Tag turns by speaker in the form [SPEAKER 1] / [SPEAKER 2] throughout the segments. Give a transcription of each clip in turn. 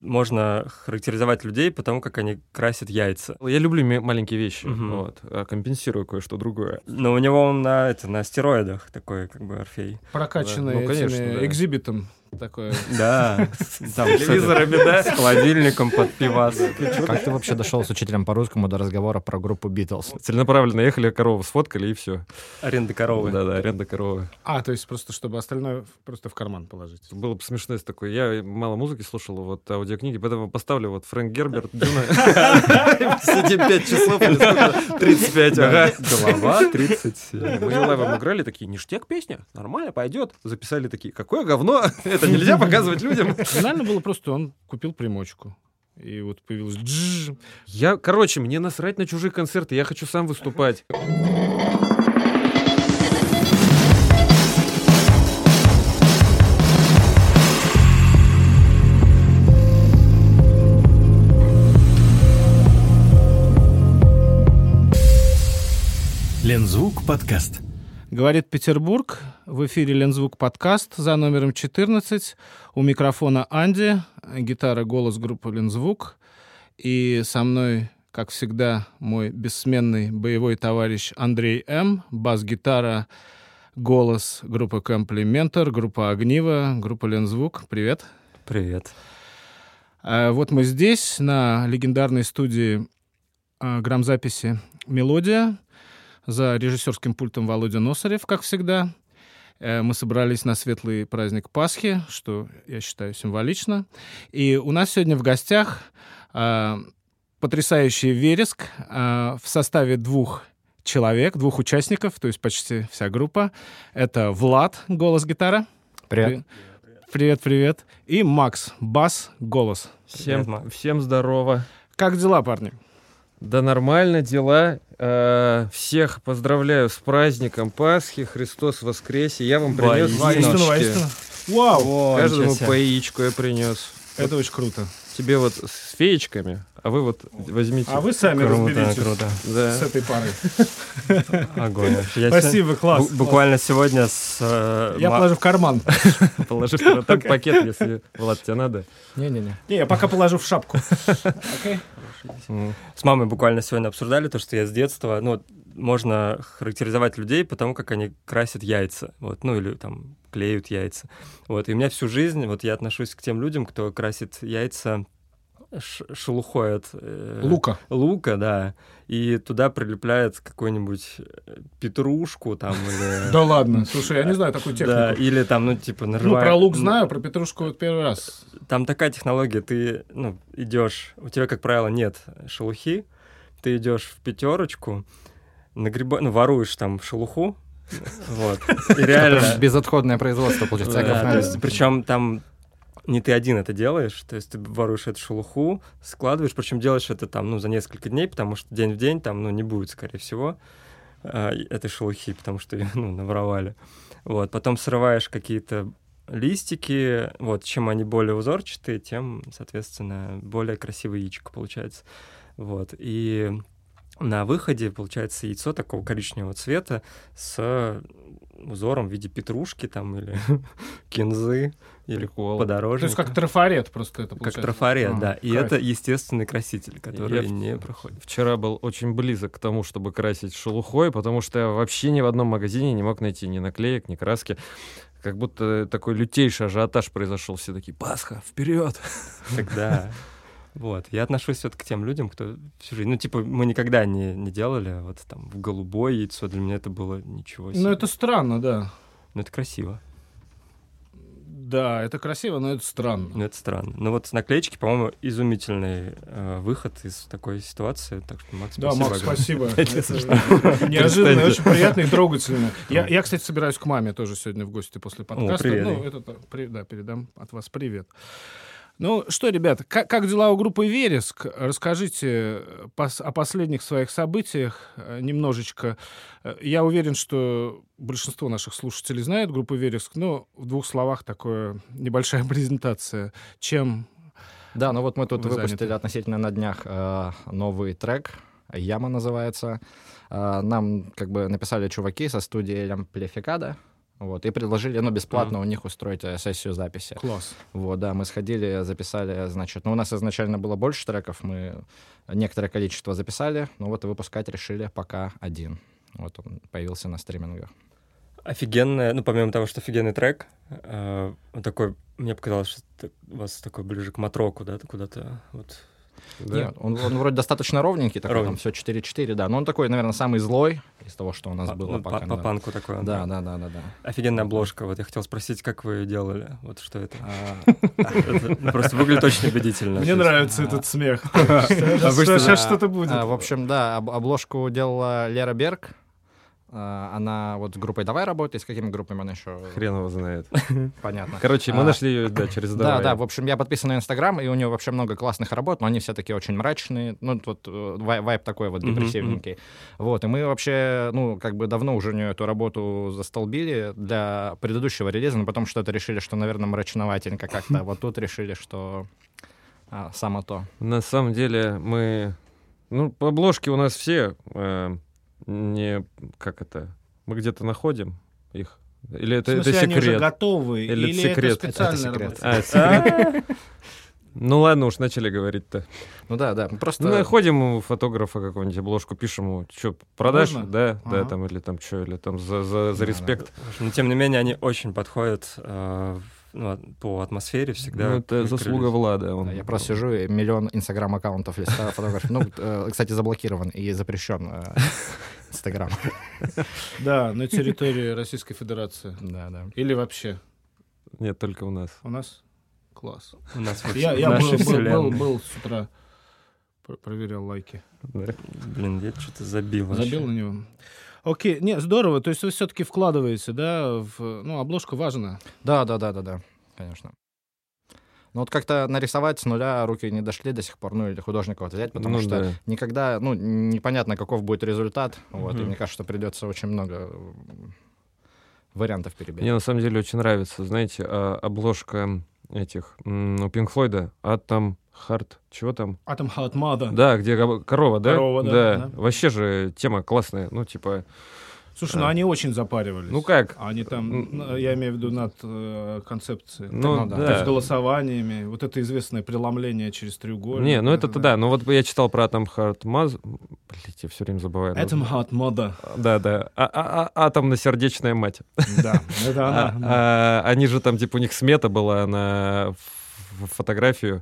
[SPEAKER 1] можно характеризовать людей по тому, как они красят яйца.
[SPEAKER 2] Я люблю маленькие вещи,
[SPEAKER 1] Мгм.
[SPEAKER 2] вот, а компенсирую кое-что другое.
[SPEAKER 1] Но у него он на, это, на стероидах такой, как бы, Орфей.
[SPEAKER 3] Прокачанный
[SPEAKER 2] Да, ну, конечно,
[SPEAKER 3] этими
[SPEAKER 2] да.
[SPEAKER 3] экзибитом такое.
[SPEAKER 1] Да, там с
[SPEAKER 2] телевизорами, да?
[SPEAKER 1] С холодильником под пивас.
[SPEAKER 4] Как ты вообще дошел с учителем по-русскому до разговора про группу Битлз?
[SPEAKER 2] Целенаправленно ехали, корову сфоткали, и все.
[SPEAKER 1] Аренда коровы.
[SPEAKER 2] Да-да, аренда коровы.
[SPEAKER 3] А, то есть просто, чтобы остальное просто в карман положить.
[SPEAKER 2] Было бы смешно, если такое. Я мало музыки слушал, вот аудиокниги, поэтому поставлю вот Фрэнк Герберт, Дюна. Сидим 5 часов или сколько? 35, ага.
[SPEAKER 1] Голова 37.
[SPEAKER 2] Мы лайвом играли, такие, ништяк песня, нормально, пойдет. Записали такие, какое говно, это нельзя показывать людям.
[SPEAKER 3] Финально было просто, он купил примочку. И вот появилось джж.
[SPEAKER 2] Я, короче, мне насрать на чужие концерты, я хочу сам выступать.
[SPEAKER 5] Лензвук подкаст.
[SPEAKER 3] Говорит Петербург. В эфире Лензвук подкаст за номером 14. У микрофона Анди, гитара, голос группы Лензвук. И со мной, как всегда, мой бессменный боевой товарищ Андрей М. Бас-гитара, голос группы Комплиментор, группа Огниво, группа Лензвук. Привет.
[SPEAKER 1] Привет.
[SPEAKER 3] А Вот мы здесь, на легендарной студии а, грамзаписи «Мелодия», за режиссерским пультом Володя Носарев, как всегда. Э, Мы собрались на светлый праздник Пасхи, что я считаю символично. И у нас сегодня в гостях а, потрясающий вереск а, в составе двух человек, двух участников, то есть почти вся группа. Это Влад, голос-гитара.
[SPEAKER 4] Привет.
[SPEAKER 3] Привет, привет. И Макс, бас, голос.
[SPEAKER 2] Всем,
[SPEAKER 1] Привет,
[SPEAKER 2] всем здорово.
[SPEAKER 3] Как дела, парни?
[SPEAKER 2] Да нормально, дела. Э, Всех поздравляю с праздником Пасхи, Христос воскресе. Я вам принес
[SPEAKER 1] Воистину,
[SPEAKER 2] яички.
[SPEAKER 3] Вау!
[SPEAKER 1] О,
[SPEAKER 2] Каждому по яичку я принес.
[SPEAKER 3] Это очень круто.
[SPEAKER 2] Тебе вот с феечками, а вы вот возьмите.
[SPEAKER 3] А вы сами
[SPEAKER 1] Круто,
[SPEAKER 3] разберитесь
[SPEAKER 1] круто.
[SPEAKER 2] Да.
[SPEAKER 3] с этой парой.
[SPEAKER 1] Огонь. Я
[SPEAKER 3] Спасибо, класс.
[SPEAKER 1] бу- Буквально сегодня с... э,
[SPEAKER 3] Я
[SPEAKER 1] Ма-
[SPEAKER 3] положу в карман.
[SPEAKER 2] Положи в картон пакет, если, Влад, тебе надо.
[SPEAKER 4] Не-не-не.
[SPEAKER 3] Не, я пока положу в шапку.
[SPEAKER 1] С мамой буквально сегодня обсуждали то, что я с детства, ну, можно характеризовать людей по тому, как они красят яйца, вот, ну, или там клеют яйца. Вот, и у меня всю жизнь, вот я отношусь к тем людям, кто красит яйца шелухой от э,
[SPEAKER 3] Лука.
[SPEAKER 1] лука, да, и туда прилепляет какую-нибудь э, петрушку там или...
[SPEAKER 3] Да ладно. Слушай, я не знаю такую
[SPEAKER 1] Да,
[SPEAKER 3] технику.
[SPEAKER 1] или там, ну, типа,
[SPEAKER 3] Ну,
[SPEAKER 1] нарывает...
[SPEAKER 3] про лук знаю, про петрушку вот первый раз.
[SPEAKER 1] Там такая технология, ты, ну, идешь, у тебя, как правило, нет шелухи, ты идешь в пятерочку, нагреба... ну, воруешь там шелуху, вот, и реально...
[SPEAKER 4] Безотходное производство, получается. экофрендли.
[SPEAKER 1] причем там не ты один это делаешь, то есть ты воруешь эту шелуху, складываешь, причем делаешь это там, ну, за несколько дней, потому что день в день там, ну, не будет, скорее всего, а, этой шелухи, потому что ее, ну, наворовали. Вот, потом срываешь какие-то листики, вот, чем они более узорчатые, тем, соответственно, более красивое яичко получается. Вот, и на выходе получается яйцо такого коричневого цвета с узором в виде петрушки там или кинзы или
[SPEAKER 2] Прикол.
[SPEAKER 3] То
[SPEAKER 1] подорожника.
[SPEAKER 3] есть как трафарет просто это
[SPEAKER 1] Как
[SPEAKER 3] получается.
[SPEAKER 1] трафарет,
[SPEAKER 3] А,
[SPEAKER 1] да. И
[SPEAKER 3] кайф.
[SPEAKER 1] это естественный краситель, который
[SPEAKER 2] Я в-
[SPEAKER 1] не проходит.
[SPEAKER 2] Вчера был очень близок к тому, чтобы красить шелухой, потому что я вообще ни в одном магазине не мог найти ни наклеек, ни краски. Как будто такой лютейший ажиотаж произошел. Все такие, Пасха, вперед!
[SPEAKER 1] Тогда вот. Я отношусь вот к тем людям, кто всю жизнь... Ну, типа, мы никогда не, не делали вот там в голубое яйцо. Для меня это было ничего себе.
[SPEAKER 3] Ну, это странно, да.
[SPEAKER 1] Но это красиво.
[SPEAKER 3] Да, это красиво, но это странно.
[SPEAKER 1] Но это странно. Но вот наклеечки, по-моему, изумительный э, выход из такой ситуации. Так что, Макс,
[SPEAKER 3] Да,
[SPEAKER 1] спасибо.
[SPEAKER 3] Макс,
[SPEAKER 1] огромное.
[SPEAKER 3] спасибо. Неожиданно, очень приятно и трогательно. Я, кстати, собираюсь к маме тоже сегодня в гости после подкаста. Ну, это, да, передам от вас привет. Ну что, ребята, как, как дела у группы «Вереск»? Расскажите э, пос- о последних своих событиях э, немножечко. Э, Я уверен, что большинство наших слушателей знает группу «Вереск», но в двух словах такое небольшая презентация. Чем
[SPEAKER 4] Да, ну вот мы тут
[SPEAKER 3] Вы
[SPEAKER 4] выпустили
[SPEAKER 3] заняты.
[SPEAKER 4] относительно на днях э, новый трек. Яма называется. Э, нам как бы написали чуваки со студии Амплификада. Вот, и предложили, ну, бесплатно у них устроить э, сессию записи.
[SPEAKER 3] Класс.
[SPEAKER 4] Вот, да, мы сходили, записали, значит, ну, у нас изначально было больше треков, мы некоторое количество записали, но вот выпускать решили пока один. Вот он появился на стримингах.
[SPEAKER 1] Офигенная, ну, помимо того, что офигенный трек, э, такой, мне показалось, что у вас такой ближе к матроку, да, куда-то вот...
[SPEAKER 2] Да.
[SPEAKER 4] Нет, он, он вроде достаточно ровненький, такой, там
[SPEAKER 1] Ровненький.
[SPEAKER 4] все 4-4, да, но он такой, наверное, самый злой из того, что у нас
[SPEAKER 1] по-
[SPEAKER 4] было
[SPEAKER 1] ну,
[SPEAKER 4] пока.
[SPEAKER 1] по, по
[SPEAKER 4] да.
[SPEAKER 1] панку такой.
[SPEAKER 4] Да, да, да, да, да.
[SPEAKER 1] Офигенная обложка. Вот я хотел спросить, как вы ее делали? Вот что это?
[SPEAKER 4] А,
[SPEAKER 1] Это, Просто выглядит очень убедительно.
[SPEAKER 3] Мне нравится этот смех. Сейчас что-то будет.
[SPEAKER 4] а, в общем, да, об- обложку делала Лера Берг. А, Она вот с группой «Давай» работает, с какими группами она еще?
[SPEAKER 2] Хрен его знает.
[SPEAKER 4] Понятно.
[SPEAKER 2] Короче, мы
[SPEAKER 4] А,
[SPEAKER 2] нашли ее, да, через
[SPEAKER 4] Да,
[SPEAKER 2] «Давай».
[SPEAKER 4] да, в общем, я подписан на Инстаграм, и у нее вообще много классных работ, но они все такие очень мрачные, ну, вот э, вай- вайб такой вот депрессивненький. Вот, и мы вообще, ну, как бы давно уже у нее эту работу застолбили для предыдущего релиза, но потом что-то решили, что, наверное, мрачноватенько как-то, вот тут решили, что а, само то.
[SPEAKER 2] На самом деле мы... Ну, по обложке у нас все э, не... Как это? Мы где-то находим их? Или это,
[SPEAKER 3] В
[SPEAKER 2] это
[SPEAKER 3] смысле, они уже
[SPEAKER 2] секрет?
[SPEAKER 3] готовы?
[SPEAKER 2] Или
[SPEAKER 3] Или это
[SPEAKER 2] секрет?
[SPEAKER 4] Это секрет.
[SPEAKER 3] работа?
[SPEAKER 2] А, это секрет. Ну ладно, уж начали говорить-то.
[SPEAKER 4] Ну да, да, просто...
[SPEAKER 2] Ну, находим у фотографа какую-нибудь обложку, пишем ему, что, продашь?
[SPEAKER 3] Можно?
[SPEAKER 2] Да, да,
[SPEAKER 3] Ага.
[SPEAKER 2] там, или там что, или там за, за, за
[SPEAKER 4] Да,
[SPEAKER 2] респект.
[SPEAKER 1] Но тем не менее, они очень подходят э, в- ну, по атмосфере всегда.
[SPEAKER 2] Ну, это заслуга. Влада. Он,
[SPEAKER 4] Да, Я просто сижу, и миллион инстаграм-аккаунтов листаю фотографий. Ну, э, кстати, заблокирован и запрещен э, инстаграм.
[SPEAKER 3] Да, на территории Российской Федерации.
[SPEAKER 4] Да, да.
[SPEAKER 3] Или вообще.
[SPEAKER 2] Нет, только у нас.
[SPEAKER 3] У нас класс.
[SPEAKER 1] У нас
[SPEAKER 3] Я, я был, был- был-
[SPEAKER 1] вселенной.
[SPEAKER 3] был с утра, пр- проверял лайки.
[SPEAKER 2] Да.
[SPEAKER 1] Блин, я что-то забил. вообще.
[SPEAKER 3] Забил на него. Окей, не, здорово. То есть вы все-таки вкладываете, да, в, ну, обложка важна.
[SPEAKER 4] Да, да, да, да, да, конечно. Ну вот как-то нарисовать с нуля руки не дошли до сих пор, ну или художника вот взять, потому
[SPEAKER 2] Ну
[SPEAKER 4] что
[SPEAKER 2] да.
[SPEAKER 4] никогда, ну, непонятно, каков будет результат, вот, и
[SPEAKER 1] Мгм.
[SPEAKER 4] мне кажется, что придется очень много вариантов перебирать.
[SPEAKER 2] Мне на самом деле очень нравится, знаете, а, обложка этих, у Пинк Флойда, Атом, Харт, чего там?
[SPEAKER 3] Atom Heart Mother.
[SPEAKER 2] Да, где ко- корова, да?
[SPEAKER 3] Корова, да, да.
[SPEAKER 2] Вообще же тема классная, ну типа,
[SPEAKER 3] Слушай, ну
[SPEAKER 2] А.
[SPEAKER 3] они очень запаривались.
[SPEAKER 2] ну как?
[SPEAKER 3] Они там, ну, я имею в виду над э, концепцией.
[SPEAKER 2] Ну,
[SPEAKER 4] ну да.
[SPEAKER 3] То
[SPEAKER 2] да.
[SPEAKER 3] есть голосованиями, вот это известное преломление через треугольник.
[SPEAKER 2] Не, ну это-то да. Ну вот я читал про Атом Харт Маз... Блять, я все время забываю.
[SPEAKER 3] Atom Heart Mother.
[SPEAKER 2] Да, да. А- а- а- Атомно-сердечная мать.
[SPEAKER 3] Да, это
[SPEAKER 2] А-
[SPEAKER 3] она. да.
[SPEAKER 2] а они же там, типа, у них смета была на фотографию,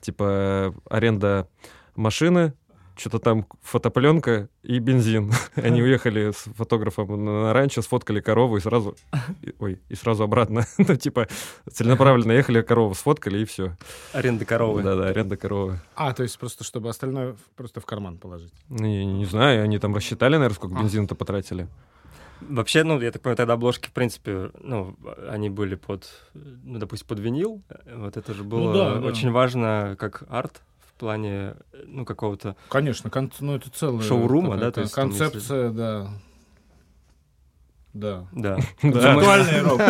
[SPEAKER 2] типа, аренда машины, что-то там фотопленка и бензин. Они уехали с фотографом на ранчо, сфоткали корову и сразу... и- Ой, и сразу обратно. Ну, типа, целенаправленно ехали, корову сфоткали, и все.
[SPEAKER 1] Аренда коровы.
[SPEAKER 2] Да-да, аренда коровы.
[SPEAKER 3] А, то есть просто, чтобы остальное просто в карман положить.
[SPEAKER 2] Ну, я не знаю, они там рассчитали, наверное, сколько
[SPEAKER 3] А.
[SPEAKER 2] бензина-то потратили.
[SPEAKER 1] Вообще, ну, я так понимаю, тогда обложки, в принципе, ну, они были под, ну, допустим, под винил. Вот это же было
[SPEAKER 3] Ну да, да.
[SPEAKER 1] очень важно как арт в плане, ну, какого-то...
[SPEAKER 3] Конечно, кон- ну это целая...
[SPEAKER 1] Шоурума, да, то есть там, если-
[SPEAKER 3] Концепция, да. Да.
[SPEAKER 1] Да.
[SPEAKER 3] Концептуальный рок.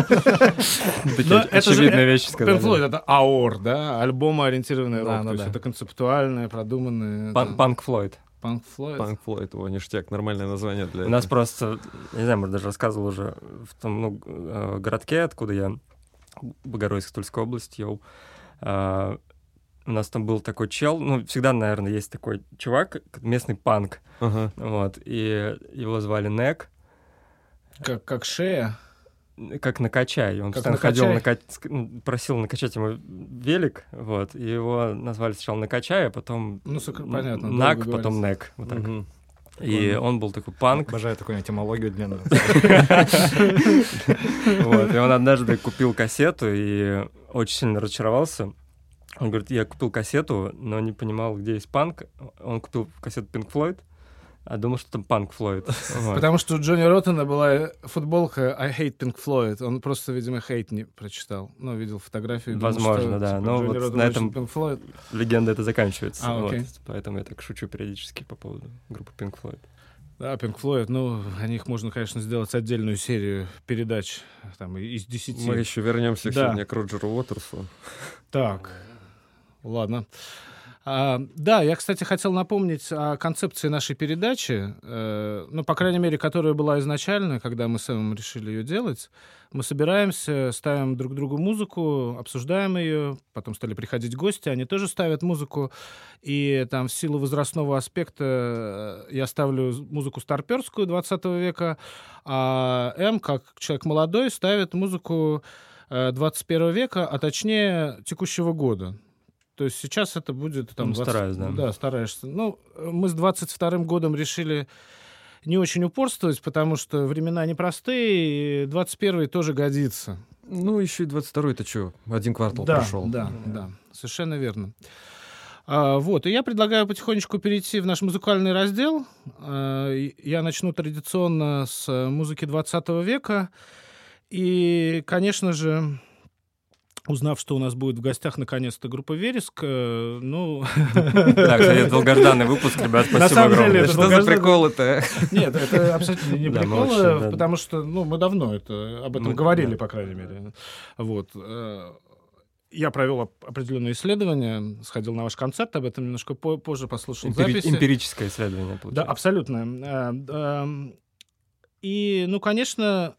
[SPEAKER 3] Же-
[SPEAKER 1] очевидные вещи
[SPEAKER 3] Pink
[SPEAKER 1] сказали.
[SPEAKER 3] Floyd — это АОР, да? Альбомоориентированный
[SPEAKER 4] Да,
[SPEAKER 3] рок.
[SPEAKER 4] да,
[SPEAKER 3] То есть
[SPEAKER 4] да.
[SPEAKER 3] это концептуальное, продуманное.
[SPEAKER 1] Пан- Панк Флойд.
[SPEAKER 3] Панк Флойд.
[SPEAKER 2] Панк Флойд, о, ништяк, нормальное название для
[SPEAKER 1] У нас
[SPEAKER 2] этого.
[SPEAKER 1] просто, я не знаю, может, даже рассказывал уже в том ну, э, городке, откуда я, Богородицк, Тульская область, йоу. А, У нас там был такой чел, ну, всегда, наверное, есть такой чувак, местный панк,
[SPEAKER 2] Ага.
[SPEAKER 1] вот, и его звали Нек,
[SPEAKER 3] Как, как шея.
[SPEAKER 1] Как накачай. Он
[SPEAKER 3] Как
[SPEAKER 1] постоянно ходил,
[SPEAKER 3] накачай?
[SPEAKER 1] нака- ск- ну, просил накачать ему велик, вот, и его назвали сначала накачай, а потом
[SPEAKER 3] Ну, сокр- понятно.
[SPEAKER 1] Нак, потом. Нек, вот так.
[SPEAKER 2] Мгм.
[SPEAKER 1] И
[SPEAKER 3] Прикольно.
[SPEAKER 1] он был такой панк,
[SPEAKER 4] Обожаю такую этимологию длинную.
[SPEAKER 1] Вот, и он однажды купил кассету и очень сильно разочаровался. Он говорит, я купил кассету, но не понимал, где есть панк. Он купил кассету Pink Floyd, а думал, что там панк Флойд. Вот.
[SPEAKER 3] Потому что у Джонни Роттена была футболка I hate Pink Floyd. Он просто, видимо, hate не прочитал. Ну, видел фотографию. думал,
[SPEAKER 1] Возможно,
[SPEAKER 3] что,
[SPEAKER 1] да.
[SPEAKER 3] типа,
[SPEAKER 1] Но
[SPEAKER 3] Джонни
[SPEAKER 1] вот
[SPEAKER 3] Роттен
[SPEAKER 1] на этом-
[SPEAKER 3] Pink Floyd.
[SPEAKER 1] Легенда это заканчивается.
[SPEAKER 3] А,
[SPEAKER 1] вот. Поэтому я так шучу периодически по поводу группы Pink Floyd.
[SPEAKER 3] Да, Pink Floyd, ну, о них можно, конечно, сделать отдельную серию передач там, из десяти.
[SPEAKER 2] Мы еще вернемся
[SPEAKER 3] Да.
[SPEAKER 2] сегодня к Роджеру Уотерсу.
[SPEAKER 3] Так, ладно. А, да, я, кстати, хотел напомнить о концепции нашей передачи, э, ну, по крайней мере, которая была изначально, когда мы с Эмом решили ее делать. Мы собираемся, ставим друг другу музыку, обсуждаем ее, потом стали приходить гости, они тоже ставят музыку, и там в силу возрастного аспекта э, я ставлю музыку старперскую 20 века, а М, как человек молодой, ставит музыку 21 э, века, а точнее текущего года. То есть сейчас это будет там...
[SPEAKER 1] Ну, 20... стараюсь, да.
[SPEAKER 3] Да, стараешься. Ну, мы с 22-м годом решили не очень упорствовать, потому что времена непростые, и 21-й тоже годится.
[SPEAKER 2] Ну, еще и 22-й, это что, один квартал
[SPEAKER 3] да,
[SPEAKER 2] прошел.
[SPEAKER 3] Да, да, совершенно верно. А, вот, и я предлагаю потихонечку перейти в наш музыкальный раздел. А, я начну традиционно с музыки 20 века. И, конечно же, Узнав, что у нас будет в гостях наконец-то группа Вереск, э, ну...
[SPEAKER 1] Да, кстати, долгожданный выпуск, ребят, спасибо огромное.
[SPEAKER 2] Что за приколы-то?
[SPEAKER 3] Нет, это абсолютно не приколы, потому что ну, мы давно это, об этом говорили, по крайней мере. Вот. Э, я провел определенное исследование, сходил на ваш концерт, об этом немножко позже послушал
[SPEAKER 1] Эмпири- записи. Эмпирическое исследование,
[SPEAKER 3] получается. Да, абсолютно. Э, и, ну, конечно,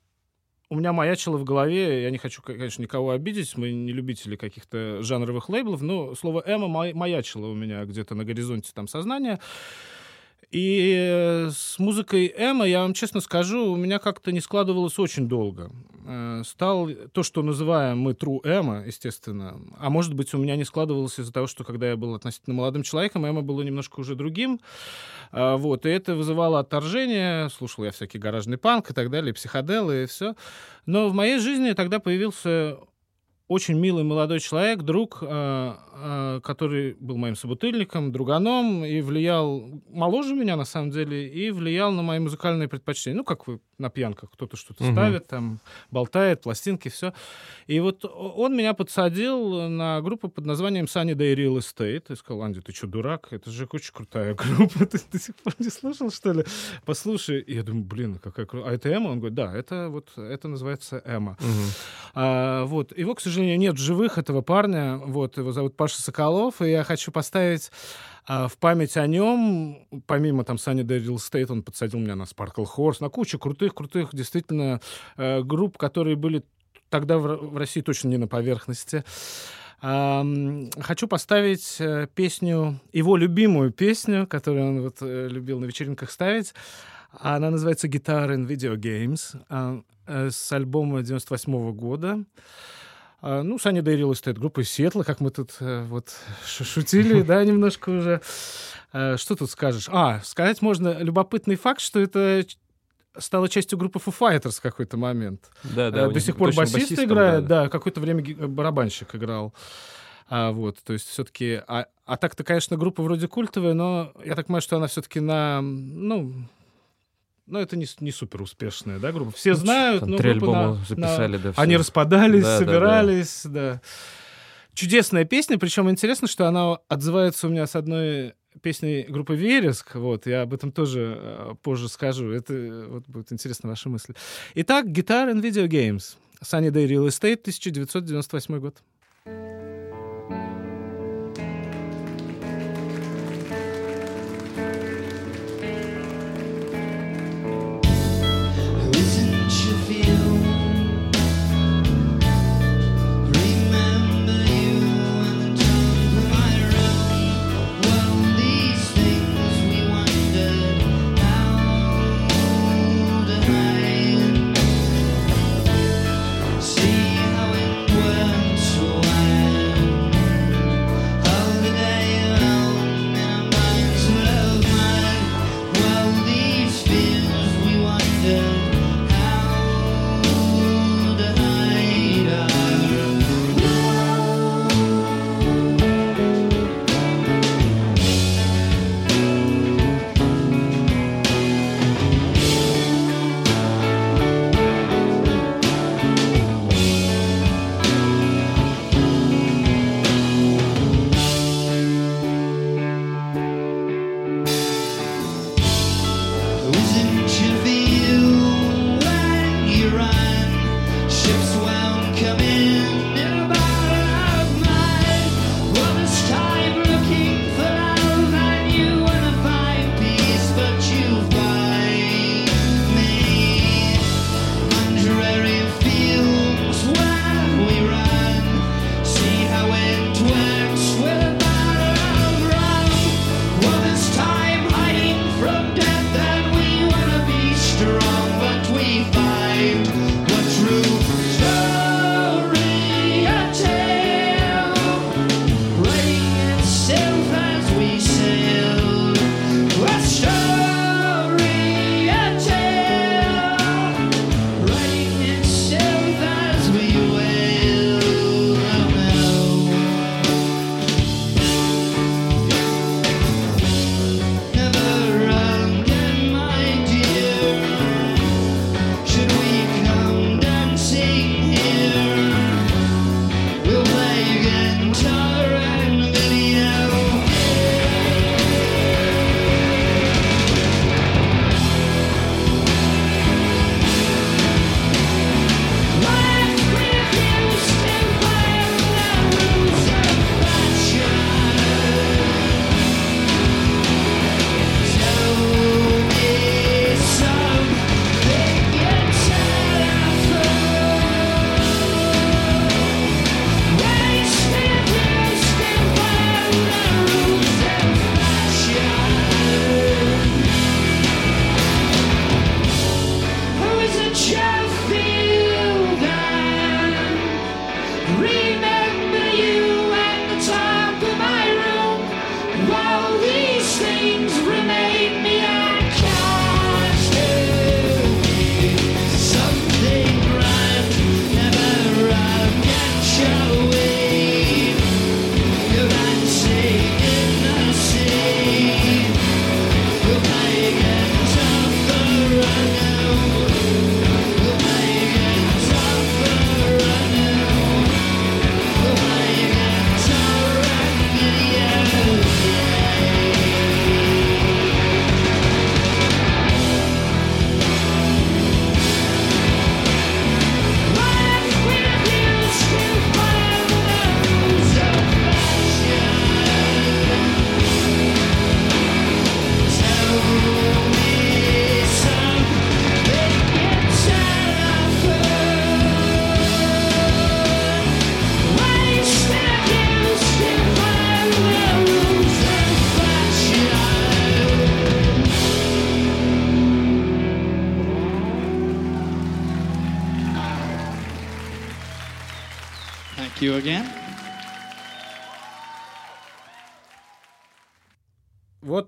[SPEAKER 3] у меня маячило в голове, я не хочу, конечно, никого обидеть, мы не любители каких-то жанровых лейблов, но слово «эмо» маячило у меня где-то на горизонте там сознания. И э, с музыкой Эма, я вам честно скажу, у меня как-то не складывалось очень долго. Э, стал то, что называем мы true Эма, естественно, а может быть, у меня не складывалось из-за того, что когда я был относительно молодым человеком, Эма было немножко уже другим. А, вот, и это вызывало отторжение. Слушал я всякий гаражный панк и так далее, психоделы и все. Но в моей жизни тогда появился очень милый молодой человек, друг, э, э, который был моим собутыльником, друганом и влиял, моложе меня на самом деле, и влиял на мои музыкальные предпочтения. Ну, как вы на пьянках, кто-то что-то угу. ставит, там, болтает, пластинки, все. И вот он меня подсадил на группу под названием Sunny Day Real Estate. И сказал, Анди, ты что, дурак? Это же очень крутая группа. Ты до сих пор не слушал, что ли? Послушай. И я думаю, блин, какая крутая. А это Эма? Он говорит, да, это вот, это называется Эма. Угу. А, вот. Его, к сожалению, сожалению, нет живых этого парня. Вот, его зовут Паша Соколов, и я хочу поставить а, в память о нем, помимо там Day Real Estate, он подсадил меня на Sparkle Horse, на кучу крутых-крутых действительно э, групп, которые были тогда в, России точно не на поверхности. Хочу поставить uh, песню, его любимую песню, которую он вот uh, любил на вечеринках ставить. Она называется «Guitar in Video Games» с альбома 98 -го года. А, ну, Саня Дейрил стоит группа Сетла, как мы тут э, вот шутили, да, немножко уже. А, что тут скажешь? А, сказать можно любопытный факт, что это стала частью группы Foo Fighters в какой-то момент.
[SPEAKER 2] Да, да.
[SPEAKER 3] До сих пор басист играет, да, да какое-то время барабанщик играл. А, вот, то есть все-таки... А, а так-то, конечно, группа вроде культовая, но я так понимаю, что она все-таки на, ну, но это не, не супер успешная, да, группа. Все ну, знают, Там
[SPEAKER 2] но три альбома на, записали,
[SPEAKER 3] на...
[SPEAKER 2] да.
[SPEAKER 3] Все. Они распадались, да, собирались, да, да. да. Чудесная песня, причем интересно, что она отзывается у меня с одной песней группы Вереск, вот, я об этом тоже э, позже скажу, это вот будет интересно ваши мысли. Итак, Guitar and Video Games. Sunny Day Real Estate, 1998 год.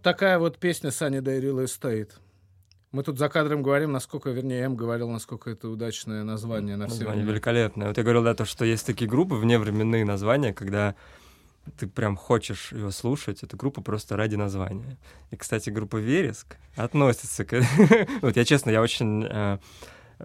[SPEAKER 3] Такая вот песня Day Real Estate. Мы тут за кадром говорим, насколько, вернее, М говорил, насколько это удачное название на все
[SPEAKER 1] Название великолепное. Вот я говорил, да, то, что есть такие группы, вневременные названия, когда ты прям хочешь ее слушать, эту группу просто ради названия. И, кстати, группа «Вереск» относится к... Вот я, честно, я очень...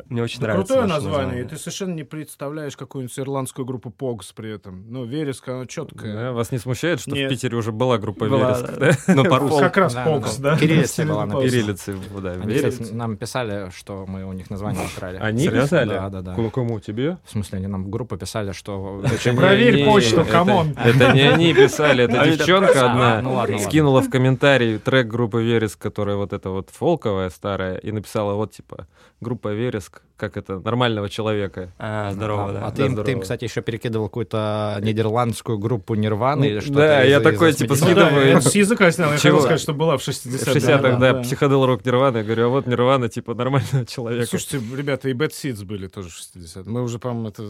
[SPEAKER 1] Мне очень
[SPEAKER 3] Да
[SPEAKER 1] нравится
[SPEAKER 3] крутое
[SPEAKER 1] ваше
[SPEAKER 3] название, и ты совершенно не представляешь какую-нибудь ирландскую группу Погс при этом. Ну, Вереск, она четкая.
[SPEAKER 2] Да, вас не смущает, что
[SPEAKER 3] Нет.
[SPEAKER 2] в Питере уже была группа
[SPEAKER 1] Была,
[SPEAKER 2] Вереск,
[SPEAKER 1] да.
[SPEAKER 2] да?
[SPEAKER 1] Ну, по-русски.
[SPEAKER 3] Как раз
[SPEAKER 4] Да,
[SPEAKER 3] Погс,
[SPEAKER 4] да. Кириллицей была написана.
[SPEAKER 2] Кириллицы, да,
[SPEAKER 4] Они,
[SPEAKER 2] Вереск.
[SPEAKER 4] кстати, нам писали, что мы у них название украли.
[SPEAKER 2] Они
[SPEAKER 1] Серьезно?
[SPEAKER 2] писали?
[SPEAKER 4] Да, да, да.
[SPEAKER 2] Кому, тебе?
[SPEAKER 4] В смысле, они нам группу писали, что...
[SPEAKER 3] Проверь почту,
[SPEAKER 2] come
[SPEAKER 3] on.
[SPEAKER 2] Это не они писали, это
[SPEAKER 1] Они
[SPEAKER 2] девчонка
[SPEAKER 4] А,
[SPEAKER 2] одна
[SPEAKER 4] ну ладно, ладно.
[SPEAKER 2] скинула в комментарий трек группы Вереск, которая вот эта вот фолковая старая, и написала вот типа группа Вереск, как это, нормального человека.
[SPEAKER 1] А, здорово,
[SPEAKER 4] А,
[SPEAKER 1] да.
[SPEAKER 4] а ты, им,
[SPEAKER 2] Да,
[SPEAKER 4] ты им, кстати, еще перекидывал какую-то нидерландскую группу Нирваны или что-то.
[SPEAKER 2] да,
[SPEAKER 4] из-
[SPEAKER 2] я
[SPEAKER 4] из
[SPEAKER 2] такой, типа,
[SPEAKER 4] 80-х.
[SPEAKER 3] Ну да,
[SPEAKER 2] скидываю.
[SPEAKER 3] с языка снял. Я хотел сказать, что была в
[SPEAKER 2] В
[SPEAKER 3] 60-х.
[SPEAKER 2] 60-х, да, психодел рок Нирвана. Я говорю, а вот Нирвана, типа, нормального человека.
[SPEAKER 3] Слушайте, ребята, и Bad Seeds были тоже в 60 Мы уже, по-моему, это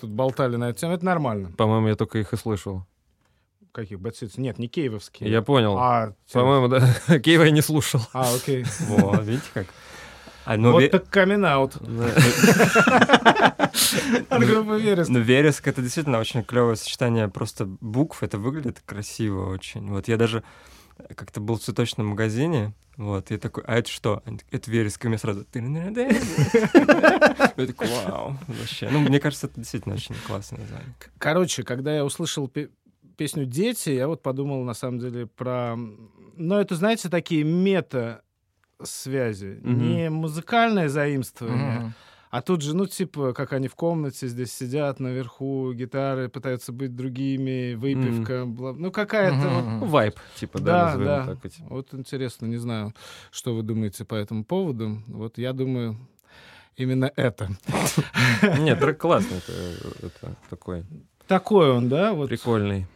[SPEAKER 3] тут болтали на эту тему. Это нормально.
[SPEAKER 2] По-моему, я только их и слышал.
[SPEAKER 3] Каких Bad Seeds? Нет, не кейвовские.
[SPEAKER 2] Я понял.
[SPEAKER 3] А,
[SPEAKER 2] По-моему, да. Кейва я не слушал.
[SPEAKER 3] А, окей.
[SPEAKER 1] Во, видите как? А, ну,
[SPEAKER 3] Вот
[SPEAKER 1] Ве-
[SPEAKER 3] так камин-аут. От группы Вереск.
[SPEAKER 1] Ну, вереск это действительно очень клевое сочетание просто букв. Это выглядит красиво очень. Вот я даже как-то был в цветочном магазине, вот, и я такой, а это что? Это вереск, и мне сразу... Я такой, вау, вообще. Ну, мне кажется, это действительно очень классное название.
[SPEAKER 3] Короче, когда я услышал пе- песню «Дети», я вот подумал, на самом деле, про... Ну, это, знаете, такие мета-связи.
[SPEAKER 2] Мгм.
[SPEAKER 3] Не музыкальное заимствование,
[SPEAKER 4] Мгм.
[SPEAKER 3] а тут же, ну, типа, как они в комнате здесь сидят наверху, гитары пытаются быть другими, выпивка, бла- ну, какая-то
[SPEAKER 4] Мгм,
[SPEAKER 3] вот...
[SPEAKER 2] Ну, Вайп, типа, да,
[SPEAKER 3] Да, да.
[SPEAKER 2] так эти.
[SPEAKER 3] Вот интересно, не знаю, что вы думаете по этому поводу. Вот я думаю, именно это.
[SPEAKER 2] Нет, трек классный, это, такой
[SPEAKER 3] Такой он, да?
[SPEAKER 2] Прикольный.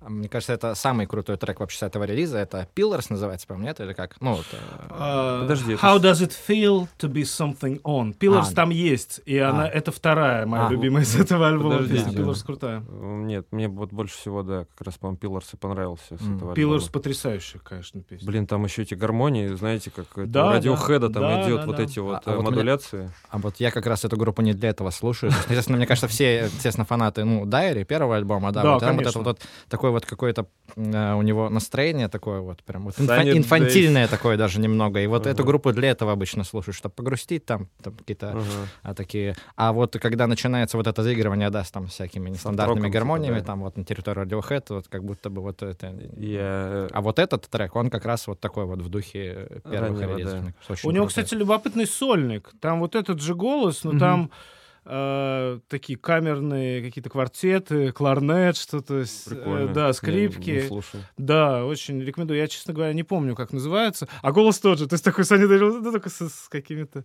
[SPEAKER 4] А Мне кажется, это самый крутой трек вообще с этого релиза. Это Pillars называется, по-моему, нет? Или как? Ну, вот, э,
[SPEAKER 3] А,
[SPEAKER 2] Подожди, это
[SPEAKER 3] How does it feel to be something on? Pillars
[SPEAKER 4] А.
[SPEAKER 3] там есть, и она
[SPEAKER 4] А.
[SPEAKER 3] это вторая моя
[SPEAKER 4] А.
[SPEAKER 3] любимая из этого альбома.
[SPEAKER 2] Подождите.
[SPEAKER 3] песня. Pillars крутая.
[SPEAKER 2] Нет, мне вот больше всего, да, как раз, по-моему, Пилларс и понравился с
[SPEAKER 4] М.
[SPEAKER 2] этого
[SPEAKER 3] Pillars
[SPEAKER 2] альбома.
[SPEAKER 3] потрясающая, конечно, песня.
[SPEAKER 2] Блин, там еще эти гармонии, знаете, как это
[SPEAKER 3] Да,
[SPEAKER 2] у
[SPEAKER 3] да.
[SPEAKER 2] радиохеда там
[SPEAKER 3] Да,
[SPEAKER 2] идет
[SPEAKER 3] да,
[SPEAKER 2] вот
[SPEAKER 3] да.
[SPEAKER 2] эти вот
[SPEAKER 4] А- а
[SPEAKER 2] э,
[SPEAKER 4] вот мне-
[SPEAKER 2] модуляции.
[SPEAKER 4] А вот я как раз эту группу не для этого слушаю. Естественно, мне кажется, все, естественно, фанаты, ну, Дайри, первого альбома, да,
[SPEAKER 3] Да,
[SPEAKER 4] вот, там вот это вот такое вот какое-то э, у него настроение такое вот, прям вот инфа-
[SPEAKER 2] Sunny
[SPEAKER 4] инфантильное такое даже немного. И вот
[SPEAKER 2] Ага.
[SPEAKER 4] эту группу для этого обычно слушаю, чтобы погрустить там, там какие-то
[SPEAKER 2] Ага.
[SPEAKER 4] а, такие. А вот когда начинается вот это заигрывание, да, с там всякими нестандартными гармониями,
[SPEAKER 2] да.
[SPEAKER 4] там вот на территории Radiohead, вот как будто бы вот это...
[SPEAKER 2] Я...
[SPEAKER 4] А вот этот трек, он как раз вот такой вот в духе э, первых
[SPEAKER 2] Раннего,
[SPEAKER 4] релизов.
[SPEAKER 2] да.
[SPEAKER 3] У него,
[SPEAKER 4] крутой.
[SPEAKER 3] кстати, любопытный сольник. Там вот этот же голос, но
[SPEAKER 4] Мгм.
[SPEAKER 3] там э, такие камерные какие-то квартеты, кларнет, что-то, э, да,
[SPEAKER 2] Я
[SPEAKER 3] скрипки.
[SPEAKER 2] не слушал.
[SPEAKER 3] Да, очень рекомендую. Я, честно говоря, не помню, как называется. А голос тот же. То есть такой Саня Дарил, ну, только с, с какими-то...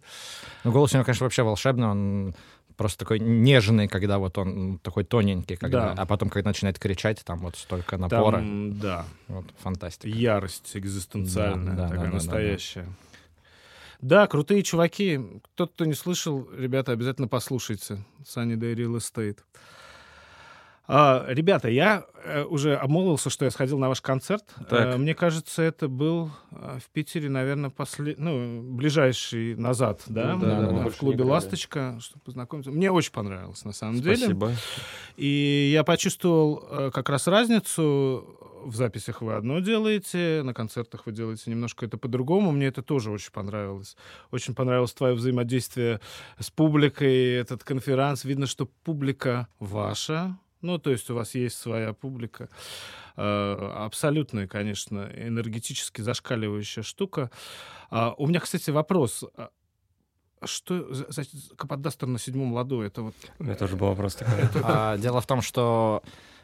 [SPEAKER 4] Ну, голос у него, конечно, вообще волшебный, он просто такой нежный, когда вот он такой тоненький, когда,
[SPEAKER 3] Да.
[SPEAKER 4] а потом, когда начинает кричать, там вот столько напора.
[SPEAKER 3] Там, да,
[SPEAKER 4] Вот, фантастика.
[SPEAKER 3] ярость экзистенциальная,
[SPEAKER 4] Да, да,
[SPEAKER 3] такая
[SPEAKER 4] да, да, да, да.
[SPEAKER 3] Да, крутые чуваки. Тот, кто не слышал, ребята, обязательно послушайте. Sunny Day Real Estate. А, ребята, я э, уже обмолвился, что я сходил на ваш концерт.
[SPEAKER 2] Так.
[SPEAKER 3] Э, мне кажется, это был э, в Питере, наверное, после... ну, ближайший назад, да?
[SPEAKER 2] Ну да, да, мы
[SPEAKER 3] в клубе. «Ласточка», чтобы познакомиться. Мне очень понравилось, на самом деле.
[SPEAKER 2] Спасибо.
[SPEAKER 3] И я почувствовал как раз разницу. В записях вы одно делаете, на концертах вы делаете немножко это по-другому. Мне это тоже очень понравилось. Очень понравилось твое взаимодействие с публикой, этот конференц. Видно, что публика ваша. Ну, то есть у вас есть своя публика. Э, Абсолютно, конечно, энергетически зашкаливающая штука. А, У меня, кстати, вопрос. А Что за, за Каподастер на седьмом ладу? Это вот
[SPEAKER 1] У меня тоже был вопрос такой.
[SPEAKER 4] А, дело в том, что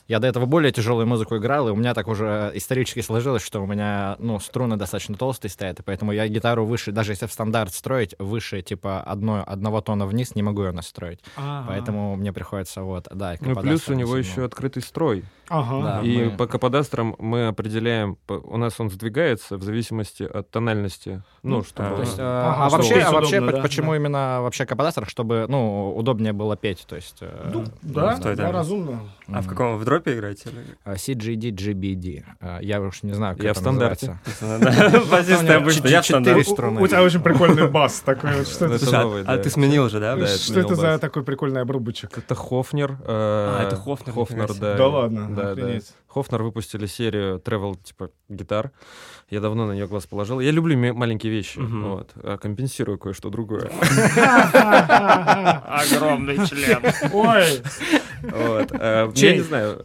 [SPEAKER 4] Я до этого более тяжелую музыку играл, и у меня так уже исторически сложилось, что у меня, ну, струны достаточно толстые стоят, и поэтому я гитару выше, даже если в стандарт строить, выше, типа, одно, одного тона вниз, не могу ее настроить. Поэтому мне приходится вот, да.
[SPEAKER 2] Ну, плюс у него еще открытый строй.
[SPEAKER 3] Ага.
[SPEAKER 4] Да.
[SPEAKER 2] И
[SPEAKER 4] мы-
[SPEAKER 2] по каподастрам мы определяем, у нас он сдвигается в зависимости от тональности. Ну,
[SPEAKER 3] Ну,
[SPEAKER 2] чтобы...
[SPEAKER 1] а,
[SPEAKER 4] То есть, э, а
[SPEAKER 3] чтобы
[SPEAKER 4] вообще, а вообще
[SPEAKER 3] удобно, да,
[SPEAKER 4] почему
[SPEAKER 3] да.
[SPEAKER 4] именно вообще каподастр, чтобы, ну, удобнее было петь, то есть... э,
[SPEAKER 3] Ну, да,
[SPEAKER 1] что это?
[SPEAKER 3] да, разумно.
[SPEAKER 1] А в каком? В дропе играете?
[SPEAKER 4] А, CGD, GBD. А, Я уж не знаю, как
[SPEAKER 2] Я в стандарте.
[SPEAKER 4] называется.
[SPEAKER 1] Да, Позиция обычно. Я в
[SPEAKER 4] Четыре
[SPEAKER 1] стандарте.
[SPEAKER 4] струны.
[SPEAKER 3] У тебя очень прикольный бас такой.
[SPEAKER 2] Ну,
[SPEAKER 1] а- ты сменил же, да?
[SPEAKER 3] Что это за такой прикольный обрубочек?
[SPEAKER 2] Это Хофнер. А,
[SPEAKER 1] это Хофнер,
[SPEAKER 2] Хофнер, да.
[SPEAKER 3] Да ладно,
[SPEAKER 2] Да. Хофнер выпустили серию travel типа гитар. Я давно на нее глаз положил. Я люблю маленькие вещи.
[SPEAKER 1] Мгм.
[SPEAKER 2] Вот. А компенсирую кое-что другое.
[SPEAKER 1] Огромный член.
[SPEAKER 3] Ой,
[SPEAKER 2] Вот. А, Я не знаю.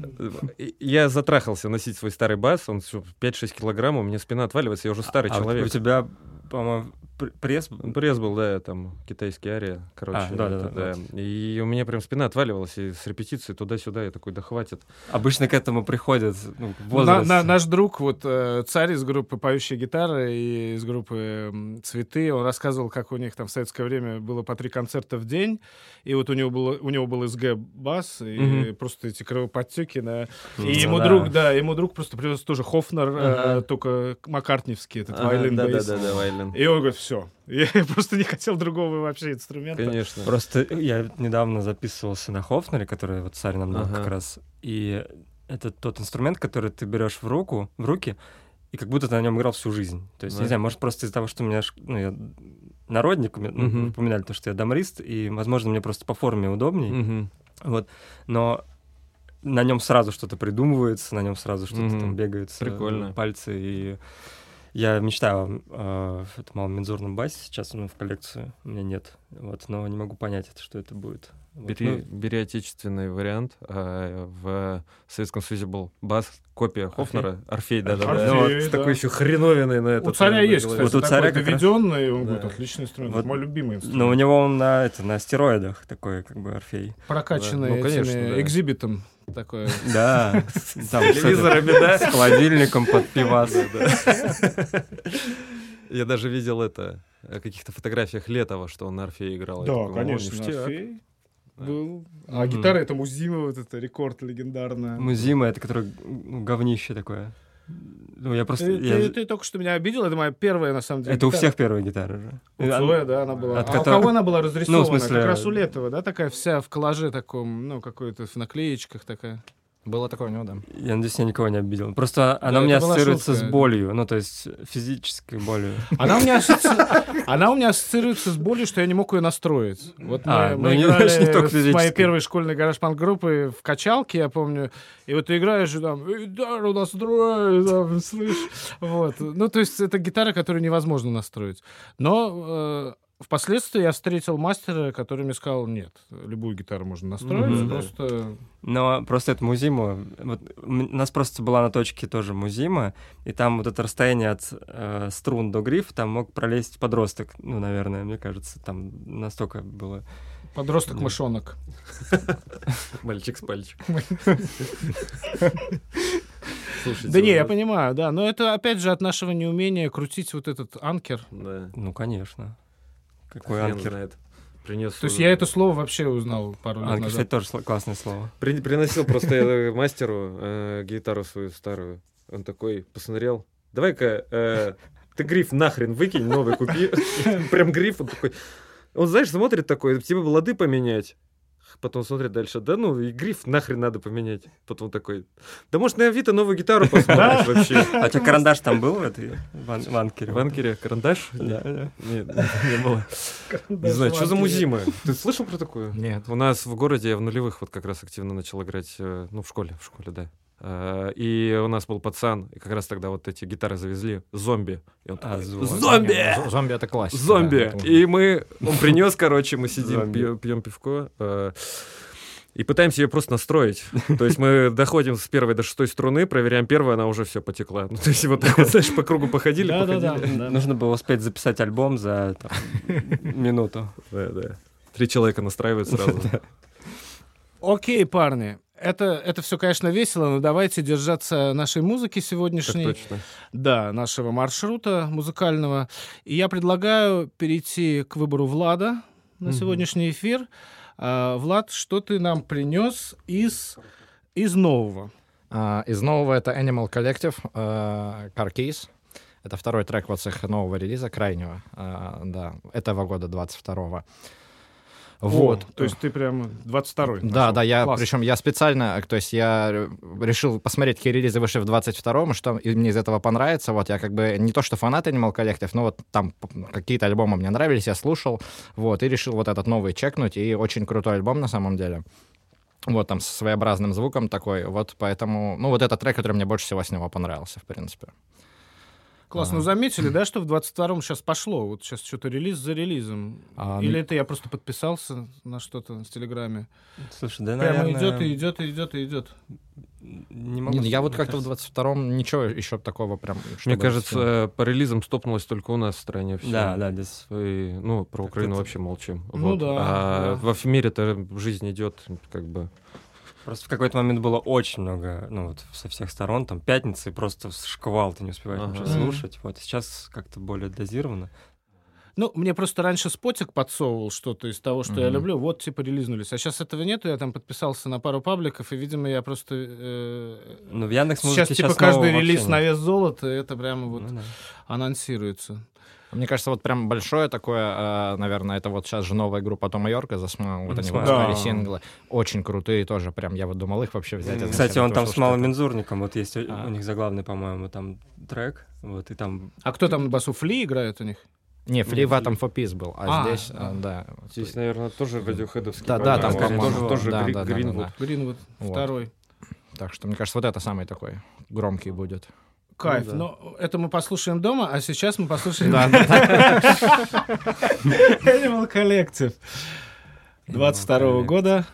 [SPEAKER 2] Я затрахался носить свой старый бас. Он всё 5-6 килограмм. У меня спина отваливается. Я уже старый
[SPEAKER 1] А у
[SPEAKER 2] человек.
[SPEAKER 1] тебя, по-моему, пр- пресс...
[SPEAKER 2] Пресс был, да, там китайский ария, короче.
[SPEAKER 1] А, да, да, да,
[SPEAKER 2] И у меня прям спина отваливалась, и с репетиции туда-сюда я такой, да хватит.
[SPEAKER 1] Обычно к этому приходят ну,
[SPEAKER 3] на- на- наш друг, вот э, царь из группы «Поющие гитары» и из группы «Цветы», он рассказывал, как у них там в советское время было по три концерта в день, и вот у него, было, у него был СГ-бас, и
[SPEAKER 2] Мгм.
[SPEAKER 3] просто эти кровоподтеки.
[SPEAKER 1] Ну
[SPEAKER 3] И ему
[SPEAKER 1] да.
[SPEAKER 3] друг, да, ему друг просто привез тоже Хофнер, э,
[SPEAKER 2] Ага.
[SPEAKER 3] только маккартневский, этот
[SPEAKER 2] Ага,
[SPEAKER 3] вайлин
[SPEAKER 2] да, да, да, вайлен.
[SPEAKER 3] И он говорит, все, я просто не хотел другого вообще инструмента.
[SPEAKER 2] Конечно.
[SPEAKER 1] Просто я недавно записывался на Хофнере, который вот царь нам дал
[SPEAKER 2] Ага.
[SPEAKER 1] как раз. И это тот инструмент, который ты берешь в руку, в руки, и как будто ты на нем играл всю жизнь. То есть,
[SPEAKER 2] Да.
[SPEAKER 1] не знаю, может, просто из-за того, что у меня ну, я народник, ну,
[SPEAKER 2] Мгм.
[SPEAKER 1] упоминали то, что я домрист, и, возможно, мне просто по форме удобней.
[SPEAKER 2] Мгм.
[SPEAKER 1] Вот. Но на нем сразу что-то придумывается, на нем сразу что-то
[SPEAKER 2] Мгм.
[SPEAKER 1] там бегают э,
[SPEAKER 2] Прикольно.
[SPEAKER 1] пальцы. И я мечтаю о э, этом маломензурном басе сейчас, ну, в коллекцию у меня нет. Вот, но не могу понять, что это будет. Вот,
[SPEAKER 2] Бери,
[SPEAKER 1] ну,
[SPEAKER 2] бери отечественный вариант. а, в Советском Союзе был бас, копия Хофнера, Орфей, да, да,
[SPEAKER 3] Орфей,
[SPEAKER 2] да. Вот с
[SPEAKER 3] да.
[SPEAKER 2] такой еще хреновиной на это.
[SPEAKER 3] У царя есть, кстати,
[SPEAKER 1] Вот у царя
[SPEAKER 3] такой
[SPEAKER 1] раз-
[SPEAKER 3] доведенный, он
[SPEAKER 2] Да.
[SPEAKER 3] говорит, отличный инструмент,
[SPEAKER 1] Вот.
[SPEAKER 3] мой любимый инструмент.
[SPEAKER 1] но у него он на, это, на стероидах такой, как бы, Орфей.
[SPEAKER 3] Прокачанный
[SPEAKER 2] Да, ну, конечно,
[SPEAKER 3] этими
[SPEAKER 2] да.
[SPEAKER 3] экзибитом такое.
[SPEAKER 1] Да, там с
[SPEAKER 2] телевизорами, да?
[SPEAKER 1] С холодильником под пивас.
[SPEAKER 2] Я даже видел это о каких-то фотографиях Летова, что он на Орфее играл.
[SPEAKER 3] Да,
[SPEAKER 2] такой, «О,
[SPEAKER 3] конечно,
[SPEAKER 2] ништяк».
[SPEAKER 3] Был. А гитара это Музима, вот это рекорд легендарная.
[SPEAKER 1] Музима, это которое ну, говнище такое. Ну, я просто...
[SPEAKER 3] Ты,
[SPEAKER 1] я-
[SPEAKER 3] ты- ты только что меня обидел, это моя первая, на самом деле,
[SPEAKER 1] Это у
[SPEAKER 3] гитара.
[SPEAKER 1] всех первая гитара же.
[SPEAKER 3] У Цоя, да, она была.
[SPEAKER 1] От
[SPEAKER 3] а
[SPEAKER 1] которой-
[SPEAKER 3] у кого она была разрисована?
[SPEAKER 1] Ну, в смысле-
[SPEAKER 3] Как раз у Летова, да, такая вся в коллаже таком, ну, какой-то в наклеечках такая.
[SPEAKER 4] Было такое у него, да.
[SPEAKER 1] Я надеюсь, я никого не обидел. Просто она у
[SPEAKER 3] это
[SPEAKER 1] меня ассоциируется
[SPEAKER 3] шутка.
[SPEAKER 1] с болью, ну, то есть физической болью.
[SPEAKER 3] Она у меня асоци- она у меня ассоциируется с болью, что я не мог ее настроить. Вот
[SPEAKER 1] А,
[SPEAKER 3] мы,
[SPEAKER 1] ну,
[SPEAKER 3] мы
[SPEAKER 1] не-
[SPEAKER 3] играли
[SPEAKER 1] значит, не только
[SPEAKER 3] с моей первой школьной гараж-панк группы в качалке, я помню. И вот ты играешь, и там, гитару настрой, там, слышь. Вот. Ну, то есть это гитара, которую невозможно настроить. Но э, впоследствии я встретил мастера, который мне сказал, нет, любую гитару можно настроить,
[SPEAKER 1] Мгм.
[SPEAKER 3] просто...
[SPEAKER 1] Но просто это Музима. Вот у нас просто была на точке тоже Музима, и там вот это расстояние от э, струн до грифа, там мог пролезть подросток, ну, наверное, мне кажется, там настолько было.
[SPEAKER 3] Подросток-мышонок.
[SPEAKER 2] Мальчик с пальчик. Слушайте,
[SPEAKER 3] Да не, я понимаю, да. Но это, опять же, от нашего неумения крутить вот этот анкер.
[SPEAKER 2] Да.
[SPEAKER 1] Ну, конечно. Какой
[SPEAKER 2] Хрен
[SPEAKER 1] анкер.
[SPEAKER 2] знает. Принес.
[SPEAKER 3] То есть я это слово вообще узнал пару лет
[SPEAKER 1] Анкер,
[SPEAKER 3] назад.
[SPEAKER 1] кстати, тоже сло- классное слово.
[SPEAKER 2] При- приносил просто я мастеру э, гитару свою старую. Он такой посмотрел. Давай-ка э, ты гриф нахрен выкинь, новый купи. Прям гриф. Он такой. Он, знаешь, смотрит такой, тебе бы лады поменять. Потом смотрит дальше, да ну, и гриф нахрен надо поменять. Потом такой, да может на Авито новую гитару посмотришь вообще.
[SPEAKER 1] А у тебя карандаш там был в этой в ан- в анкере?
[SPEAKER 2] В анкере карандаш?
[SPEAKER 1] Да, да.
[SPEAKER 2] Нет, не было. Не знаю, что за музима? Ты слышал про такую?
[SPEAKER 4] Нет.
[SPEAKER 2] У нас в городе я в нулевых вот как раз активно начал играть, э, ну, в школе, в школе, да. А, И у нас был пацан, и как раз тогда вот эти гитары завезли, зомби. И он
[SPEAKER 1] А,
[SPEAKER 2] такой,
[SPEAKER 1] зомби.
[SPEAKER 2] зомби!
[SPEAKER 4] З- Зомби это классика.
[SPEAKER 2] Зомби!
[SPEAKER 4] да,
[SPEAKER 2] И мы, он принес, короче, мы сидим,
[SPEAKER 1] Зомби.
[SPEAKER 2] пьем, пьем пивко, э, и пытаемся ее просто настроить. То есть мы доходим с первой до шестой струны, проверяем первую, она уже все потекла. Ну, то есть вот так вот, знаешь, по кругу походили,
[SPEAKER 3] Да-да-да.
[SPEAKER 2] походили.
[SPEAKER 3] Да.
[SPEAKER 1] Нужно было успеть записать альбом за там, минуту.
[SPEAKER 2] Да, да. Три человека настраивают сразу.
[SPEAKER 3] Окей, парни. Это, это все, конечно, весело, но давайте держаться нашей музыки
[SPEAKER 2] Так
[SPEAKER 3] сегодняшней.
[SPEAKER 2] точно.
[SPEAKER 3] Да, нашего маршрута музыкального. И я предлагаю перейти к выбору Влада на
[SPEAKER 1] Мгм.
[SPEAKER 3] сегодняшний эфир. А, Влад, что ты нам принес из, из нового?
[SPEAKER 4] А, Из нового это Animal Collective, э, Car Keys. Это второй трек вот с их нового релиза, крайнего, а, да, этого года, 22-го. Вот.
[SPEAKER 3] О, то есть ты прям 22-й.
[SPEAKER 4] Да,
[SPEAKER 3] нашел.
[SPEAKER 4] да, я,
[SPEAKER 3] Класс.
[SPEAKER 4] причем я специально, то есть я решил посмотреть, какие релизы вышли в 22-м, что мне из этого понравится. Вот я как бы не то, что фанат Animal Collective, но вот там какие-то альбомы мне нравились, я слушал, вот, и решил вот этот новый чекнуть, и очень крутой альбом на самом деле. Вот там с своеобразным звуком такой, вот поэтому, ну вот этот трек, который мне больше всего с него понравился, в принципе.
[SPEAKER 3] Класс. Ну, заметили, да, что в 22-м сейчас пошло? Вот сейчас что-то релиз за релизом.
[SPEAKER 4] А,
[SPEAKER 3] Или это я просто подписался на что-то в Телеграме?
[SPEAKER 1] Слушай, да,
[SPEAKER 3] Прямо
[SPEAKER 1] наверное...
[SPEAKER 3] идет и идет и идет и идет.
[SPEAKER 1] Не могу
[SPEAKER 4] не, я вот как-то в
[SPEAKER 1] мне кажется.
[SPEAKER 4] 22-м ничего еще такого прям...
[SPEAKER 2] Мне кажется, по релизам стопнулось только у нас в стране все.
[SPEAKER 1] Да, да, здесь...
[SPEAKER 2] ну, про Украину
[SPEAKER 1] это-
[SPEAKER 2] вообще молчим.
[SPEAKER 3] Ну
[SPEAKER 2] Вот.
[SPEAKER 3] да,
[SPEAKER 2] А
[SPEAKER 3] да.
[SPEAKER 2] во в мире-то жизнь идет, как бы.
[SPEAKER 1] Просто в какой-то момент было очень много, ну вот со всех сторон, там пятницы, просто шквал, ты не успеваешь
[SPEAKER 2] Ага.
[SPEAKER 1] ничего слушать. Вот сейчас как-то более дозировано.
[SPEAKER 3] Ну, мне просто раньше Спотик подсовывал что-то из того, что я
[SPEAKER 4] Мгм.
[SPEAKER 3] люблю. Вот, типа, релизнулись. А сейчас этого нету. Я там подписался на пару пабликов, и, видимо, я просто... э,
[SPEAKER 1] Ну, в Яндекс
[SPEAKER 3] сейчас, типа, каждый релиз на вес золота, это прямо вот
[SPEAKER 1] Ну
[SPEAKER 3] анонсируется.
[SPEAKER 4] Мне кажется, вот прям большое такое, э, наверное, это вот сейчас же новая группа Тома Йорка, Smile, вот они выпускали
[SPEAKER 3] Да.
[SPEAKER 4] синглы, очень крутые тоже, прям я вот думал их вообще взять.
[SPEAKER 1] Кстати, он там с малым мензурником, вот есть у-
[SPEAKER 4] А.
[SPEAKER 1] у них заглавный, по-моему, там трек, вот, и там...
[SPEAKER 3] А кто там басу? Фли играет у них?
[SPEAKER 4] Не, Флива там For Peace был, а,
[SPEAKER 3] А,
[SPEAKER 4] здесь,
[SPEAKER 3] а.
[SPEAKER 4] да.
[SPEAKER 2] Здесь, наверное, тоже радиохедовский.
[SPEAKER 4] Да, да, там,
[SPEAKER 1] скорее
[SPEAKER 2] тоже,
[SPEAKER 1] всего.
[SPEAKER 2] тоже
[SPEAKER 4] Да,
[SPEAKER 2] Гри-
[SPEAKER 4] да, да,
[SPEAKER 2] Гринвуд.
[SPEAKER 4] да,
[SPEAKER 3] Гринвуд,
[SPEAKER 4] Вот.
[SPEAKER 3] второй.
[SPEAKER 4] Так что, мне кажется, вот это самый такой громкий будет.
[SPEAKER 3] Кайф.
[SPEAKER 1] Ну да.
[SPEAKER 3] Но это мы послушаем дома, а сейчас мы послушаем Animal Collective 22
[SPEAKER 1] Collective.
[SPEAKER 3] года.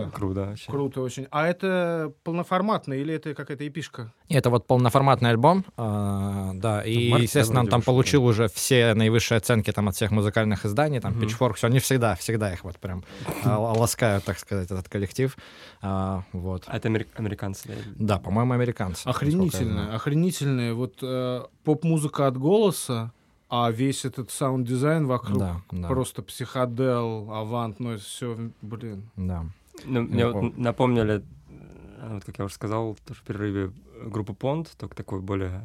[SPEAKER 3] Круто.
[SPEAKER 1] Круто вообще.
[SPEAKER 3] Круто очень. А это полноформатно или это какая-то эпишка?
[SPEAKER 4] Это вот полноформатный альбом, а, да, и,
[SPEAKER 2] марте
[SPEAKER 4] естественно, он там получил уже все наивысшие оценки там от всех музыкальных изданий, там,
[SPEAKER 1] Мгм.
[SPEAKER 4] Pitchfork, все, они всегда, всегда их вот прям а, ласкают, так сказать, этот коллектив, А, вот.
[SPEAKER 1] А это амери- американцы, да?
[SPEAKER 4] Да, по-моему, американцы. знаю.
[SPEAKER 3] охренительная. Вот э, поп-музыка от голоса, а весь этот саунд-дизайн вокруг
[SPEAKER 4] Да, да,
[SPEAKER 3] просто психодел, авант, ну это все, блин.
[SPEAKER 4] да.
[SPEAKER 1] Ну, мне вот
[SPEAKER 4] помню.
[SPEAKER 1] напомнили, э, вот как я уже сказал, тоже в перерыве группу Понт, только такой более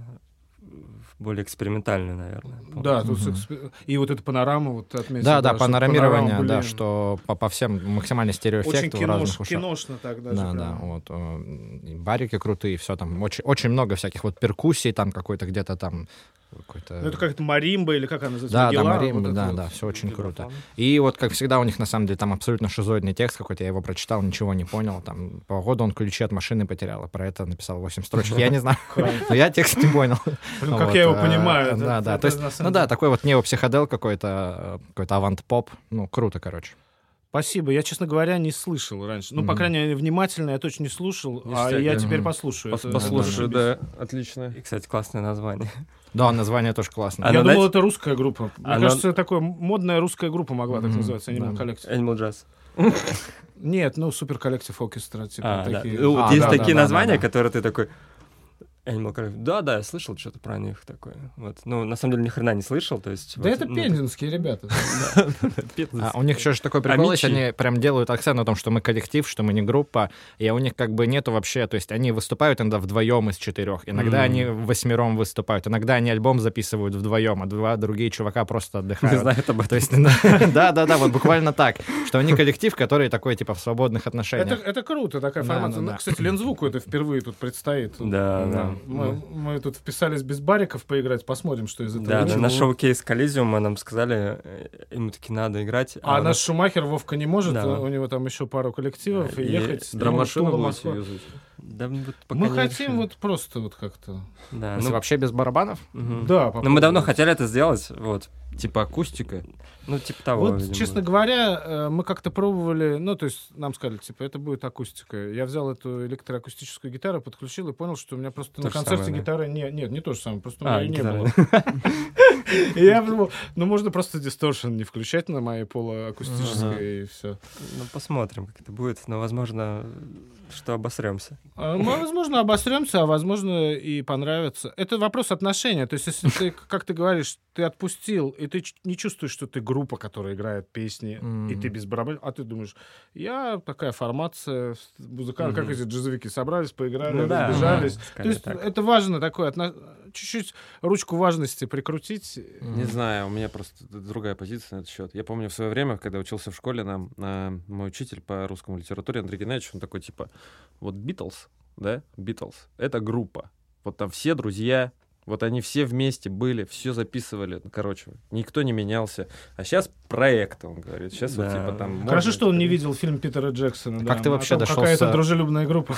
[SPEAKER 1] более экспериментальный, наверное. Понт.
[SPEAKER 3] Да, тут
[SPEAKER 4] Мгм.
[SPEAKER 3] эксп- и вот эта панорама, вот отметил.
[SPEAKER 4] Да, да,
[SPEAKER 3] что
[SPEAKER 4] панорамирование,
[SPEAKER 3] панорама,
[SPEAKER 4] да, что по, по всем максимально
[SPEAKER 3] Очень
[SPEAKER 4] стереоэффект в разных
[SPEAKER 3] кинош,
[SPEAKER 4] ушах.
[SPEAKER 3] киношно так даже.
[SPEAKER 4] Да,
[SPEAKER 3] прям.
[SPEAKER 4] да, вот. э, и Барики крутые, все там. Очень, очень много всяких вот перкуссий, там какой-то где-то там какой-то...
[SPEAKER 3] Ну, это как-то маримба или как она называется?
[SPEAKER 4] Да, да,
[SPEAKER 3] Магеллан,
[SPEAKER 4] маримба,
[SPEAKER 3] вот
[SPEAKER 4] да,
[SPEAKER 3] вот.
[SPEAKER 4] да, все очень круто.
[SPEAKER 1] Вибрафон.
[SPEAKER 4] И вот, как всегда, у них, на самом деле, там абсолютно шизоидный текст какой-то, я его прочитал, ничего не понял, там, походу, он ключи от машины потерял, а про это написал 8 строчек, я не знаю, но я текст не понял.
[SPEAKER 3] Как я его
[SPEAKER 4] э,
[SPEAKER 3] понимаю. это-
[SPEAKER 4] Да, да, то есть, ну да, такой вот неопсиходел какой-то, э, какой-то авант-поп, ну, круто, короче.
[SPEAKER 3] Спасибо. Я, честно говоря, не слышал раньше. Ну, по
[SPEAKER 4] Мгм.
[SPEAKER 3] крайней мере, внимательно я точно не слушал, а
[SPEAKER 2] Ништяк,
[SPEAKER 3] я
[SPEAKER 2] да.
[SPEAKER 3] теперь послушаю.
[SPEAKER 2] Пос-
[SPEAKER 3] это-
[SPEAKER 2] да, отлично.
[SPEAKER 1] И, кстати, классное название.
[SPEAKER 4] Да, название тоже классное.
[SPEAKER 1] А
[SPEAKER 3] Я думал, это русская группа. Мне кажется, такая модная русская группа могла так называться, Animal. Collective.
[SPEAKER 1] Animal Jazz.
[SPEAKER 3] Нет, ну, Супер Коллектив Оркестра, типа
[SPEAKER 1] А,
[SPEAKER 3] такие.
[SPEAKER 1] Ну,
[SPEAKER 4] А,
[SPEAKER 1] Есть
[SPEAKER 4] да,
[SPEAKER 1] такие
[SPEAKER 4] да,
[SPEAKER 1] названия,
[SPEAKER 4] да, да.
[SPEAKER 1] которые ты такой... Animal Collective. Да, да, я слышал что-то про них такое. Вот. Ну, на самом деле, ни хрена не слышал. То есть,
[SPEAKER 3] Да
[SPEAKER 1] вот,
[SPEAKER 3] это
[SPEAKER 1] ну,
[SPEAKER 3] пензенские ребята.
[SPEAKER 4] А у них еще же такой прикол, они прям делают акцент на том, что мы коллектив, что мы не группа, и у них как бы нету вообще, то есть они выступают иногда вдвоем из четырех, иногда они восьмером выступают, иногда они альбом записывают вдвоем, а два другие чувака просто
[SPEAKER 1] Не
[SPEAKER 4] отдыхают.
[SPEAKER 1] знают об
[SPEAKER 4] То
[SPEAKER 1] этом.
[SPEAKER 4] есть, да, да, да, вот буквально так, что они коллектив, который такой типа в свободных отношениях.
[SPEAKER 3] это круто, такая формация. Ну. Кстати, Лензвуку это впервые тут предстоит.
[SPEAKER 1] Да, да.
[SPEAKER 3] Мы, мы тут вписались без бариков поиграть, посмотрим, что из этого
[SPEAKER 1] Да, на шоу-кейс Коллизиума нам сказали, э, ему таки надо играть.
[SPEAKER 3] А
[SPEAKER 1] у
[SPEAKER 3] наш Шумахер Вовка не может,
[SPEAKER 1] Да.
[SPEAKER 3] у него там еще пару коллективов, и
[SPEAKER 1] И
[SPEAKER 3] ехать. ну,
[SPEAKER 2] Драм-машину
[SPEAKER 3] Тула,
[SPEAKER 2] будете юзать?
[SPEAKER 1] Да, вот пока
[SPEAKER 3] Мы
[SPEAKER 1] не
[SPEAKER 3] хотим
[SPEAKER 1] решили.
[SPEAKER 3] вот просто вот как-то.
[SPEAKER 1] Да,
[SPEAKER 4] Если
[SPEAKER 1] ну,
[SPEAKER 4] вообще без барабанов?
[SPEAKER 1] мгм.
[SPEAKER 3] Да,
[SPEAKER 1] Но мы давно хотели это сделать, вот.
[SPEAKER 2] Типа акустика?
[SPEAKER 1] Ну, типа того,
[SPEAKER 3] Вот,
[SPEAKER 1] видимо.
[SPEAKER 3] честно говоря, э, мы как-то пробовали, ну, то есть нам сказали, типа, это будет акустика. Я взял эту электроакустическую гитару, подключил и понял, что у меня просто
[SPEAKER 1] То
[SPEAKER 3] на концерте
[SPEAKER 1] самое, да?
[SPEAKER 3] гитары не, нет, не то же самое, просто у
[SPEAKER 1] А,
[SPEAKER 3] меня её не было. Я подумал, ну, можно просто дисторшн не включать на моей полуакустической, и все.
[SPEAKER 1] Ну, посмотрим, как это будет. Но, возможно, что обосремся.
[SPEAKER 3] Мы, возможно, обосремся, а возможно, и понравится. Это вопрос отношения. То есть, если ты, как ты говоришь, ты отпустил, и ты не чувствуешь, что ты группа, которая играет песни, и
[SPEAKER 4] Мгм.
[SPEAKER 3] ты без барабанов, а ты думаешь, я такая формация, музыкант, как
[SPEAKER 1] Мгм.
[SPEAKER 3] эти джазовики собрались, поиграли,
[SPEAKER 1] Ну да,
[SPEAKER 3] разбежались.
[SPEAKER 1] ага,
[SPEAKER 3] То
[SPEAKER 1] скорее
[SPEAKER 3] есть,
[SPEAKER 1] так.
[SPEAKER 3] это важно такое, отно- чуть-чуть ручку важности прикрутить.
[SPEAKER 2] Не знаю, у меня просто другая позиция на этот счет. Я помню в свое время, когда учился в школе, нам на, мой учитель по русскому литературе Андрей Геннадьевич, он такой типа, вот Битлз, да, Битлз, это группа. Вот там все друзья, вот они все вместе были, все записывали, ну, короче, никто не менялся. А сейчас проект, он говорит, сейчас вот
[SPEAKER 1] Да.
[SPEAKER 2] типа там...
[SPEAKER 3] Хорошо,
[SPEAKER 2] можно
[SPEAKER 3] что он не видел фильм Питера Джексона.
[SPEAKER 4] Как
[SPEAKER 3] да,
[SPEAKER 4] ты вообще дошел
[SPEAKER 3] Какая-то
[SPEAKER 4] с-
[SPEAKER 3] дружелюбная группа.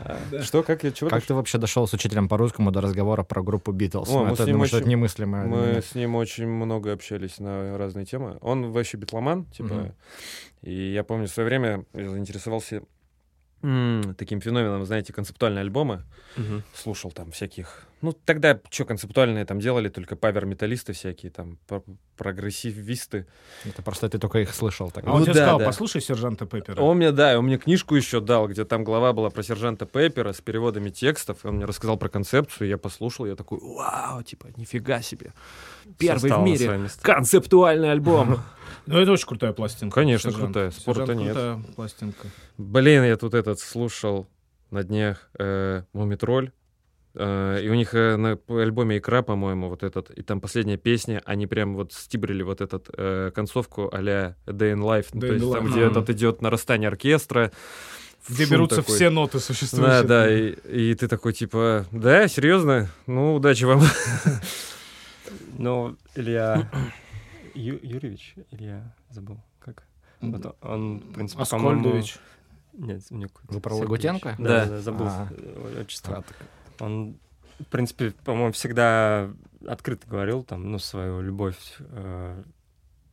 [SPEAKER 2] А, Что, как я, чего?
[SPEAKER 4] Как
[SPEAKER 2] ты-
[SPEAKER 4] вообще дошел с учителем по русскому до разговора про группу Битлз?
[SPEAKER 2] О,
[SPEAKER 4] Ну,
[SPEAKER 2] мы
[SPEAKER 4] это,
[SPEAKER 2] с ним
[SPEAKER 4] думаю, что
[SPEAKER 2] очень-
[SPEAKER 4] это немыслимо.
[SPEAKER 2] Мы с ним очень много общались на разные темы. Он вообще битломан, типа.
[SPEAKER 4] Мгм.
[SPEAKER 2] И я помню, в свое время я заинтересовался м, таким феноменом, знаете, концептуальные альбомы.
[SPEAKER 1] Мгм.
[SPEAKER 2] Слушал там всяких... Ну, тогда что концептуальные там делали? Только павер-металлисты всякие, там, про- прогрессивисты.
[SPEAKER 4] Это просто ты только их слышал
[SPEAKER 3] А
[SPEAKER 4] тогда.
[SPEAKER 3] он
[SPEAKER 2] Ну
[SPEAKER 3] тебе
[SPEAKER 2] да,
[SPEAKER 3] сказал,
[SPEAKER 2] да.
[SPEAKER 3] послушай сержанта Пеппера.
[SPEAKER 2] Он мне, да, он мне книжку еще дал, где там глава была про сержанта Пеппера с переводами текстов. И он мне рассказал про концепцию, я послушал, я такой, вау, типа, нифига себе. Первый в мире концептуальный альбом.
[SPEAKER 3] Ну, это очень крутая пластинка.
[SPEAKER 2] Конечно,
[SPEAKER 3] «Сержант».
[SPEAKER 2] крутая. Спорта
[SPEAKER 3] «Сержант»
[SPEAKER 2] нет.
[SPEAKER 3] крутая пластинка.
[SPEAKER 2] Блин, я тут этот слушал на днях э, Мумитроль. Э, и у них э, на альбоме «Икра», по-моему, вот этот, и там последняя песня, они прям вот стибрили вот этот э, концовку а-ля Day in Life, ну,
[SPEAKER 3] Day
[SPEAKER 2] то есть там, где этот идет нарастание оркестра.
[SPEAKER 3] Где берутся
[SPEAKER 2] такой.
[SPEAKER 3] все ноты
[SPEAKER 2] Да,
[SPEAKER 3] существующие.
[SPEAKER 2] да, и, и ты такой, типа, да, серьезно? Ну, удачи вам.
[SPEAKER 1] Ну, Илья Ю- Юрьевич, Илья, забыл, как? Вот он, в принципе.
[SPEAKER 3] Аскольдович.
[SPEAKER 1] Нет, у него.
[SPEAKER 4] Лагутенко?
[SPEAKER 1] Да,
[SPEAKER 2] Да.
[SPEAKER 1] да, забыл
[SPEAKER 4] А.
[SPEAKER 1] э, отчество. Он, в принципе, по-моему, всегда открыто говорил там, ну, свою любовь э,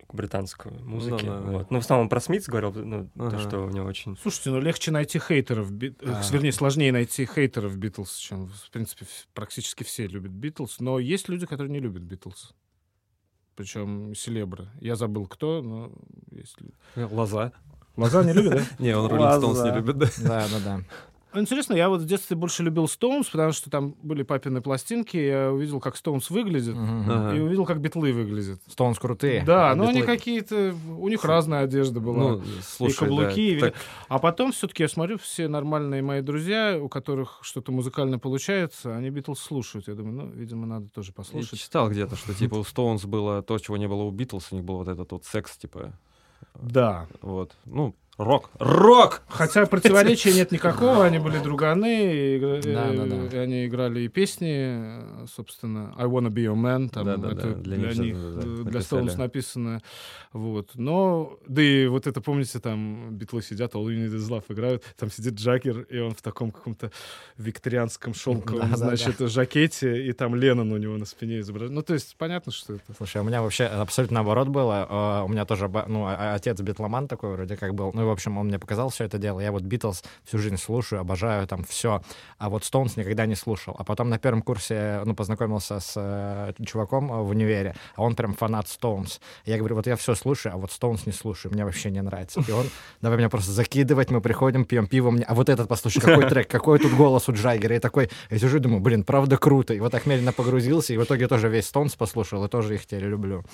[SPEAKER 1] к британскую музыки.
[SPEAKER 2] Ну, да, да.
[SPEAKER 1] вот. Ну, в основном про Смитс говорил, ну, то, что у него очень...
[SPEAKER 3] Слушайте, ну легче найти хейтеров, Би- э,
[SPEAKER 1] А.
[SPEAKER 3] вернее, сложнее найти хейтеров Битлз, чем, в принципе, практически все любят Битлз, но есть люди, которые не любят Битлз. Причем селебры. Я забыл, кто, но есть.
[SPEAKER 2] Лоза.
[SPEAKER 3] Лоза не любит, да?
[SPEAKER 2] Не, он. Роллинг Стоунс не любит, да.
[SPEAKER 4] Да, да, да.
[SPEAKER 3] Интересно, я вот в детстве больше любил Стоунс, потому что там были папины пластинки, я увидел, как Стоунс выглядит, и увидел, как битлы выглядят.
[SPEAKER 4] Стоунс крутые.
[SPEAKER 3] Да,
[SPEAKER 4] А
[SPEAKER 3] но они какие-то... У них разная одежда была.
[SPEAKER 2] Ну, слушай,
[SPEAKER 3] и каблуки, и
[SPEAKER 2] да.
[SPEAKER 3] вели-
[SPEAKER 2] Так,
[SPEAKER 3] А потом все-таки я смотрю, все нормальные мои друзья, у которых что-то музыкально получается, они Битлз слушают. Я думаю, ну, видимо, надо тоже
[SPEAKER 2] Я
[SPEAKER 3] послушать.
[SPEAKER 2] читал где-то, что типа у Стоунс было то, чего не было у Битлз, у них был вот этот вот секс, типа,
[SPEAKER 3] Да.
[SPEAKER 2] вот. Ну, рок. Рок!
[SPEAKER 3] Хотя противоречия нет никакого, они были друганы, и,
[SPEAKER 4] Да, да, да.
[SPEAKER 3] и они играли и песни, собственно, I Wanna Be Your Man, там,
[SPEAKER 2] Да, да,
[SPEAKER 3] это
[SPEAKER 2] да,
[SPEAKER 3] для,
[SPEAKER 2] для них, да, да, да,
[SPEAKER 3] э, для. Стоунс написано, вот, но, да и вот это, помните, там битлы сидят, All You Need Is Love играют, там сидит Джаггер, и он в таком каком-то викторианском шелковом,
[SPEAKER 4] Да, да,
[SPEAKER 3] значит, жакете, и там Леннон у него на спине изображен. Ну, то есть, понятно, что это...
[SPEAKER 4] Слушай, у меня вообще абсолютно наоборот было. Э, У меня тоже, ну, а- отец битломан такой вроде как был. Ну, в общем, он мне показал все это дело. Я вот Битлз всю жизнь слушаю, обожаю там все. А вот Стоунс никогда не слушал. А потом на первом курсе, ну, познакомился с э, чуваком э, в универе, а он прям фанат Стоунс. Я говорю, вот я все слушаю, а вот Стоунс не слушаю, мне вообще не нравится. И он, давай меня просто закидывать, мы приходим, пьем пиво, мне, а вот этот послушай, какой трек, какой тут голос у Джаггера. И такой, я сижу и думаю, блин, правда круто. И вот так медленно погрузился, и в итоге тоже весь Стоунс послушал, и тоже их теперь люблю.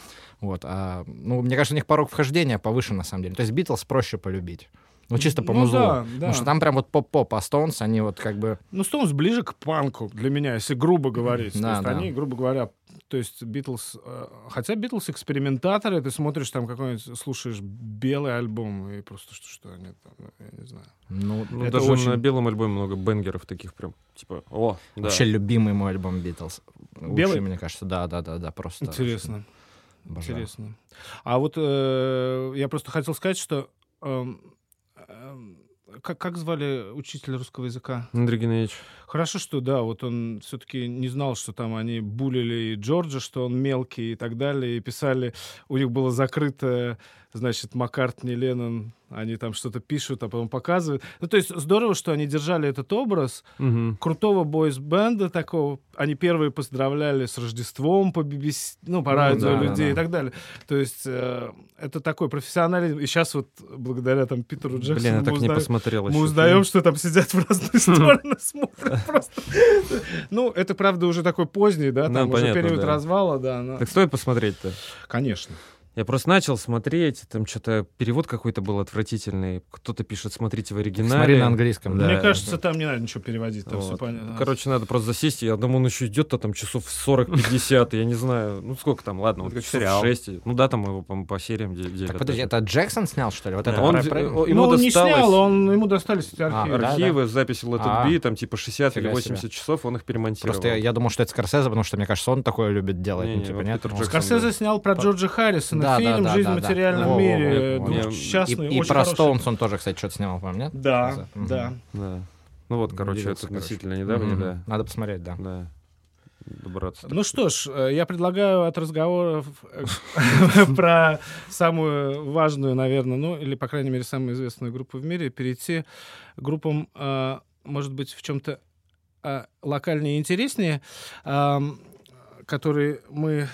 [SPEAKER 4] Вот, а, ну, мне кажется, у них порог вхождения повыше, на самом деле. То есть Битлз проще полюбить. Ну, чисто по
[SPEAKER 3] Ну
[SPEAKER 4] музлу.
[SPEAKER 3] да, да.
[SPEAKER 4] Потому что там прям вот поп-поп, а Стоунс, они вот как бы...
[SPEAKER 3] Ну, Стоунс ближе к панку для меня, если грубо говорить. то
[SPEAKER 4] Да,
[SPEAKER 3] есть
[SPEAKER 4] да.
[SPEAKER 3] они, грубо говоря, то есть Битлз... э, Хотя Битлз экспериментаторы, ты смотришь там какой-нибудь, слушаешь белый альбом, и просто что, что они там, ну, я не знаю.
[SPEAKER 4] Ну,
[SPEAKER 2] Ну,
[SPEAKER 3] Это
[SPEAKER 2] даже
[SPEAKER 3] очень-
[SPEAKER 2] на белом альбоме много бенгеров таких прям, типа, о, да.
[SPEAKER 4] Вообще любимый мой альбом Битлз.
[SPEAKER 3] Белый?
[SPEAKER 4] Лучший, мне кажется, да, да, да, да, просто.
[SPEAKER 3] Интересно.
[SPEAKER 4] Обожаю.
[SPEAKER 3] Интересно. А вот э, я просто хотел сказать, что... эм, эм, как, как звали учителя русского языка?
[SPEAKER 2] Андрей Геннадьевич.
[SPEAKER 3] Хорошо, что да, вот он все-таки не знал, что там они булили и Джорджа, что он мелкий и так далее, и писали, у них было закрыто, значит, Маккартни, Леннон, они там что-то пишут, а потом показывают. Ну, то есть здорово, что они держали этот образ
[SPEAKER 2] Мгм.
[SPEAKER 3] крутого бойс-бенда такого. Они первые поздравляли с Рождеством по BBC, ну, по
[SPEAKER 2] Ну,
[SPEAKER 3] радио
[SPEAKER 2] да,
[SPEAKER 3] людей
[SPEAKER 4] да.
[SPEAKER 3] и так далее. То есть э, это такой профессионализм. И сейчас вот благодаря там Питеру Джексону
[SPEAKER 2] Блин, я
[SPEAKER 3] мы
[SPEAKER 2] так не
[SPEAKER 3] узнаем- мы узнаем, что там сидят в разные стороны, смотрят просто. Ну, это, правда, уже такой поздний, да,
[SPEAKER 2] Ну,
[SPEAKER 3] там уже период
[SPEAKER 2] да.
[SPEAKER 3] развала, да.
[SPEAKER 2] Так стоит посмотреть-то.
[SPEAKER 3] Конечно.
[SPEAKER 2] Я просто начал смотреть, там что-то перевод какой-то был отвратительный. Кто-то пишет, смотрите в оригинале.
[SPEAKER 4] Смотри на английском,
[SPEAKER 2] Да.
[SPEAKER 3] Мне кажется, там не надо ничего переводить, там все
[SPEAKER 2] Вот.
[SPEAKER 3] понятно.
[SPEAKER 2] Короче, надо просто засесть. Я думаю, он еще идет-то там часов 40-50, я не знаю. Ну, сколько там, ладно, вот
[SPEAKER 1] как
[SPEAKER 2] часов
[SPEAKER 1] сериал.
[SPEAKER 2] 6. Ну да, там его, по-моему, по сериям де- делят.
[SPEAKER 4] Так, подожди, это Джексон снял, что ли? Вот это
[SPEAKER 2] Он
[SPEAKER 3] Ну,
[SPEAKER 2] ему
[SPEAKER 3] он не снял, он, ему достались эти
[SPEAKER 4] А,
[SPEAKER 3] архивы.
[SPEAKER 2] архивы, записи Let It
[SPEAKER 4] А.
[SPEAKER 2] Там типа 60 или
[SPEAKER 4] Фига
[SPEAKER 2] 80
[SPEAKER 4] себе.
[SPEAKER 2] часов, он их перемонтировал.
[SPEAKER 4] Просто я, думал, что это Скорсезе, потому что, мне кажется, он такое любит делать. Ну, типа,
[SPEAKER 2] Джексон,
[SPEAKER 3] Скорсезе снял про Джорджа Харрисона
[SPEAKER 4] Да, да,
[SPEAKER 3] фильм
[SPEAKER 4] да,
[SPEAKER 3] «Жизнь
[SPEAKER 4] да,
[SPEAKER 3] в
[SPEAKER 4] да.
[SPEAKER 3] материальном
[SPEAKER 4] во,
[SPEAKER 3] мире»,
[SPEAKER 2] во.
[SPEAKER 3] двухчастный,
[SPEAKER 4] И, и
[SPEAKER 3] очень
[SPEAKER 4] про
[SPEAKER 3] хороший.
[SPEAKER 4] Стоунс он тоже, кстати, что-то снимал, по-моему, нет?
[SPEAKER 3] Да, да.
[SPEAKER 2] Да. Ну вот, короче,
[SPEAKER 4] Виделся,
[SPEAKER 2] это относительно недавний,
[SPEAKER 4] Мгм.
[SPEAKER 2] да.
[SPEAKER 4] Надо посмотреть, да.
[SPEAKER 2] Да. Добраться.
[SPEAKER 3] Ну что ж, э, я предлагаю от разговоров э, про самую важную, наверное, ну или, по крайней мере, самую известную группу в мире, перейти к группам, э, может быть, в чем-то э, локальнее и интереснее, ам, которые мы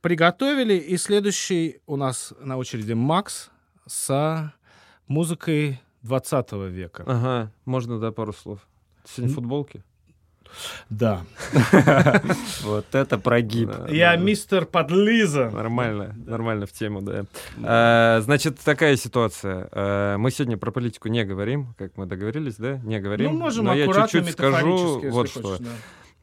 [SPEAKER 3] приготовили. И следующий у нас на очереди Макс с музыкой 20 века.
[SPEAKER 2] Ага, можно, да, пару слов. Сегодня футболки?
[SPEAKER 3] Да.
[SPEAKER 1] Вот это прогиб.
[SPEAKER 3] Я мистер Подлиза.
[SPEAKER 2] Нормально, нормально в тему, да. А, значит, такая ситуация. А, мы сегодня про политику не говорим, как мы договорились, да? Не говорим.
[SPEAKER 3] Ну, можем
[SPEAKER 2] Но я чуть-чуть скажу вот что.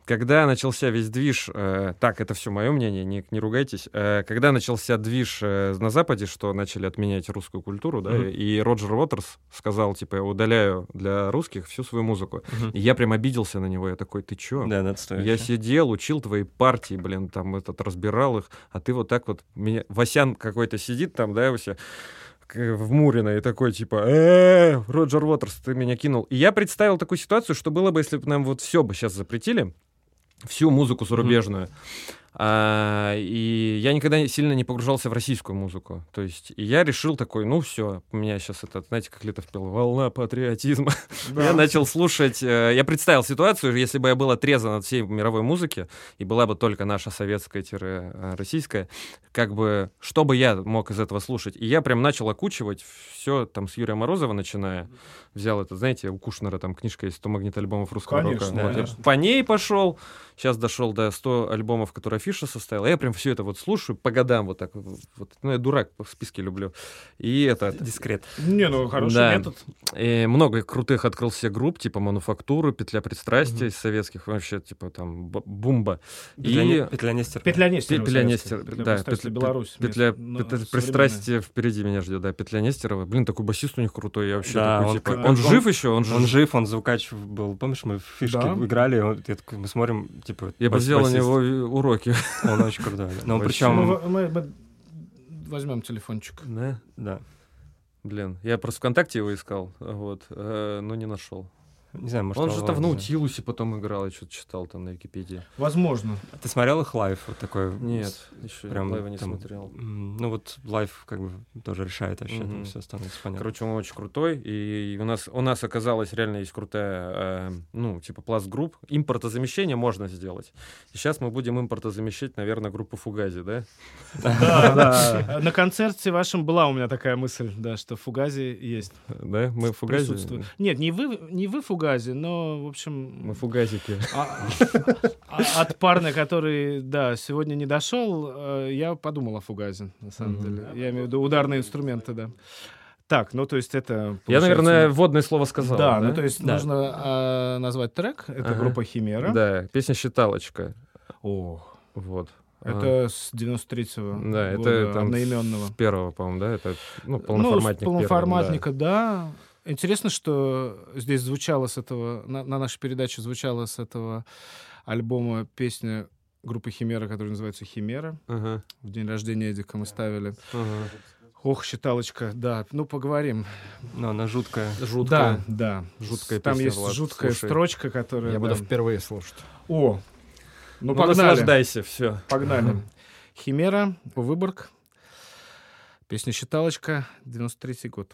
[SPEAKER 3] Да.
[SPEAKER 2] Когда начался весь движ, э, так, это все мое мнение, не, не ругайтесь. Э, когда начался движ э, на Западе, что начали отменять русскую культуру, да,
[SPEAKER 1] Мгм.
[SPEAKER 2] и Роджер Уотерс сказал, типа, я удаляю для русских всю свою музыку.
[SPEAKER 1] Мгм.
[SPEAKER 2] И я прям обиделся на него, я такой, ты чё?
[SPEAKER 1] Да, надо.
[SPEAKER 2] Я сидел, учил твои партии, блин, там этот разбирал их, а ты вот так вот меня Васян какой-то сидит там, да, Вася к- в Мурино и такой типа, э, Роджер Уотерс, ты меня кинул. И я представил такую ситуацию, что было бы, если бы нам вот все бы сейчас запретили, всю музыку зарубежную. А, и я никогда сильно не погружался в российскую музыку. То есть и я решил такой, ну все, у меня сейчас это, знаете, как Летов пел, волна патриотизма. Я начал слушать, э, я представил ситуацию, если бы я был отрезан от всей мировой музыки, и была бы только наша советская-российская, как бы, что бы я мог из этого слушать? И я прям начал окучивать все там с Юрия Морозова начиная. Взял это, знаете, у Кушнера там книжка есть 100 магнит альбомов русского
[SPEAKER 3] Конечно,
[SPEAKER 2] рока.
[SPEAKER 3] Конечно.
[SPEAKER 2] по ней пошел, сейчас дошел до 100 альбомов, которые Афиша составила. Я прям все это вот слушаю по годам вот так. Вот. Ну, я дурак, в списке люблю. И это...
[SPEAKER 1] Дискрет.
[SPEAKER 3] Не, ну хороший
[SPEAKER 2] Да.
[SPEAKER 3] метод.
[SPEAKER 2] И много крутых открыл себе групп, типа «Мануфактуру», «Петля пристрастия» из советских, вообще, типа там «Бумба».
[SPEAKER 1] Петля,
[SPEAKER 2] И
[SPEAKER 1] Петля Нестерова.
[SPEAKER 3] Петля Нестерова.
[SPEAKER 2] Петля. Нестерова,
[SPEAKER 3] Петля
[SPEAKER 2] да,
[SPEAKER 3] Пристрастия,
[SPEAKER 2] петля-
[SPEAKER 3] Беларусь.
[SPEAKER 2] Петля, петля пристрастия впереди меня ждет, да, Петля Нестерова. Блин, такой басист у них крутой, я вообще
[SPEAKER 1] Да,
[SPEAKER 2] такой,
[SPEAKER 1] он
[SPEAKER 2] типа, он,
[SPEAKER 1] он-
[SPEAKER 2] жив еще, он,
[SPEAKER 1] Он
[SPEAKER 2] жив.
[SPEAKER 1] он звукач был. Помнишь, мы в фишки
[SPEAKER 3] Да.
[SPEAKER 1] играли, он- я такой, мы смотрим, типа...
[SPEAKER 2] Я бы у
[SPEAKER 1] басист.
[SPEAKER 2] него и- уроки.
[SPEAKER 1] Он очень крутой. Но
[SPEAKER 2] Вообще.
[SPEAKER 1] причем...
[SPEAKER 3] Мы, мы- мы возьмем телефончик.
[SPEAKER 2] Да?
[SPEAKER 1] Да.
[SPEAKER 2] Блин, я просто ВКонтакте его искал, вот, э, но не нашел.
[SPEAKER 1] Не знаю, может,
[SPEAKER 2] Он же там в. Наутилусе потом играл, я что-то читал там на Википедии.
[SPEAKER 3] Возможно.
[SPEAKER 1] Ты смотрел их лайв? Вот такой?
[SPEAKER 2] Нет, еще
[SPEAKER 1] прям
[SPEAKER 2] лайва не
[SPEAKER 1] там,
[SPEAKER 2] смотрел.
[SPEAKER 1] Ну вот лайв как бы тоже решает вообще, там
[SPEAKER 2] Мгм.
[SPEAKER 1] все становится понятно.
[SPEAKER 2] Короче, он очень крутой, и у нас, у нас оказалось реально есть крутая, э, ну, типа пласт групп. Импортозамещение можно сделать. И сейчас мы будем импортозамещать, наверное, группу Фугази, да?
[SPEAKER 3] Да, На концерте вашем была у меня такая мысль, да, что Фугази есть.
[SPEAKER 2] Да, мы Фугази.
[SPEAKER 3] присутствует. Нет, не вы, не вы Фугази, но, в общем,
[SPEAKER 2] Мы Фугазики.
[SPEAKER 3] а- а- от парня, который, да, сегодня не дошел, э, я подумал о Фугазе, на самом
[SPEAKER 2] Мгм.
[SPEAKER 3] деле. Я имею в виду ударные инструменты, да. Так, ну то есть это...
[SPEAKER 2] Я,
[SPEAKER 3] получается,
[SPEAKER 2] наверное, вводное слово сказал.
[SPEAKER 3] Да, ну то есть
[SPEAKER 1] Да.
[SPEAKER 3] нужно а, назвать трек. Это
[SPEAKER 2] Ага.
[SPEAKER 3] группа Химера.
[SPEAKER 2] Да, песня «Считалочка».
[SPEAKER 3] О,
[SPEAKER 2] Вот.
[SPEAKER 3] это с 93-го
[SPEAKER 2] Да, это
[SPEAKER 3] года,
[SPEAKER 2] там
[SPEAKER 3] одноименного.
[SPEAKER 2] С первого, по-моему, да? Это, ну,
[SPEAKER 3] Ну,
[SPEAKER 2] полноформатник
[SPEAKER 3] с
[SPEAKER 2] первый,
[SPEAKER 3] полноформатника, да. Интересно, что здесь звучало с этого, на, на нашей передаче звучала с этого альбома песня группы Химера, которая называется Химера.
[SPEAKER 2] Ага,
[SPEAKER 3] В день рождения Эдика мы ставили.
[SPEAKER 2] ага.
[SPEAKER 3] Ох, считалочка, да. Ну, поговорим.
[SPEAKER 1] Но она жуткая.
[SPEAKER 2] Жуткая.
[SPEAKER 3] Да, да.
[SPEAKER 2] Жуткая
[SPEAKER 3] Там
[SPEAKER 2] песня,
[SPEAKER 3] есть
[SPEAKER 2] Влад,
[SPEAKER 3] жуткая
[SPEAKER 2] слушай.
[SPEAKER 3] строчка, которая...
[SPEAKER 4] Я
[SPEAKER 3] да.
[SPEAKER 4] буду впервые слушать.
[SPEAKER 3] О, ну,
[SPEAKER 2] Ну,
[SPEAKER 3] погнали.
[SPEAKER 2] наслаждайся, все.
[SPEAKER 3] Погнали. Химера, Выборг. Песня «Считалочка», 93-й год.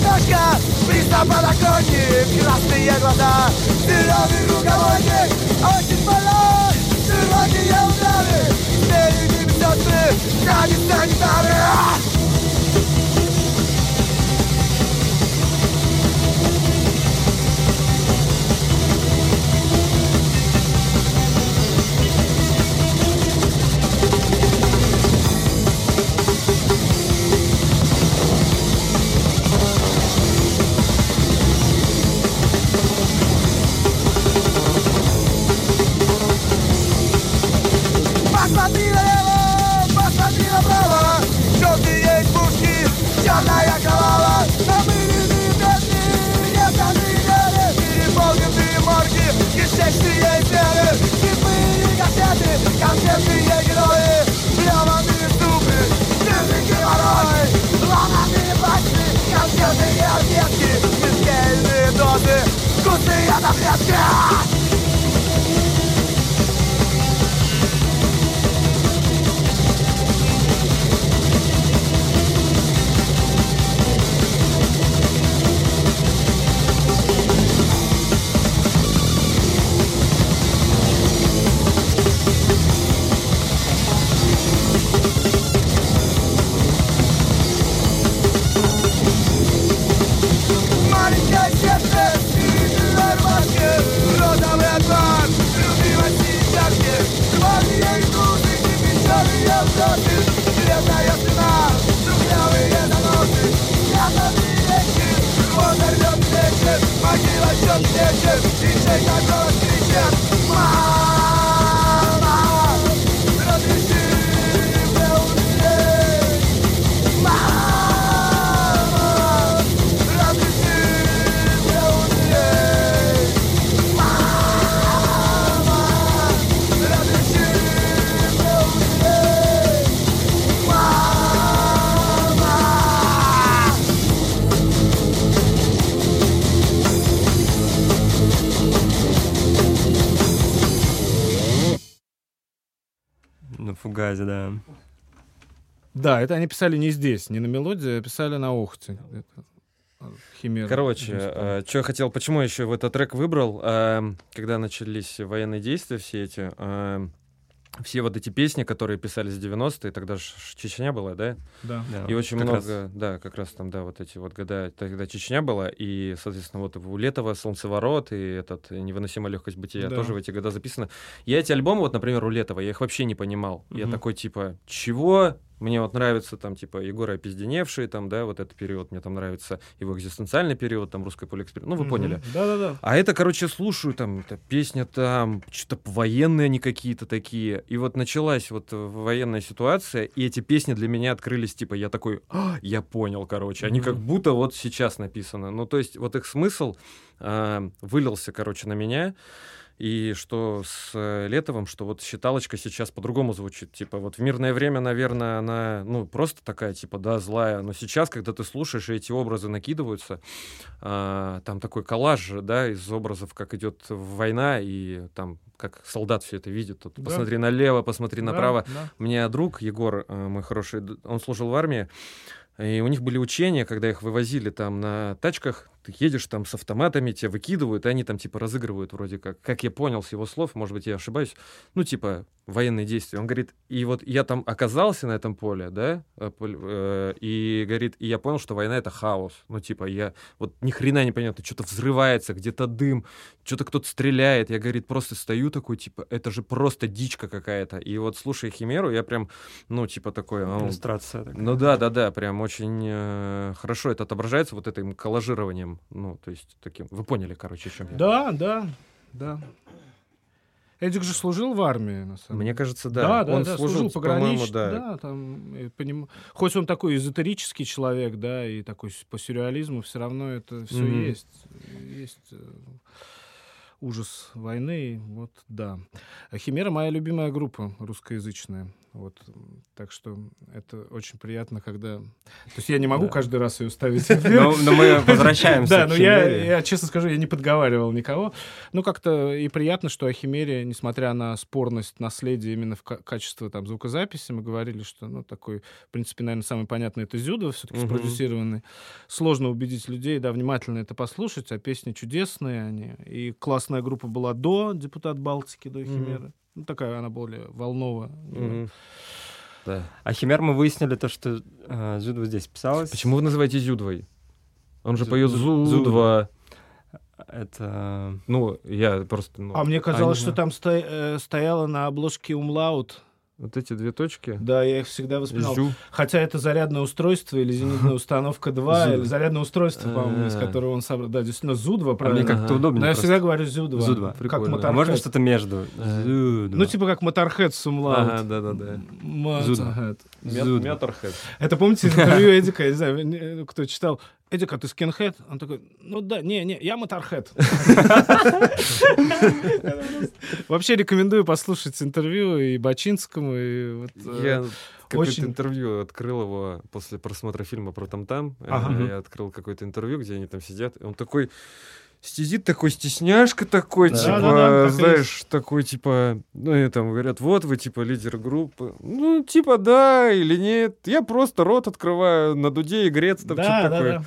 [SPEAKER 6] Biała gośka, blizna pada koni Pilasty jedła da, stylowy ruga Ojciec balon, czerwony jełdany Cztery nim sotry, na nim sanitary черная кровава Но мы не бедные, не конвейеры Переполненные морги, кишечные сферы Слепые газеты, концертные герои. Плеванные зубы, дымный геморрой Ломаные пальцы, конфетные объедки. Смертельные дозы, вкусные таблетки
[SPEAKER 1] газе, да.
[SPEAKER 3] Да, это они писали не здесь, не на мелодии, а писали на Охте. А, Химера.
[SPEAKER 2] Короче, что я хотел, почему я еще в этот трек выбрал, эм, когда начались военные действия все эти, эм, все вот эти песни, которые писались в 90-е, тогда же Чечня была, да?
[SPEAKER 3] да.
[SPEAKER 1] Да,
[SPEAKER 2] И очень
[SPEAKER 1] как
[SPEAKER 2] много,
[SPEAKER 1] раз.
[SPEAKER 2] да, как раз там, да, вот эти вот года, тогда Чечня была, и, соответственно, вот у Летова «Солнцеворот» и этот «Невыносимая легкость бытия»
[SPEAKER 3] Да.
[SPEAKER 2] тоже в эти года записано. Я эти альбомы, вот, например, у Летова, я их вообще не понимал. Я
[SPEAKER 1] Мгм.
[SPEAKER 2] такой, типа, чего? Мне вот нравится там, типа, Егор Опизденевший, там, да, вот этот период. Мне там нравится его экзистенциальный период, там, русская полиэксперимент. Ну, вы поняли.
[SPEAKER 3] Да-да-да.
[SPEAKER 2] А это, короче, слушаю, там, эта песня там, что-то военные они какие-то такие. И вот началась вот э, военная ситуация, и эти песни для меня открылись, типа, я такой, «А, я понял, короче. Они как будто вот сейчас написаны. Ну, то есть, вот их смысл а, вылился, короче, на меня. И что с э, Летовым, что вот считалочка сейчас по-другому звучит. Типа вот в мирное время, наверное, она, ну, просто такая, типа, да, злая. Но сейчас, когда ты слушаешь, и эти образы накидываются, а, там такой коллаж, да, из образов, как идет война, и там как солдат все это видит. Тут
[SPEAKER 3] Да.
[SPEAKER 2] Посмотри налево, посмотри
[SPEAKER 3] Да,
[SPEAKER 2] направо.
[SPEAKER 3] да.
[SPEAKER 2] У меня друг Егор, э, мой хороший, он служил в армии, и у них были учения, когда их вывозили там на тачках, ты едешь там с автоматами, тебя выкидывают, и они там типа разыгрывают вроде как. Как я понял с его слов, может быть, я ошибаюсь, ну типа военные действия. Он говорит, и вот я там оказался на этом поле, да, э, э, и говорит, и я понял, что война это хаос. Ну типа я вот ни хрена не понятно, что-то взрывается, где-то дым, что-то кто-то стреляет. Я, говорит, просто стою такой, типа, это же просто дичка какая-то. И вот слушая Химеру, я прям, ну, типа такой... а,
[SPEAKER 1] Иллюстрация такая.
[SPEAKER 2] ну да, да, да, прям очень э, хорошо это отображается вот этим коллажированием. Ну, то есть таким... Вы поняли, короче, о чем я.
[SPEAKER 3] Да, да, да. Эдик же служил в армии, на самом
[SPEAKER 2] Мне
[SPEAKER 3] деле.
[SPEAKER 2] кажется, да.
[SPEAKER 3] Да, да,
[SPEAKER 2] Он
[SPEAKER 3] да,
[SPEAKER 2] служил,
[SPEAKER 3] служил
[SPEAKER 2] по-моему,
[SPEAKER 3] пограничник,
[SPEAKER 2] да.
[SPEAKER 3] да, там, поним- хоть он такой эзотерический человек, да, и такой по сюрреализму, все равно это все
[SPEAKER 2] Мгм.
[SPEAKER 3] есть, есть э, ужас войны, вот, да. Химера моя любимая группа русскоязычная, вот, так что это очень приятно, когда, то есть я не могу
[SPEAKER 1] Да.
[SPEAKER 3] каждый раз ее ставить.
[SPEAKER 1] Но, но мы возвращаемся
[SPEAKER 3] Да, но я, я, честно скажу, я не подговаривал никого. Ну, как-то и приятно, что о Химере, несмотря на спорность наследия именно в ка- качестве там, звукозаписи, мы говорили, что, ну, такой, в принципе, наверное, самый понятный это Зюдов, все-таки
[SPEAKER 2] Мгм.
[SPEAKER 3] спродюсированный. Сложно убедить людей, да, внимательно это послушать, а песни чудесные они. И классная группа была до «Депутат Балтики», до. Химеры. Ну, такая она более волновая.
[SPEAKER 2] Мгм. Да.
[SPEAKER 1] А Химер мы выяснили то, что э, Зюдва здесь писалась.
[SPEAKER 2] Почему вы называете Зюдвой? Он же
[SPEAKER 1] Зю-
[SPEAKER 2] поет
[SPEAKER 1] Зу-
[SPEAKER 2] Зудва.
[SPEAKER 1] Это...
[SPEAKER 2] Ну, я просто... ну,
[SPEAKER 3] А мне казалось,
[SPEAKER 1] не
[SPEAKER 3] что там сто- э, стояло на обложке «Умлаут».
[SPEAKER 2] Вот эти две точки.
[SPEAKER 3] Да, я их всегда воспринимал.
[SPEAKER 2] Зю.
[SPEAKER 3] Хотя это зарядное устройство или зенитная установка 2,
[SPEAKER 2] Зу.
[SPEAKER 3] или зарядное устройство, по-моему, из
[SPEAKER 2] А.
[SPEAKER 3] которого он собрал. Да, действительно, Зу-2,
[SPEAKER 1] А мне
[SPEAKER 3] правильно.
[SPEAKER 1] как-то
[SPEAKER 2] Ага.
[SPEAKER 1] удобнее.
[SPEAKER 3] Но я всегда говорю Зю-2.
[SPEAKER 1] Зу-два.
[SPEAKER 3] Как
[SPEAKER 2] Прикольно.
[SPEAKER 1] А можно
[SPEAKER 3] Motorhead.
[SPEAKER 1] что-то между?
[SPEAKER 3] Ну, типа как Motorhead с умлаут.
[SPEAKER 2] Ага, да-да-да.
[SPEAKER 3] Motorhead.
[SPEAKER 2] Метрхед.
[SPEAKER 3] Это помните из интервью Эдика, я не знаю, кто читал, Эдик, а ты скинхед? Он такой, ну да, не, не, я моторхед. Вообще рекомендую послушать интервью и Бачинскому, и вот, э,
[SPEAKER 2] Я какое-то интервью открыл его после просмотра фильма про там-там. Я открыл какое-то интервью, где они там сидят. Он такой сидит такой стесняшка такой,
[SPEAKER 3] Да.
[SPEAKER 2] типа,
[SPEAKER 3] так и
[SPEAKER 2] знаешь, такой, типа, ну, и там говорят, вот вы, типа, лидер группы. Ну, типа, да или нет. Я просто рот открываю на дуде и греться там
[SPEAKER 3] Да,
[SPEAKER 2] что-то
[SPEAKER 3] да,
[SPEAKER 2] такое.
[SPEAKER 3] да.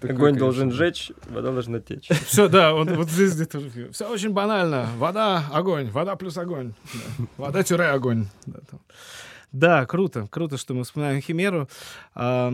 [SPEAKER 2] Такой,
[SPEAKER 1] Огонь
[SPEAKER 2] конечно.
[SPEAKER 1] должен жечь, вода должна течь.
[SPEAKER 3] Все, да, вот, вот здесь где-то Все очень банально. Вода, огонь, вода плюс огонь. Да. Вода-огонь. Да, там. Да, круто, круто, что мы вспоминаем Химеру. А,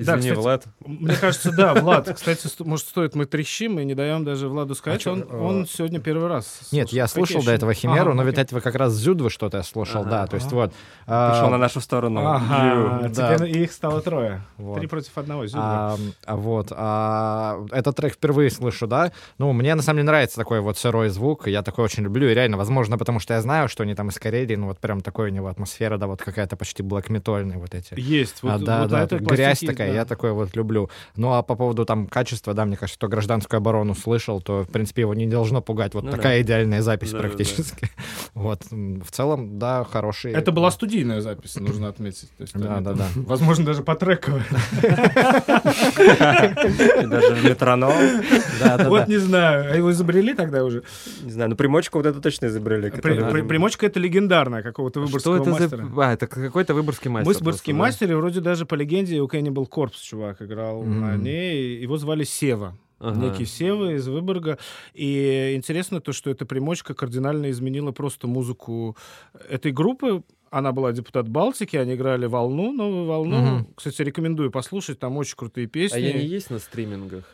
[SPEAKER 2] Извини,
[SPEAKER 3] да, кстати,
[SPEAKER 2] Влад.
[SPEAKER 3] Мне кажется, да, Влад. Кстати, может, стоит мы трещим и не даем даже Владу сказать.
[SPEAKER 4] чё,
[SPEAKER 3] он,
[SPEAKER 4] э,
[SPEAKER 3] он сегодня первый раз.
[SPEAKER 4] Нет, я слушал до этого Химеру, но ведь этого как раз Зюдва что-то я слушал,
[SPEAKER 1] Ага.
[SPEAKER 4] да, то есть
[SPEAKER 3] Ага.
[SPEAKER 4] вот. а,
[SPEAKER 1] Пришел на нашу сторону.
[SPEAKER 3] Ага,
[SPEAKER 4] да.
[SPEAKER 3] теперь их стало трое.
[SPEAKER 4] вот.
[SPEAKER 3] Три против одного. Зюдва.
[SPEAKER 4] А, а вот, а, этот трек впервые слышу, да. Ну, мне на самом деле нравится такой вот сырой звук, я такой очень люблю, и реально, возможно, потому что я знаю, что они там из Карелии, ну вот прям такой у него атмосфера, да, вот какая-то почти блэкметольная вот эти.
[SPEAKER 3] Есть. Вот,
[SPEAKER 4] а, да,
[SPEAKER 3] вот
[SPEAKER 4] да, грязь такая да, я такое вот люблю. Ну, а по поводу там качества, да, мне кажется, кто гражданскую оборону слышал, то, в принципе, его не должно пугать вот
[SPEAKER 1] Ну
[SPEAKER 4] такая идеальная запись
[SPEAKER 1] Да-да-да.
[SPEAKER 4] практически. Вот, м, в целом, да, хороший.
[SPEAKER 3] Это была студийная запись, нужно отметить. То есть
[SPEAKER 4] Да, да,
[SPEAKER 3] там,
[SPEAKER 4] да.
[SPEAKER 3] Возможно, даже по трековой.
[SPEAKER 1] Даже метроном.
[SPEAKER 4] Да, да,
[SPEAKER 3] Вот
[SPEAKER 4] да.
[SPEAKER 3] не знаю. А его изобрели тогда уже?
[SPEAKER 1] Не знаю, ну примочку вот это точно изобрели.
[SPEAKER 3] Примочка это легендарная какого-то
[SPEAKER 2] это
[SPEAKER 3] мастера.
[SPEAKER 2] А, это какой-то выборгский мастер. Да?
[SPEAKER 3] мастер, и вроде даже по легенде у Cannibal Corpse чувак играл
[SPEAKER 4] Мгм.
[SPEAKER 3] на ней. Его звали Сева.
[SPEAKER 2] Ага.
[SPEAKER 3] Некий Сева из Выборга. И интересно то, что эта примочка кардинально изменила просто музыку этой группы. Она была депутат Балтики, они играли «Волну», новую «Волну».
[SPEAKER 2] Мгм.
[SPEAKER 3] Кстати, рекомендую послушать, там очень крутые песни.
[SPEAKER 2] А я не есть на стримингах?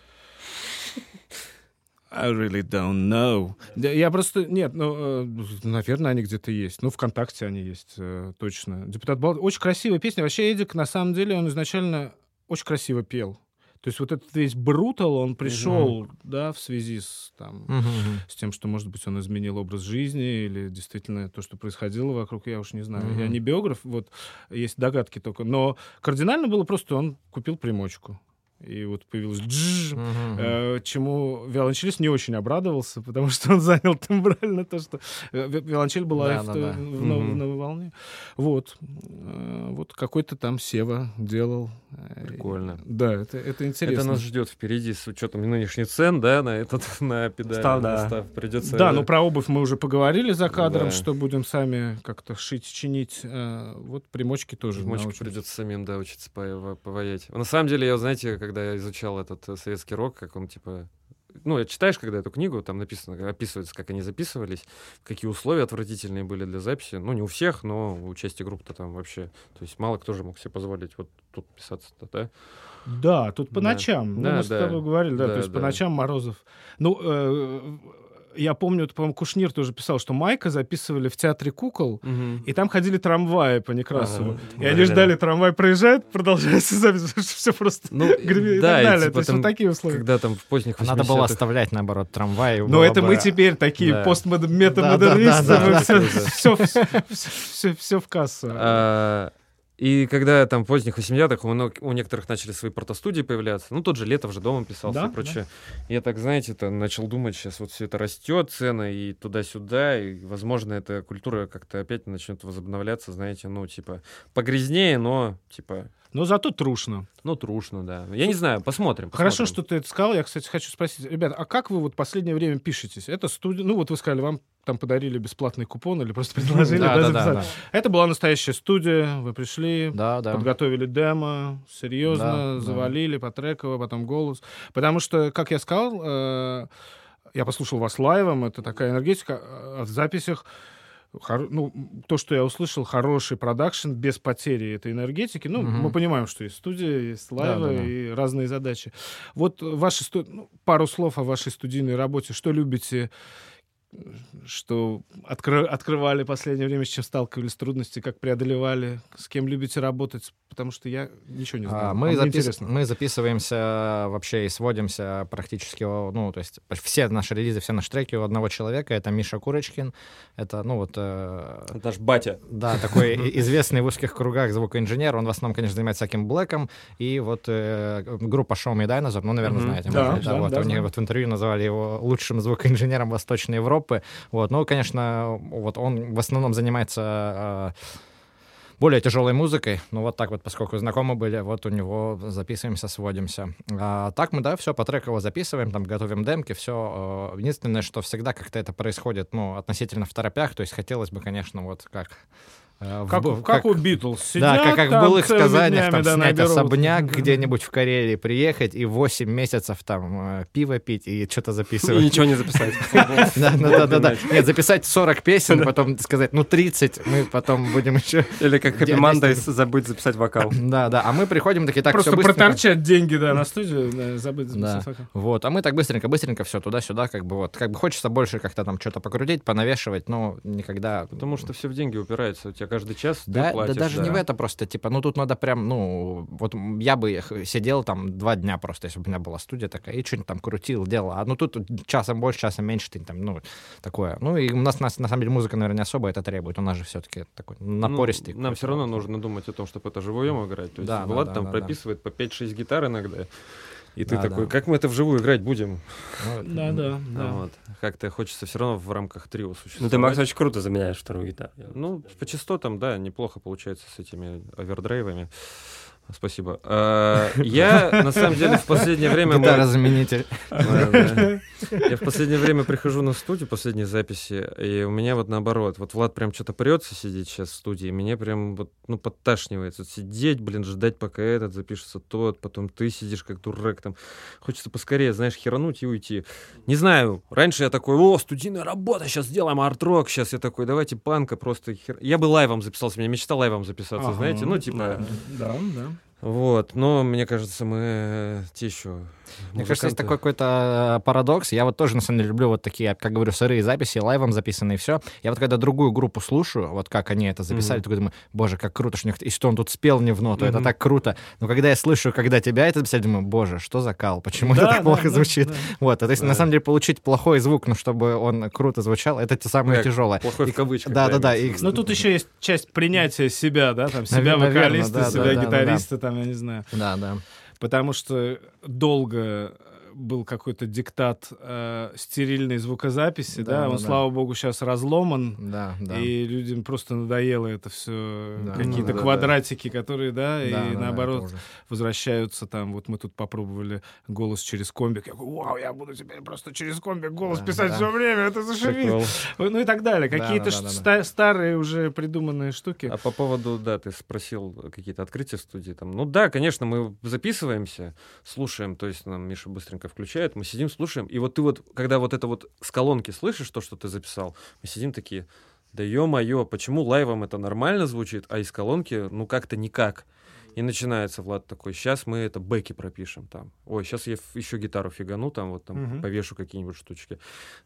[SPEAKER 3] I really don't know. Я просто... Нет, ну, э, наверное, они где-то есть. Ну, ВКонтакте они есть, э, точно. Депутат Балтики. Очень красивая песня. Вообще, Эдик, на самом деле, он изначально очень красиво пел. То есть вот этот весь брутал, он пришел, да, в связи с, там,
[SPEAKER 4] мгм.
[SPEAKER 3] с тем, что, может быть, он изменил образ жизни или действительно то, что происходило вокруг, я уж не знаю. Я
[SPEAKER 4] Мгм.
[SPEAKER 3] не биограф, вот есть догадки только. Но кардинально было просто, он купил примочку. И вот появилось «джж»,
[SPEAKER 4] Мгм.
[SPEAKER 3] Э, чему виолончелист не очень обрадовался, потому что он занял тембрально то, что э, ви- виолончель была
[SPEAKER 4] Да,
[SPEAKER 3] в,
[SPEAKER 4] да,
[SPEAKER 3] то-
[SPEAKER 4] да.
[SPEAKER 3] в нов- в новой волне. Вот. Э, Вот какой-то там Сева делал. Э,
[SPEAKER 2] Прикольно.
[SPEAKER 3] Да, это, это интересно.
[SPEAKER 2] Это нас ждет впереди с учетом нынешних цен, да, на этот, на педаль.
[SPEAKER 1] Став,
[SPEAKER 2] на
[SPEAKER 1] да.
[SPEAKER 2] став. Придется...
[SPEAKER 3] Да, ну про обувь мы уже поговорили за кадром,
[SPEAKER 2] Да.
[SPEAKER 3] что будем сами как-то шить, чинить. Э, Вот примочки тоже
[SPEAKER 2] Мочку
[SPEAKER 3] научимся.
[SPEAKER 2] придется самим, да, учиться по- поваять. На самом деле, я, знаете, когда я изучал этот э, советский рок, как он, типа... Ну, читаешь, когда эту книгу, там написано, описывается, как они записывались, какие условия отвратительные были для записи. Ну, не у всех, но у части групп-то там вообще... То есть мало кто же мог себе позволить вот тут писаться-то, да?
[SPEAKER 3] Да, тут по
[SPEAKER 2] Да.
[SPEAKER 3] ночам. Ну,
[SPEAKER 2] Да,
[SPEAKER 3] мы с
[SPEAKER 2] да.
[SPEAKER 3] тобой говорили, да,
[SPEAKER 2] Да,
[SPEAKER 3] то есть по
[SPEAKER 2] да.
[SPEAKER 3] ночам Морозов. Ну, э, я помню, это, по-моему, Кушнир тоже писал, что Майка записывали в театре кукол, и там ходили трамваи по Некрасову.
[SPEAKER 1] Ага.
[SPEAKER 3] И они
[SPEAKER 1] Да-да.
[SPEAKER 3] ждали, трамвай проезжает, продолжается запись, все просто
[SPEAKER 2] Ну,
[SPEAKER 3] гремит и
[SPEAKER 2] да,
[SPEAKER 3] так
[SPEAKER 2] и
[SPEAKER 3] далее.
[SPEAKER 2] типа
[SPEAKER 3] То есть
[SPEAKER 2] там,
[SPEAKER 3] вот такие условия.
[SPEAKER 2] Когда там в поздних
[SPEAKER 4] Надо было
[SPEAKER 2] 80-х
[SPEAKER 4] оставлять, наоборот, трамвай.
[SPEAKER 3] Но это мы теперь такие
[SPEAKER 2] Да.
[SPEAKER 3] постметамодернисты,
[SPEAKER 4] Да, да, да,
[SPEAKER 3] мы
[SPEAKER 2] да.
[SPEAKER 3] все, все, все в кассу.
[SPEAKER 2] А, И когда там в поздних 80-х у, у некоторых начали свои протостудии появляться, ну, тот же Летов же дома писался
[SPEAKER 3] Да,
[SPEAKER 2] и прочее. Я так, знаете, то начал думать, сейчас вот все это растет, цены и туда-сюда, и, возможно, эта культура как-то опять начнет возобновляться, знаете, ну, типа, погрязнее, но, типа,
[SPEAKER 3] Но зато трушно.
[SPEAKER 2] ну, трушно, да. Я не знаю, посмотрим.
[SPEAKER 3] Хорошо,
[SPEAKER 2] посмотрим.
[SPEAKER 3] что ты это сказал. Я, кстати, хочу спросить, ребят, а как вы вот последнее время пишетесь? Это студия, ну вот вы сказали, вам там подарили бесплатный купон или просто предложили
[SPEAKER 4] Да,
[SPEAKER 3] да,
[SPEAKER 4] да, да,
[SPEAKER 3] записать. Это была настоящая студия, вы пришли,
[SPEAKER 4] Да, да.
[SPEAKER 3] подготовили демо, серьезно,
[SPEAKER 4] Да, да.
[SPEAKER 3] завалили по треково, потом голос. Потому что, как я сказал, э, я послушал вас лайвом, это такая энергетика, а в записях хор- ну, то, что я услышал, хороший продакшн без потери этой энергетики. Ну,
[SPEAKER 4] Мгм.
[SPEAKER 3] мы понимаем, что есть студия, есть лайвы
[SPEAKER 4] Да, да, да.
[SPEAKER 3] и разные задачи. Вот ваши сту- ну, пару слов о вашей студийной работе. Что любите, что откры- открывали последнее время, с чем сталкивались, трудности, как преодолевали, с кем любите работать? Потому что я ничего не знаю.
[SPEAKER 4] А,
[SPEAKER 3] А
[SPEAKER 4] Мы, запис-
[SPEAKER 3] интересно.
[SPEAKER 4] мы записываемся вообще и сводимся практически, ну, то есть все наши релизы, все наши треки у одного человека. Это Миша Курочкин. Это, ну, вот... э,
[SPEAKER 1] Это наш батя.
[SPEAKER 4] Да, такой известный в узких кругах звукоинженер. Он в основном, конечно, занимается всяким блэком. И вот э, группа Show Me Dinosaur, ну, наверное, знаете.
[SPEAKER 3] Да, да,
[SPEAKER 4] вот,
[SPEAKER 3] да,
[SPEAKER 4] они
[SPEAKER 3] знаю.
[SPEAKER 4] вот в интервью называли его лучшим звукоинженером Восточной Европы. Вот, ну, конечно, вот он в основном занимается э, более тяжелой музыкой. Ну, вот так вот, поскольку знакомы были, вот у него записываемся, сводимся. А так мы, да, все по треково записываем, там готовим демки, все. Единственное, что всегда как-то это происходит, ну, относительно в торопях, то есть хотелось бы, конечно, вот как... э, в
[SPEAKER 3] Как, как, у Битлз.
[SPEAKER 4] да, как, как в
[SPEAKER 3] там
[SPEAKER 4] былых
[SPEAKER 3] целыми
[SPEAKER 4] сказаниях, там
[SPEAKER 3] да,
[SPEAKER 4] снять
[SPEAKER 3] наберут.
[SPEAKER 4] особняк где-нибудь в Карелии, приехать и 8 месяцев там э, пиво пить и что-то
[SPEAKER 1] И
[SPEAKER 4] записывать.
[SPEAKER 1] ничего не записать.
[SPEAKER 4] Да, да, да, да, да. Нет, записать 40 песен, потом сказать, ну 30, мы потом будем еще...
[SPEAKER 1] Или как Happy
[SPEAKER 4] Где-
[SPEAKER 1] Mondays забыть записать вокал.
[SPEAKER 4] Да, да, а мы приходим такие, так,
[SPEAKER 3] Просто проторчать деньги, да, на студию, забыть
[SPEAKER 4] Да.
[SPEAKER 3] записать вокал.
[SPEAKER 4] Вот, а мы так быстренько-быстренько все туда-сюда, как бы вот, как бы хочется больше как-то там что-то покрутить, понавешивать, но никогда...
[SPEAKER 2] Потому что все в деньги упирается. У тебя тебя каждый час
[SPEAKER 4] Да, да
[SPEAKER 2] платишь,
[SPEAKER 4] даже не
[SPEAKER 2] да.
[SPEAKER 4] в это просто, типа, ну тут надо прям, ну, вот я бы сидел там два дня просто, если бы у меня была студия такая, и что-нибудь там крутил, делал. А ну тут часом больше, часом меньше, ты там, ну, такое. Ну и у нас, нас, на самом деле музыка, наверное, не особо это требует. У нас же все-таки такой
[SPEAKER 2] Ну,
[SPEAKER 4] напористый.
[SPEAKER 2] нам
[SPEAKER 4] какой-то
[SPEAKER 2] все равно нужно думать о том, чтобы это живьем играть. То есть
[SPEAKER 4] Да, да,
[SPEAKER 2] Влад
[SPEAKER 4] да,
[SPEAKER 2] там
[SPEAKER 4] да, да.
[SPEAKER 2] прописывает по 5-6 гитар иногда. И ты
[SPEAKER 4] Да,
[SPEAKER 2] такой,
[SPEAKER 4] да.
[SPEAKER 2] как мы это вживую играть будем?
[SPEAKER 3] Да, да, да.
[SPEAKER 2] Вот. Как-то хочется все равно в рамках трио существовать.
[SPEAKER 1] Ну, ты, Макс, очень круто заменяешь вторую гитару.
[SPEAKER 2] Ну, по частотам, да, неплохо получается с этими овердрайвами. Спасибо. А, Я, на самом деле, в последнее время...
[SPEAKER 4] Гитара-заменитель.
[SPEAKER 2] Да, да. Я в последнее время прихожу на студию, последние записи, и у меня вот наоборот. Вот Влад прям что-то прется сидеть сейчас в студии, и мне прям вот, ну, подташнивает. Вот сидеть, блин, ждать, пока этот запишется тот, потом ты сидишь как дурак там. Хочется поскорее, знаешь, херануть и уйти. Не знаю, раньше я такой, о, студийная работа, сейчас сделаем арт-рок, сейчас я такой, давайте панка просто хер... Я бы лайвом записался, меня мечта лайвом записаться,
[SPEAKER 3] Ага.
[SPEAKER 2] знаете, ну, типа...
[SPEAKER 3] Да, да.
[SPEAKER 2] Вот, но мне кажется, мы э, те еще.
[SPEAKER 4] Мне кажется, есть такой какой-то э, парадокс. Я вот тоже, на самом деле, люблю вот такие, как говорю, сырые записи, лайвом записанные, все. Я вот когда другую группу слушаю, вот как они это записали,
[SPEAKER 2] Мгм.
[SPEAKER 4] такой думаю, боже, как круто, что у них... И что он тут спел не в ноту, это
[SPEAKER 2] Мгм.
[SPEAKER 4] так круто. Но когда я слышу, когда тебя это записали, думаю, боже, что за кал, почему это
[SPEAKER 3] Да,
[SPEAKER 4] так
[SPEAKER 3] да,
[SPEAKER 4] плохо
[SPEAKER 3] да,
[SPEAKER 4] звучит?
[SPEAKER 3] да.
[SPEAKER 4] Вот, а то есть, на
[SPEAKER 2] Да.
[SPEAKER 4] самом деле, получить плохой звук, ну, чтобы он круто звучал, это те самое
[SPEAKER 2] Как
[SPEAKER 4] тяжелое.
[SPEAKER 2] Плохой
[SPEAKER 4] И-
[SPEAKER 2] в кавычках.
[SPEAKER 4] Да-да-да,
[SPEAKER 2] имеется
[SPEAKER 4] и-
[SPEAKER 2] в виду.
[SPEAKER 3] Но тут еще есть часть принятия себя, да, там себя
[SPEAKER 4] Наверно,
[SPEAKER 3] вокалиста,
[SPEAKER 4] да,
[SPEAKER 3] себя
[SPEAKER 4] да, да,
[SPEAKER 3] гитариста, там, я не знаю.
[SPEAKER 4] Да, да.
[SPEAKER 3] Потому что долго был какой-то диктат э, стерильной звукозаписи, да,
[SPEAKER 4] Да,
[SPEAKER 3] он,
[SPEAKER 4] да, да.
[SPEAKER 3] слава богу, сейчас разломан,
[SPEAKER 4] Да, да.
[SPEAKER 3] и людям просто надоело это все,
[SPEAKER 4] Да.
[SPEAKER 3] какие-то
[SPEAKER 2] Ну, да, да.
[SPEAKER 3] квадратики, которые, да,
[SPEAKER 4] Да,
[SPEAKER 3] и
[SPEAKER 4] да, да,
[SPEAKER 3] наоборот
[SPEAKER 4] ужас.
[SPEAKER 3] возвращаются там, вот мы тут попробовали голос через комбик, я говорю, вау, я буду теперь просто через комбик голос
[SPEAKER 4] Да,
[SPEAKER 3] писать
[SPEAKER 4] да.
[SPEAKER 3] все время, это зашибись. Ну и так далее,
[SPEAKER 4] Да,
[SPEAKER 3] какие-то
[SPEAKER 4] да, да, да, да.
[SPEAKER 3] ста- старые уже придуманные штуки.
[SPEAKER 2] А по поводу, да, ты спросил какие-то открытия в студии там. Ну да, конечно, мы записываемся, слушаем, то есть нам Миша быстренько включает, мы сидим, слушаем, и вот ты вот, когда вот это вот с колонки слышишь то, что ты записал, мы сидим такие, да ё-моё, почему лайвом это нормально звучит, а из колонки, ну как-то никак. И начинается Влад такой, сейчас мы это бэки пропишем там. Ой, сейчас я еще гитару фигану, там вот там
[SPEAKER 3] Мгм.
[SPEAKER 2] повешу какие-нибудь штучки.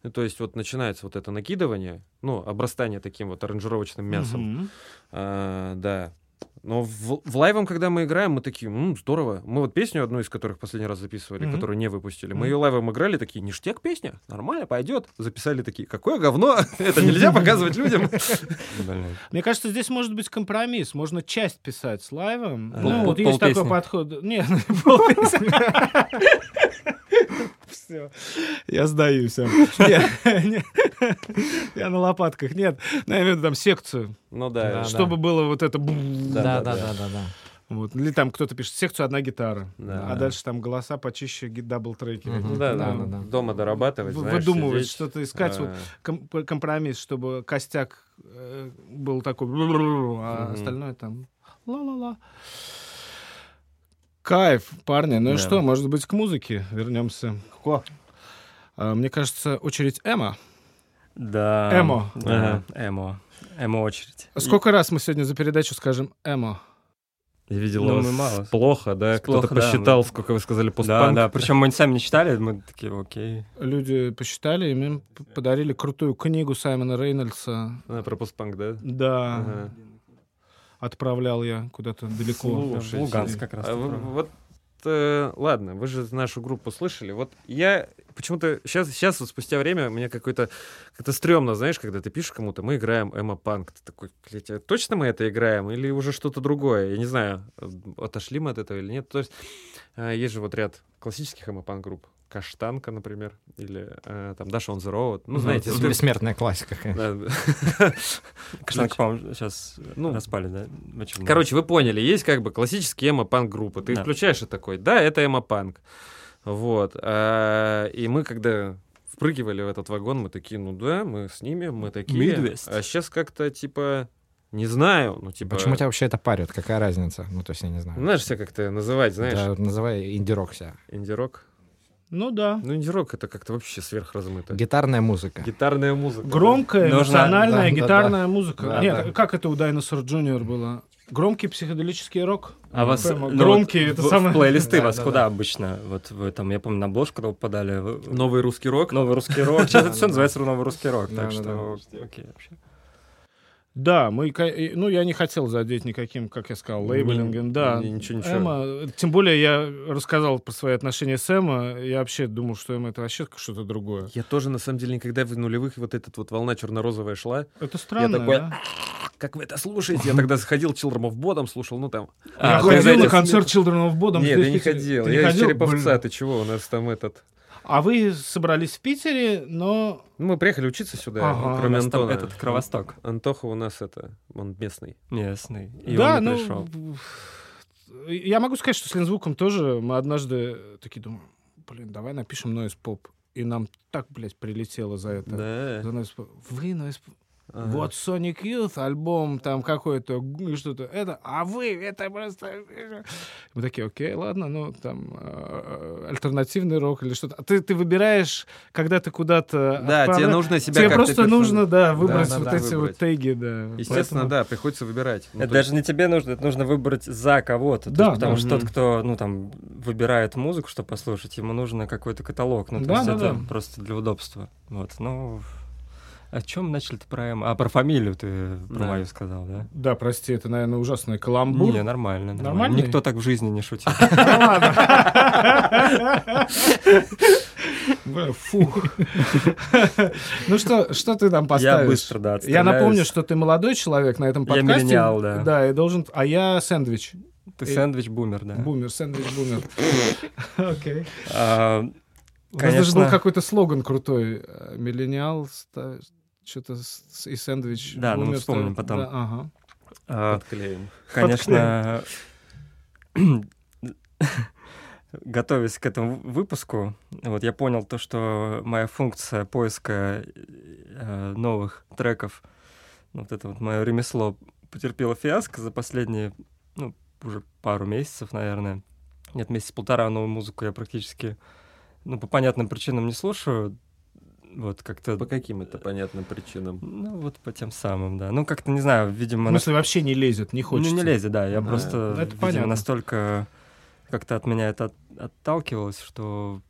[SPEAKER 2] Ну, то есть вот начинается вот это накидывание, ну, обрастание таким вот аранжировочным мясом.
[SPEAKER 3] Мгм.
[SPEAKER 2] А, да. Но в, в лайвом, когда мы играем, мы такие, «М, здорово. Мы вот песню, одну из которых последний раз записывали,
[SPEAKER 3] Мгм.
[SPEAKER 2] которую не выпустили, мы
[SPEAKER 3] Мгм.
[SPEAKER 2] ее лайвом играли, такие, ништяк песня, нормально, пойдет. Записали такие, какое говно, это нельзя показывать людям.
[SPEAKER 3] Мне кажется, здесь может быть компромисс. Можно часть писать с лайвом.
[SPEAKER 1] А,
[SPEAKER 3] ну, вот есть такой подход. Нет, полпесни. Все, я сдаюсь. Я на лопатках. Нет, ну, я имею в виду там секцию.
[SPEAKER 2] Ну да.
[SPEAKER 4] Да,
[SPEAKER 3] Чтобы было вот это...
[SPEAKER 2] Да,
[SPEAKER 4] Да,
[SPEAKER 2] да,
[SPEAKER 4] да, да, да, да.
[SPEAKER 3] Вот. Или там кто-то пишет секцию одна гитара.
[SPEAKER 2] Да.
[SPEAKER 3] А дальше там голоса почище ги- дабл-треки.
[SPEAKER 4] Мгм.
[SPEAKER 2] Ну да,
[SPEAKER 4] Да,
[SPEAKER 2] да,
[SPEAKER 4] да, да.
[SPEAKER 2] Дома дорабатывать,
[SPEAKER 3] В-
[SPEAKER 2] знаешь,
[SPEAKER 3] Выдумывать,
[SPEAKER 2] сидеть.
[SPEAKER 3] что-то искать. Вот
[SPEAKER 2] А,
[SPEAKER 3] ком- компромисс, чтобы костяк э, был такой, а
[SPEAKER 2] Мгм.
[SPEAKER 3] остальное там ла-ла-ла. Кайф, парни. Ну и
[SPEAKER 1] Да.
[SPEAKER 3] что, может быть, к музыке вернемся. А, Мне кажется, очередь Эма.
[SPEAKER 1] Да.
[SPEAKER 3] Эмо.
[SPEAKER 1] Да, эмо. Эмо очередь.
[SPEAKER 3] Сколько раз мы сегодня за передачу скажем Эмо?
[SPEAKER 2] Я видел
[SPEAKER 1] Ну,
[SPEAKER 2] вас
[SPEAKER 1] мы мало.
[SPEAKER 2] плохо, да? Кто-то
[SPEAKER 1] да,
[SPEAKER 2] посчитал,
[SPEAKER 1] мы-
[SPEAKER 2] сколько вы сказали
[SPEAKER 1] Да,
[SPEAKER 2] постпанк.
[SPEAKER 1] да. Причем мы сами не читали, мы такие, окей.
[SPEAKER 3] Люди посчитали, и мы п- подарили крутую книгу Саймона Рейнольдса.
[SPEAKER 2] А, про постпанк, да?
[SPEAKER 3] Да,
[SPEAKER 2] Ага.
[SPEAKER 3] Отправлял я куда-то далеко.
[SPEAKER 1] Слушай, Луганск как раз.
[SPEAKER 2] А вы- вот, э, ладно, вы же нашу группу слышали. Вот я почему-то сейчас, сейчас вот спустя время мне какой-то как-то стрёмно, знаешь, когда ты пишешь кому-то, мы играем эмо панк, ты такой, блядь, а точно мы это играем или уже что-то другое? Я не знаю, отошли мы от этого или нет. То есть э, есть же вот ряд классических эмо панк групп. Каштанка, например, или э, там Даша on the Road. Ну,
[SPEAKER 1] Мгм.
[SPEAKER 2] знаете,
[SPEAKER 4] Это
[SPEAKER 2] если-
[SPEAKER 4] Бессмертная классика. конечно.
[SPEAKER 1] Каштанка, по-моему, сейчас
[SPEAKER 2] Ну,
[SPEAKER 1] распали, да? Очень
[SPEAKER 2] Короче, вы поняли, есть как бы классические эмо-панк группы. Ты
[SPEAKER 1] Да.
[SPEAKER 2] включаешь и такой, да, это эмо-панк. Вот. а, И мы, когда впрыгивали в этот вагон, мы такие, ну да, мы с ними, мы такие.
[SPEAKER 1] Midwest.
[SPEAKER 2] А сейчас как-то, типа, не знаю, ну, типа...
[SPEAKER 4] Почему тебя вообще это парит? Какая разница? Ну, то есть, я не знаю.
[SPEAKER 2] Знаешь, себя как-то называть, знаешь,
[SPEAKER 4] Да, называй инди-рок себя.
[SPEAKER 2] инди-рок.
[SPEAKER 3] Ну да.
[SPEAKER 2] Ну, инди-рок это как-то вообще сверхразмыто.
[SPEAKER 4] Гитарная музыка.
[SPEAKER 2] Гитарная музыка.
[SPEAKER 3] Громкая, национальная
[SPEAKER 4] да, да,
[SPEAKER 3] гитарная музыка.
[SPEAKER 4] Да,
[SPEAKER 3] Нет,
[SPEAKER 4] да.
[SPEAKER 3] как это у Dinosaur Junior было? Громкий психоделический рок?
[SPEAKER 1] А вас
[SPEAKER 3] Прямо
[SPEAKER 1] ну,
[SPEAKER 3] громкие,
[SPEAKER 1] вот
[SPEAKER 3] это
[SPEAKER 1] в-
[SPEAKER 3] самое...
[SPEAKER 1] в плейлисты
[SPEAKER 4] Да,
[SPEAKER 1] вас
[SPEAKER 4] да,
[SPEAKER 1] куда обычно? Вот вы там, я помню, на обложку попадали. вы-
[SPEAKER 2] Новый русский рок.
[SPEAKER 1] Новый русский рок. Сейчас это все называется новый русский рок.
[SPEAKER 4] Да,
[SPEAKER 1] Так
[SPEAKER 4] да,
[SPEAKER 1] что, окей, вообще.
[SPEAKER 3] Да, мы, ну, я не хотел задеть никаким, как я сказал, лейблингом, да.
[SPEAKER 2] не- ничего, ничего.
[SPEAKER 3] Эма, тем более я рассказал про свои отношения с Эма, я вообще думал, что Эма это вообще что-то другое.
[SPEAKER 2] Я тоже, на самом деле, никогда в нулевых вот эта вот волна черно-розовая шла.
[SPEAKER 3] Это странно,
[SPEAKER 2] такой,
[SPEAKER 3] да?
[SPEAKER 2] Как вы это слушаете? Я тогда заходил Children of Bodom, слушал, ну там...
[SPEAKER 1] А,
[SPEAKER 3] я
[SPEAKER 1] ты
[SPEAKER 3] ходил на концерт Children of Bodom.
[SPEAKER 2] Нет, я не ходил. Я из? Череповца, ты чего? У нас там этот...
[SPEAKER 3] А вы собрались в Питере, но...
[SPEAKER 2] Ну, мы приехали учиться сюда,
[SPEAKER 3] Ага.
[SPEAKER 1] У
[SPEAKER 2] кроме Антона.
[SPEAKER 1] этот Кровосток
[SPEAKER 2] Антоха у нас это, он местный.
[SPEAKER 1] местный. И
[SPEAKER 3] да,
[SPEAKER 1] он не
[SPEAKER 3] ну...
[SPEAKER 1] пришел.
[SPEAKER 3] Я могу сказать, что с Лензвуком тоже мы однажды такие думаем, блин, давай напишем Noise Pop. И нам так, блядь, прилетело за это.
[SPEAKER 2] Да.
[SPEAKER 3] За Noise Pop. Вы Noise Pop.
[SPEAKER 2] Ага.
[SPEAKER 3] Вот Sonic Youth, альбом там какой-то, что-то, это, а вы, это просто... Мы такие, окей, ладно, ну, там, э, альтернативный рок или что-то. А Ты, ты выбираешь, когда ты куда-то...
[SPEAKER 2] Да, тебе
[SPEAKER 3] отправля-
[SPEAKER 2] нужно себя
[SPEAKER 3] Тебе просто
[SPEAKER 2] перфо-
[SPEAKER 3] нужно, да, выбрать
[SPEAKER 2] да,
[SPEAKER 3] вот
[SPEAKER 2] да,
[SPEAKER 3] эти
[SPEAKER 2] выбрать.
[SPEAKER 3] вот теги, да.
[SPEAKER 2] Естественно,
[SPEAKER 3] Поэтому-
[SPEAKER 2] да, приходится выбирать. Ну,
[SPEAKER 1] Это
[SPEAKER 2] то
[SPEAKER 1] даже не тебе нужно, это нужно выбрать за кого-то. То
[SPEAKER 3] Да,
[SPEAKER 1] есть, потому
[SPEAKER 2] да.
[SPEAKER 1] что тот, кто, ну, там, выбирает музыку, чтобы послушать, ему нужно какой-то каталог. Ну, то
[SPEAKER 3] Да,
[SPEAKER 1] есть
[SPEAKER 3] да,
[SPEAKER 1] это
[SPEAKER 3] да.
[SPEAKER 1] просто для удобства. Вот, ну... О чем начали-то про М? А, про фамилию ты про
[SPEAKER 2] Да.
[SPEAKER 1] мою сказал, да?
[SPEAKER 3] Да, прости, это, наверное, ужасный каламбур.
[SPEAKER 1] Не, нормально, нормально. Никто так в жизни не шутил.
[SPEAKER 3] Бля, Фу. Ну что, что ты там поставишь?
[SPEAKER 1] Я быстро, да,
[SPEAKER 3] Я напомню, что ты молодой человек на этом
[SPEAKER 1] Я
[SPEAKER 3] подкасте.
[SPEAKER 1] миллениал, да.
[SPEAKER 3] Да, и должен... А я сэндвич.
[SPEAKER 1] Ты
[SPEAKER 3] Э,
[SPEAKER 1] сэндвич-бумер, да.
[SPEAKER 3] Бумер, сэндвич-бумер. Окей.
[SPEAKER 1] А,
[SPEAKER 3] У нас даже был какой-то слоган крутой. э, Миллениал, что-то и сэндвич.
[SPEAKER 1] Да, ну мы вспомним потом.
[SPEAKER 3] Да, ага.
[SPEAKER 1] а,
[SPEAKER 2] Подклеим.
[SPEAKER 1] Конечно, готовясь к этому выпуску, вот я понял то, что моя функция поиска э, новых треков, вот это вот мое ремесло потерпело фиаско за последние, ну, уже пару месяцев, наверное. Нет, месяц-полтора новую музыку я практически, ну, по понятным причинам не слушаю. Вот как-то...
[SPEAKER 2] По каким это понятным причинам?
[SPEAKER 1] Ну, вот по тем самым, да. Ну, как-то, не знаю,
[SPEAKER 3] В
[SPEAKER 1] видимо...
[SPEAKER 3] смысле, вообще не лезет, не хочется.
[SPEAKER 1] Ну, не лезет, да. Я
[SPEAKER 3] Да.
[SPEAKER 1] просто,
[SPEAKER 3] Это
[SPEAKER 1] видимо,
[SPEAKER 3] понятно.
[SPEAKER 1] настолько как-то от меня это от- отталкивалось, что,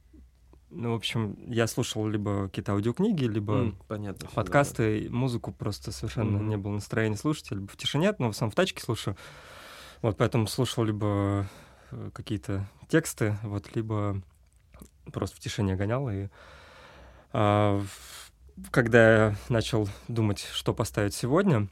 [SPEAKER 1] ну, в общем, я слушал либо какие-то аудиокниги, либо
[SPEAKER 2] М, Понятно.
[SPEAKER 1] подкасты, и музыку просто совершенно
[SPEAKER 2] Мгм.
[SPEAKER 1] не было настроения слушать, либо в тишине, но в основном в тачке слушаю. Вот, поэтому слушал либо э, какие-то тексты, вот, либо просто в тишине гонял. И а, в- когда я начал думать, что поставить сегодня,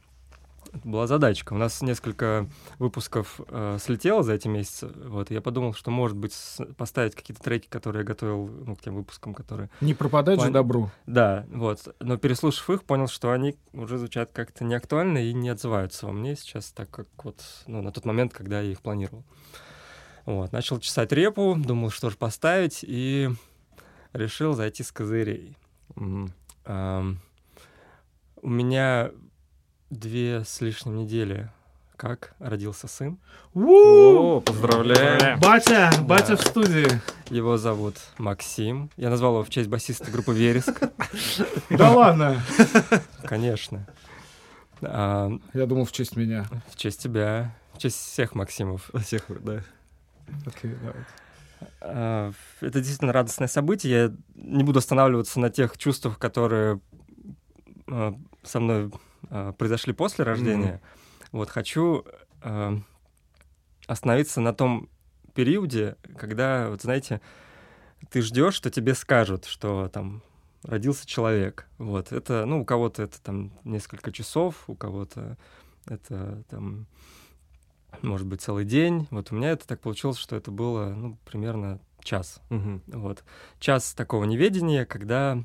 [SPEAKER 1] была задачка. У нас несколько выпусков э, слетело за эти месяцы. Вот, я подумал, что, может быть, с- поставить какие-то треки, которые я готовил ну, к тем выпускам, которые
[SPEAKER 3] Не пропадать же
[SPEAKER 1] План-
[SPEAKER 3] добру.
[SPEAKER 1] да, вот. Но переслушав их, понял, что они уже звучат как-то неактуально и не отзываются во мне сейчас, так как вот, ну, на тот момент, когда я их планировал. Вот. Начал чесать репу, думал, что же поставить, и решил зайти с козырей.
[SPEAKER 2] Мгм.
[SPEAKER 1] Ам, у меня две с лишним недели как родился сын.
[SPEAKER 2] О, поздравляем.
[SPEAKER 3] Батя, батя в студии.
[SPEAKER 1] Его зовут Максим. Я назвал его в честь басиста группы «Вереск».
[SPEAKER 3] Да ладно.
[SPEAKER 1] Конечно.
[SPEAKER 3] Я думал, в честь меня.
[SPEAKER 1] В честь тебя, в честь всех Максимов.
[SPEAKER 2] Всех, да.
[SPEAKER 3] Окей, давай.
[SPEAKER 1] А, Это действительно радостное событие. Я не буду останавливаться на тех чувствах, которые а, со мной а, произошли после рождения. Вот хочу остановиться на том периоде, когда, вот знаете, ты ждешь, что тебе скажут, что там родился человек. Вот это, ну, у кого-то это там несколько часов, у кого-то это там может быть целый день. Вот у меня это так получилось, что это было, ну, примерно час.
[SPEAKER 2] Мгм.
[SPEAKER 1] Вот. Час такого неведения, когда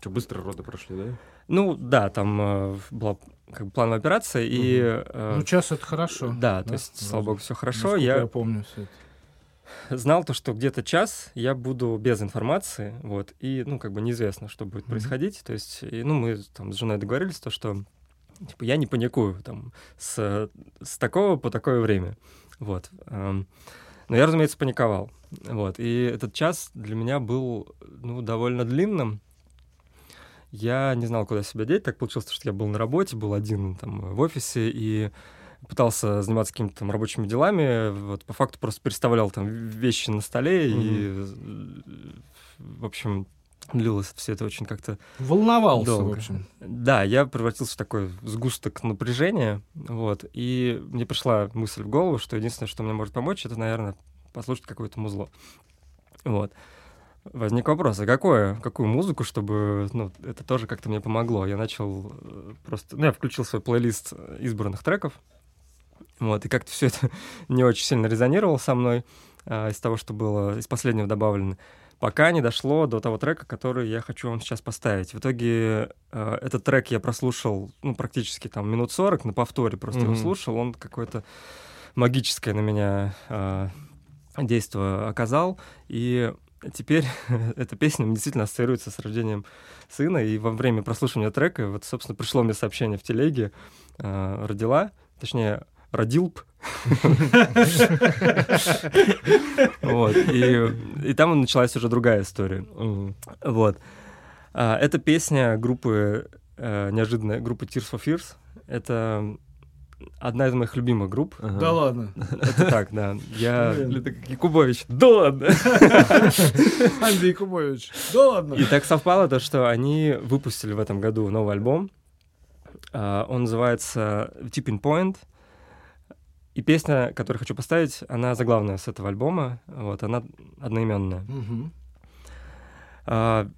[SPEAKER 2] Что, быстро роды прошли, да?
[SPEAKER 1] ну да, там э, была как бы плановая операция, и... э,
[SPEAKER 3] Ну, час это хорошо.
[SPEAKER 1] да, то
[SPEAKER 3] да,
[SPEAKER 1] есть, слава
[SPEAKER 3] вроде.
[SPEAKER 1] богу, все хорошо. Я
[SPEAKER 3] я помню всё это.
[SPEAKER 1] знал то, что где-то час я буду без информации, вот, и, ну, как бы неизвестно, что будет
[SPEAKER 3] Мгм.
[SPEAKER 1] происходить. То есть, и, ну, мы там с женой договорились, то, что типа, я не паникую там с, с такого по такое время. Вот. эм. Но я, разумеется, паниковал. Вот. И этот час для меня был, ну, довольно длинным. Я не знал, куда себя деть. Так получилось, что я был на работе, был один там в офисе и пытался заниматься какими-то там рабочими делами. Вот по факту просто переставлял там вещи на столе и, э, в общем, длилось все это очень как-то
[SPEAKER 3] Волновался,
[SPEAKER 1] Долго.
[SPEAKER 3] в общем.
[SPEAKER 1] Да, я превратился в такой сгусток напряжения, вот, и мне пришла мысль в голову, что единственное, что мне может помочь, это, наверное, послушать какое-то музло. Вот. Возник вопрос, а какое, какую музыку, чтобы, ну, это тоже как-то мне помогло. Я начал э, просто, ну, я включил свой плейлист избранных треков, вот, и как-то все это не очень сильно резонировало со мной а, из того, что было из последнего добавлено пока не дошло до того трека, который я хочу вам сейчас поставить. В итоге э, этот трек я прослушал, ну, практически там минут 40, на повторе просто его
[SPEAKER 2] Мгм.
[SPEAKER 1] слушал, он какое-то магическое на меня э, действие оказал, и теперь эта песня действительно ассоциируется с рождением сына, и во время прослушивания трека, вот, собственно, пришло мне сообщение в телеге, э, родила, точнее, родил б. Вот, и, там началась уже другая история. Вот. А, Это песня группы, э, неожиданная группы Tears for Fears. Это одна из моих любимых групп.
[SPEAKER 2] Ага.
[SPEAKER 3] Да ладно.
[SPEAKER 1] Это так, да. Я...
[SPEAKER 3] Блин.
[SPEAKER 1] Это как Якубович. Да ладно!
[SPEAKER 3] Андрей Кубович. Да ладно.
[SPEAKER 1] И так совпало то, что они выпустили в этом году новый альбом. А, Он называется Tipping Point. И песня, которую хочу поставить, она заглавная с этого альбома. Вот, она одноименная.
[SPEAKER 3] Мгм.
[SPEAKER 1] А,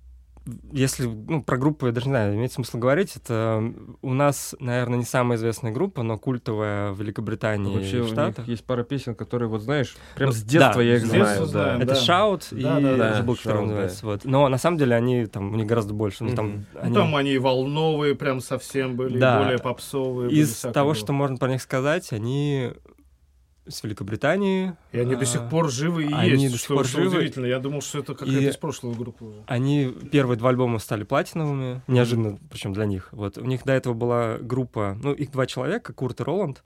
[SPEAKER 1] Если ну, про группу, я даже не знаю, имеет смысл говорить. Это у нас, наверное, не самая известная группа, но культовая в Великобритании
[SPEAKER 2] Вообще
[SPEAKER 1] и
[SPEAKER 2] у
[SPEAKER 1] в
[SPEAKER 2] них
[SPEAKER 1] Штатах.
[SPEAKER 2] есть пара песен, которые, вот знаешь, прям
[SPEAKER 1] Ну,
[SPEAKER 2] с детства
[SPEAKER 1] да,
[SPEAKER 2] я их знаю.
[SPEAKER 3] детства
[SPEAKER 2] да.
[SPEAKER 3] знаем.
[SPEAKER 1] Это
[SPEAKER 3] да.
[SPEAKER 1] Shout и
[SPEAKER 3] Да, да, да.
[SPEAKER 1] забыл,
[SPEAKER 2] Shout,
[SPEAKER 1] называется. Вот. Но на самом деле они там у них гораздо больше. Ну, там.
[SPEAKER 3] Ну,
[SPEAKER 1] они-
[SPEAKER 3] там они волновые прям совсем были,
[SPEAKER 1] Да.
[SPEAKER 3] более попсовые.
[SPEAKER 1] Из того,
[SPEAKER 3] было.
[SPEAKER 1] что можно про них сказать, они с Великобритании.
[SPEAKER 3] И они
[SPEAKER 1] а,
[SPEAKER 3] до сих пор живы и
[SPEAKER 1] они
[SPEAKER 3] есть,
[SPEAKER 1] до сих
[SPEAKER 3] что,
[SPEAKER 1] пор
[SPEAKER 3] что
[SPEAKER 1] живы.
[SPEAKER 3] удивительно. Я думал, что это какая-то
[SPEAKER 1] И-
[SPEAKER 3] из прошлой группы уже.
[SPEAKER 1] Они первые два альбома стали платиновыми, неожиданно, причем для них. Вот у них до этого была группа, ну их два человека, Курт и Роланд.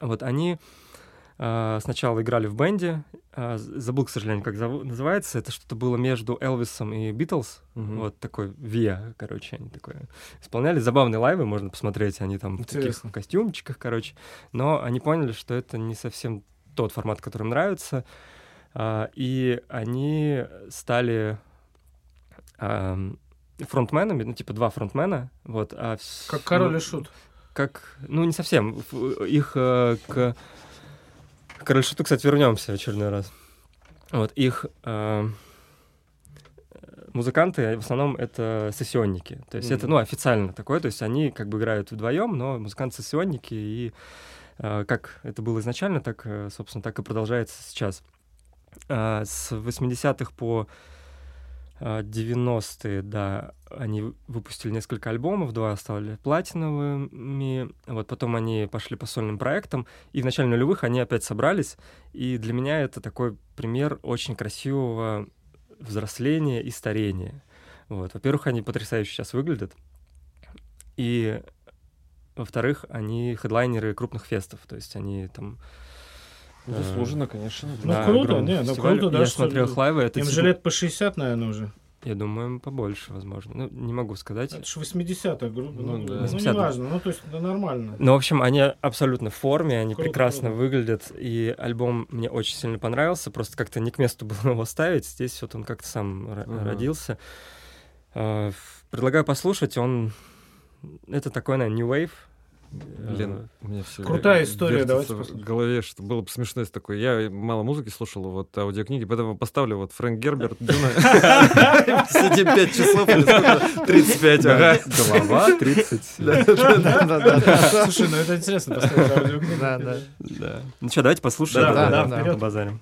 [SPEAKER 1] Вот они а, сначала играли в бенде, з- забыл, к сожалению, как называется. Это что-то было между Элвисом и Битлз.
[SPEAKER 2] Мгм.
[SPEAKER 1] Вот такой Виа, короче, они такое исполняли. Забавные лайвы, можно посмотреть. Они там в таких
[SPEAKER 3] Интересно.
[SPEAKER 1] костюмчиках, короче. Но они поняли, что это не совсем тот формат, который им нравится. А, И они стали ам, фронтменами, ну, типа два фронтмена. Вот, а вс-
[SPEAKER 3] Как король
[SPEAKER 1] ну,
[SPEAKER 3] и шут.
[SPEAKER 1] как, ну, не совсем. Их э, к Король Шуту, кстати, вернемся в очередной раз. Вот, их э, музыканты в основном это сессионники. То есть это,
[SPEAKER 2] Мгм.
[SPEAKER 1] ну, официально такое. То есть они как бы играют вдвоем, но музыканты-сессионники. И э, как это было изначально, так, э, собственно, так и продолжается сейчас. А, С 80-х по 90-е, да, они выпустили несколько альбомов, два стали платиновыми, вот потом они пошли по сольным проектам, и в начале нулевых они опять собрались, и для меня это такой пример очень красивого взросления и старения. Вот. Во-первых, они потрясающе сейчас выглядят, и во-вторых, они хедлайнеры крупных фестов, то есть они там...
[SPEAKER 2] Заслуженно, конечно.
[SPEAKER 3] Ну,
[SPEAKER 1] на
[SPEAKER 3] круто, не, ну, круто, да,
[SPEAKER 1] Я
[SPEAKER 3] что
[SPEAKER 1] смотрел лайвы, это
[SPEAKER 3] Им
[SPEAKER 1] типа-
[SPEAKER 3] же лет по 60, наверное, уже.
[SPEAKER 1] Я думаю, им побольше, возможно. Ну, не могу сказать.
[SPEAKER 3] Это же 80-х группа. Ну,
[SPEAKER 2] Ну, да.
[SPEAKER 3] ну,
[SPEAKER 1] 80-х.
[SPEAKER 3] неважно. Ну, то есть, да, нормально.
[SPEAKER 1] Ну, в общем, они абсолютно в форме, они
[SPEAKER 3] Круто,
[SPEAKER 1] прекрасно
[SPEAKER 3] круто.
[SPEAKER 1] выглядят, и альбом мне очень сильно понравился, просто как-то не к месту было его ставить, здесь вот он как-то сам
[SPEAKER 2] Ага.
[SPEAKER 1] родился. А, Предлагаю послушать, он... Это такой, наверное, New Wave.
[SPEAKER 2] Блин, у меня все
[SPEAKER 3] Крутая история, давайте
[SPEAKER 2] в
[SPEAKER 3] послушаем.
[SPEAKER 2] голове, что было бы смешно, если такое. Я мало музыки слушал, вот аудиокниги, поэтому поставлю вот Фрэнк Герберт, Дюна. Сидим 5 часов или сколько? 35, ага.
[SPEAKER 1] Голова 30.
[SPEAKER 3] Слушай, ну это интересно поставить аудиокнигу.
[SPEAKER 4] Да, да.
[SPEAKER 1] Да. Ну что, давайте послушаем.
[SPEAKER 3] Да,
[SPEAKER 4] да, да,
[SPEAKER 1] побазарим.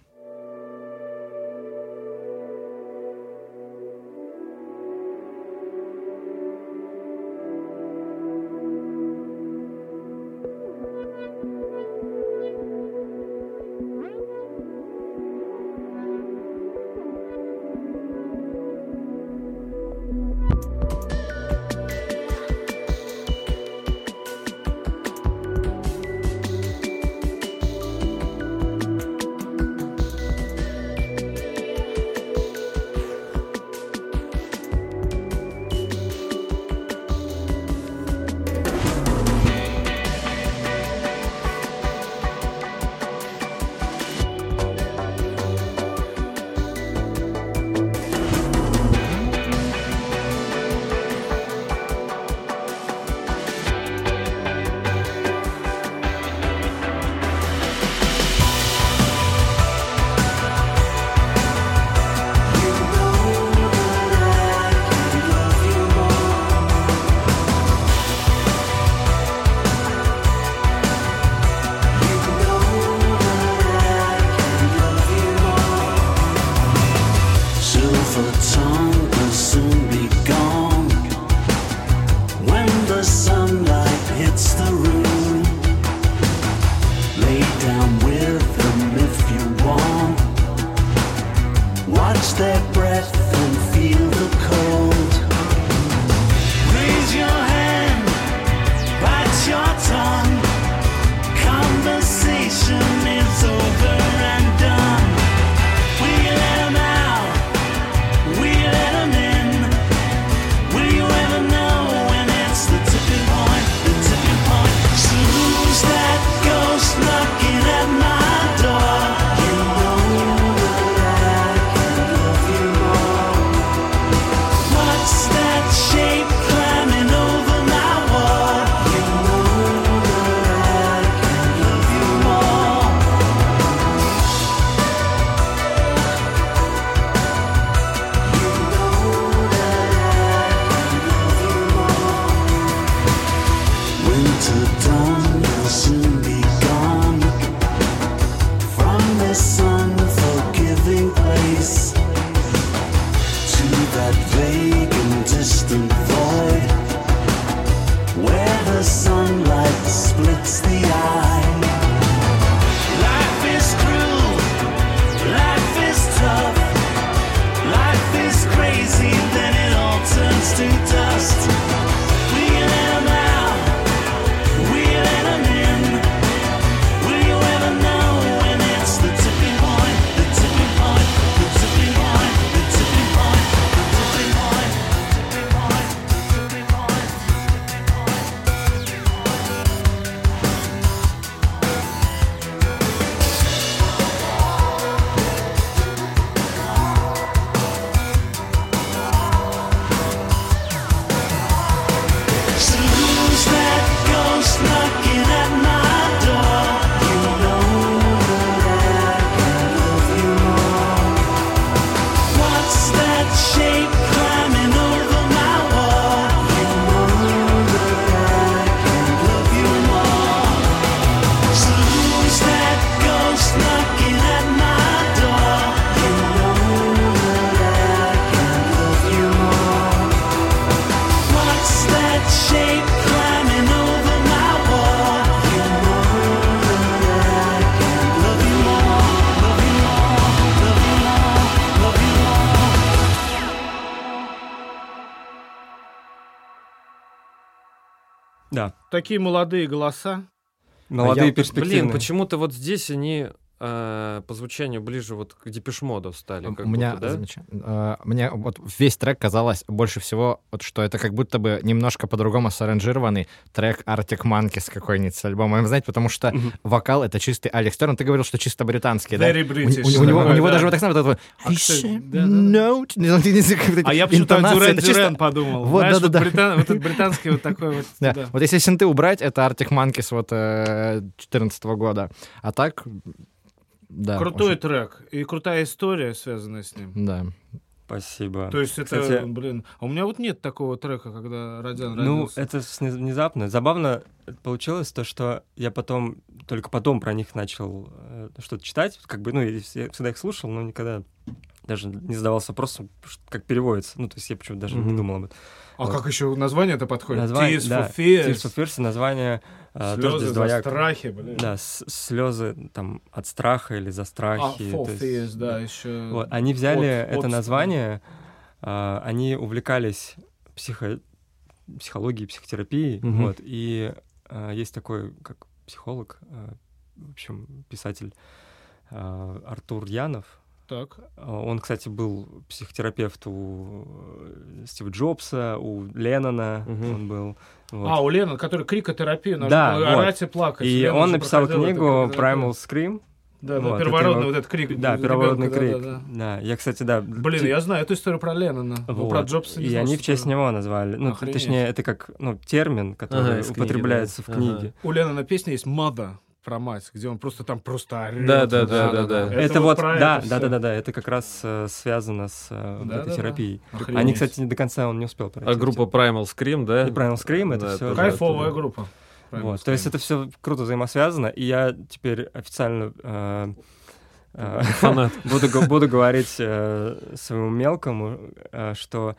[SPEAKER 3] Такие молодые голоса.
[SPEAKER 1] молодые
[SPEAKER 2] А я-
[SPEAKER 1] перспективные.
[SPEAKER 2] Блин, почему-то вот здесь они э, по звучанию ближе вот к Депешмоду стали.
[SPEAKER 4] У
[SPEAKER 2] как
[SPEAKER 4] меня
[SPEAKER 2] будто, да?
[SPEAKER 4] замеча- э, мне вот весь трек казалось больше всего, вот, что это как будто бы немножко по-другому саранжированный трек Arctic Monkeys какой-нибудь с альбомом, знаете, потому что
[SPEAKER 1] Мгм.
[SPEAKER 4] вокал это чистый Алекс Терн. Ты говорил, что чисто британский, да?
[SPEAKER 3] Very
[SPEAKER 4] У,
[SPEAKER 3] British.
[SPEAKER 4] у- у него, у него
[SPEAKER 3] да.
[SPEAKER 4] даже вот так вот это вот,
[SPEAKER 3] А, кстати,
[SPEAKER 4] «I
[SPEAKER 3] да, да, да.
[SPEAKER 4] note».
[SPEAKER 3] А я почему-то Дюрен подумал.
[SPEAKER 4] Вот,
[SPEAKER 3] Знаешь,
[SPEAKER 4] да-да-да.
[SPEAKER 3] вот британ- вот этот британский вот такой вот.
[SPEAKER 4] Да.
[SPEAKER 3] да.
[SPEAKER 4] Вот если синты убрать, это Arctic Monkeys вот 2014 года. А так, да.
[SPEAKER 3] Крутой
[SPEAKER 4] очень-
[SPEAKER 3] трек и крутая история, связанная с ним.
[SPEAKER 4] Да.
[SPEAKER 1] Спасибо.
[SPEAKER 3] То есть это,
[SPEAKER 1] Кстати-
[SPEAKER 3] блин, а у меня вот нет такого трека, когда Родиан
[SPEAKER 1] Ну,
[SPEAKER 3] родился.
[SPEAKER 1] это не- внезапно. Забавно получилось то, что я потом, только потом про них начал э, что-то читать. Как бы, ну, я вс- всегда их слушал, но никогда даже не задавался вопросом, как переводится. Ну, то есть я почему-то даже не
[SPEAKER 2] Мгм.
[SPEAKER 1] думал об этом.
[SPEAKER 3] А как еще название это подходит?
[SPEAKER 1] Название-
[SPEAKER 3] Tears
[SPEAKER 1] да,
[SPEAKER 3] for Fears.
[SPEAKER 1] Tears for Fears, название э, тоже
[SPEAKER 3] Слезы
[SPEAKER 1] здесь
[SPEAKER 3] за
[SPEAKER 1] двоякое.
[SPEAKER 3] страхи, блин.
[SPEAKER 1] Да, слезы там от страха или за
[SPEAKER 3] А,
[SPEAKER 1] страхи.
[SPEAKER 3] for
[SPEAKER 1] то есть-
[SPEAKER 3] Fears, да, еще.
[SPEAKER 1] Вот, они взяли
[SPEAKER 3] От-
[SPEAKER 1] это
[SPEAKER 3] от-
[SPEAKER 1] название, а, они увлекались психо- психологией, психотерапией,
[SPEAKER 2] Мгм.
[SPEAKER 1] вот, и а, есть такой, как психолог, а, в общем, писатель а, Артур Янов.
[SPEAKER 3] Так.
[SPEAKER 1] А, Он, кстати, был психотерапевт у э, Стива Джобса, у Леннона
[SPEAKER 2] Мгм.
[SPEAKER 1] он был. вот.
[SPEAKER 3] А, у Лены, который крикотерапия, надо
[SPEAKER 1] Да,
[SPEAKER 3] было
[SPEAKER 1] вот.
[SPEAKER 3] орать и плакать.
[SPEAKER 1] и
[SPEAKER 3] Лена
[SPEAKER 1] он написал книгу. Primal Scream.
[SPEAKER 3] Да, да,
[SPEAKER 1] Вот,
[SPEAKER 3] первородный
[SPEAKER 1] его-
[SPEAKER 3] вот этот крик.
[SPEAKER 1] Да, первородный
[SPEAKER 3] да,
[SPEAKER 1] крик.
[SPEAKER 3] да, да.
[SPEAKER 1] Да, я, кстати, да.
[SPEAKER 3] Блин, я знаю эту историю про Леннона. но
[SPEAKER 1] Вот.
[SPEAKER 3] Про Джобса не
[SPEAKER 1] И
[SPEAKER 3] знал,
[SPEAKER 1] они в честь него назвали. Ну,
[SPEAKER 3] Охренеть.
[SPEAKER 1] точнее, это как ну, термин, который
[SPEAKER 2] Ага, из книги,
[SPEAKER 1] употребляется
[SPEAKER 2] да.
[SPEAKER 1] в книге.
[SPEAKER 3] У Леннона песня есть «Mother» про мать, где он просто там просто орёт.
[SPEAKER 2] Да, да, да, да, да.
[SPEAKER 1] Это, вот, да, да, да, да, да, это как раз э, связано с э, вот этой
[SPEAKER 3] да, да.
[SPEAKER 1] терапией.
[SPEAKER 3] Охренеть.
[SPEAKER 1] Они, кстати, не до конца он не успел пройти.
[SPEAKER 2] А группа Primal Scream, да?
[SPEAKER 1] И Primal Scream, это
[SPEAKER 2] Да,
[SPEAKER 1] все.
[SPEAKER 3] Кайфовая группа.
[SPEAKER 1] Вот, то есть это все круто взаимосвязано, и я теперь официально э, э,
[SPEAKER 2] Фанат.
[SPEAKER 1] буду, буду говорить э, своему мелкому, э, что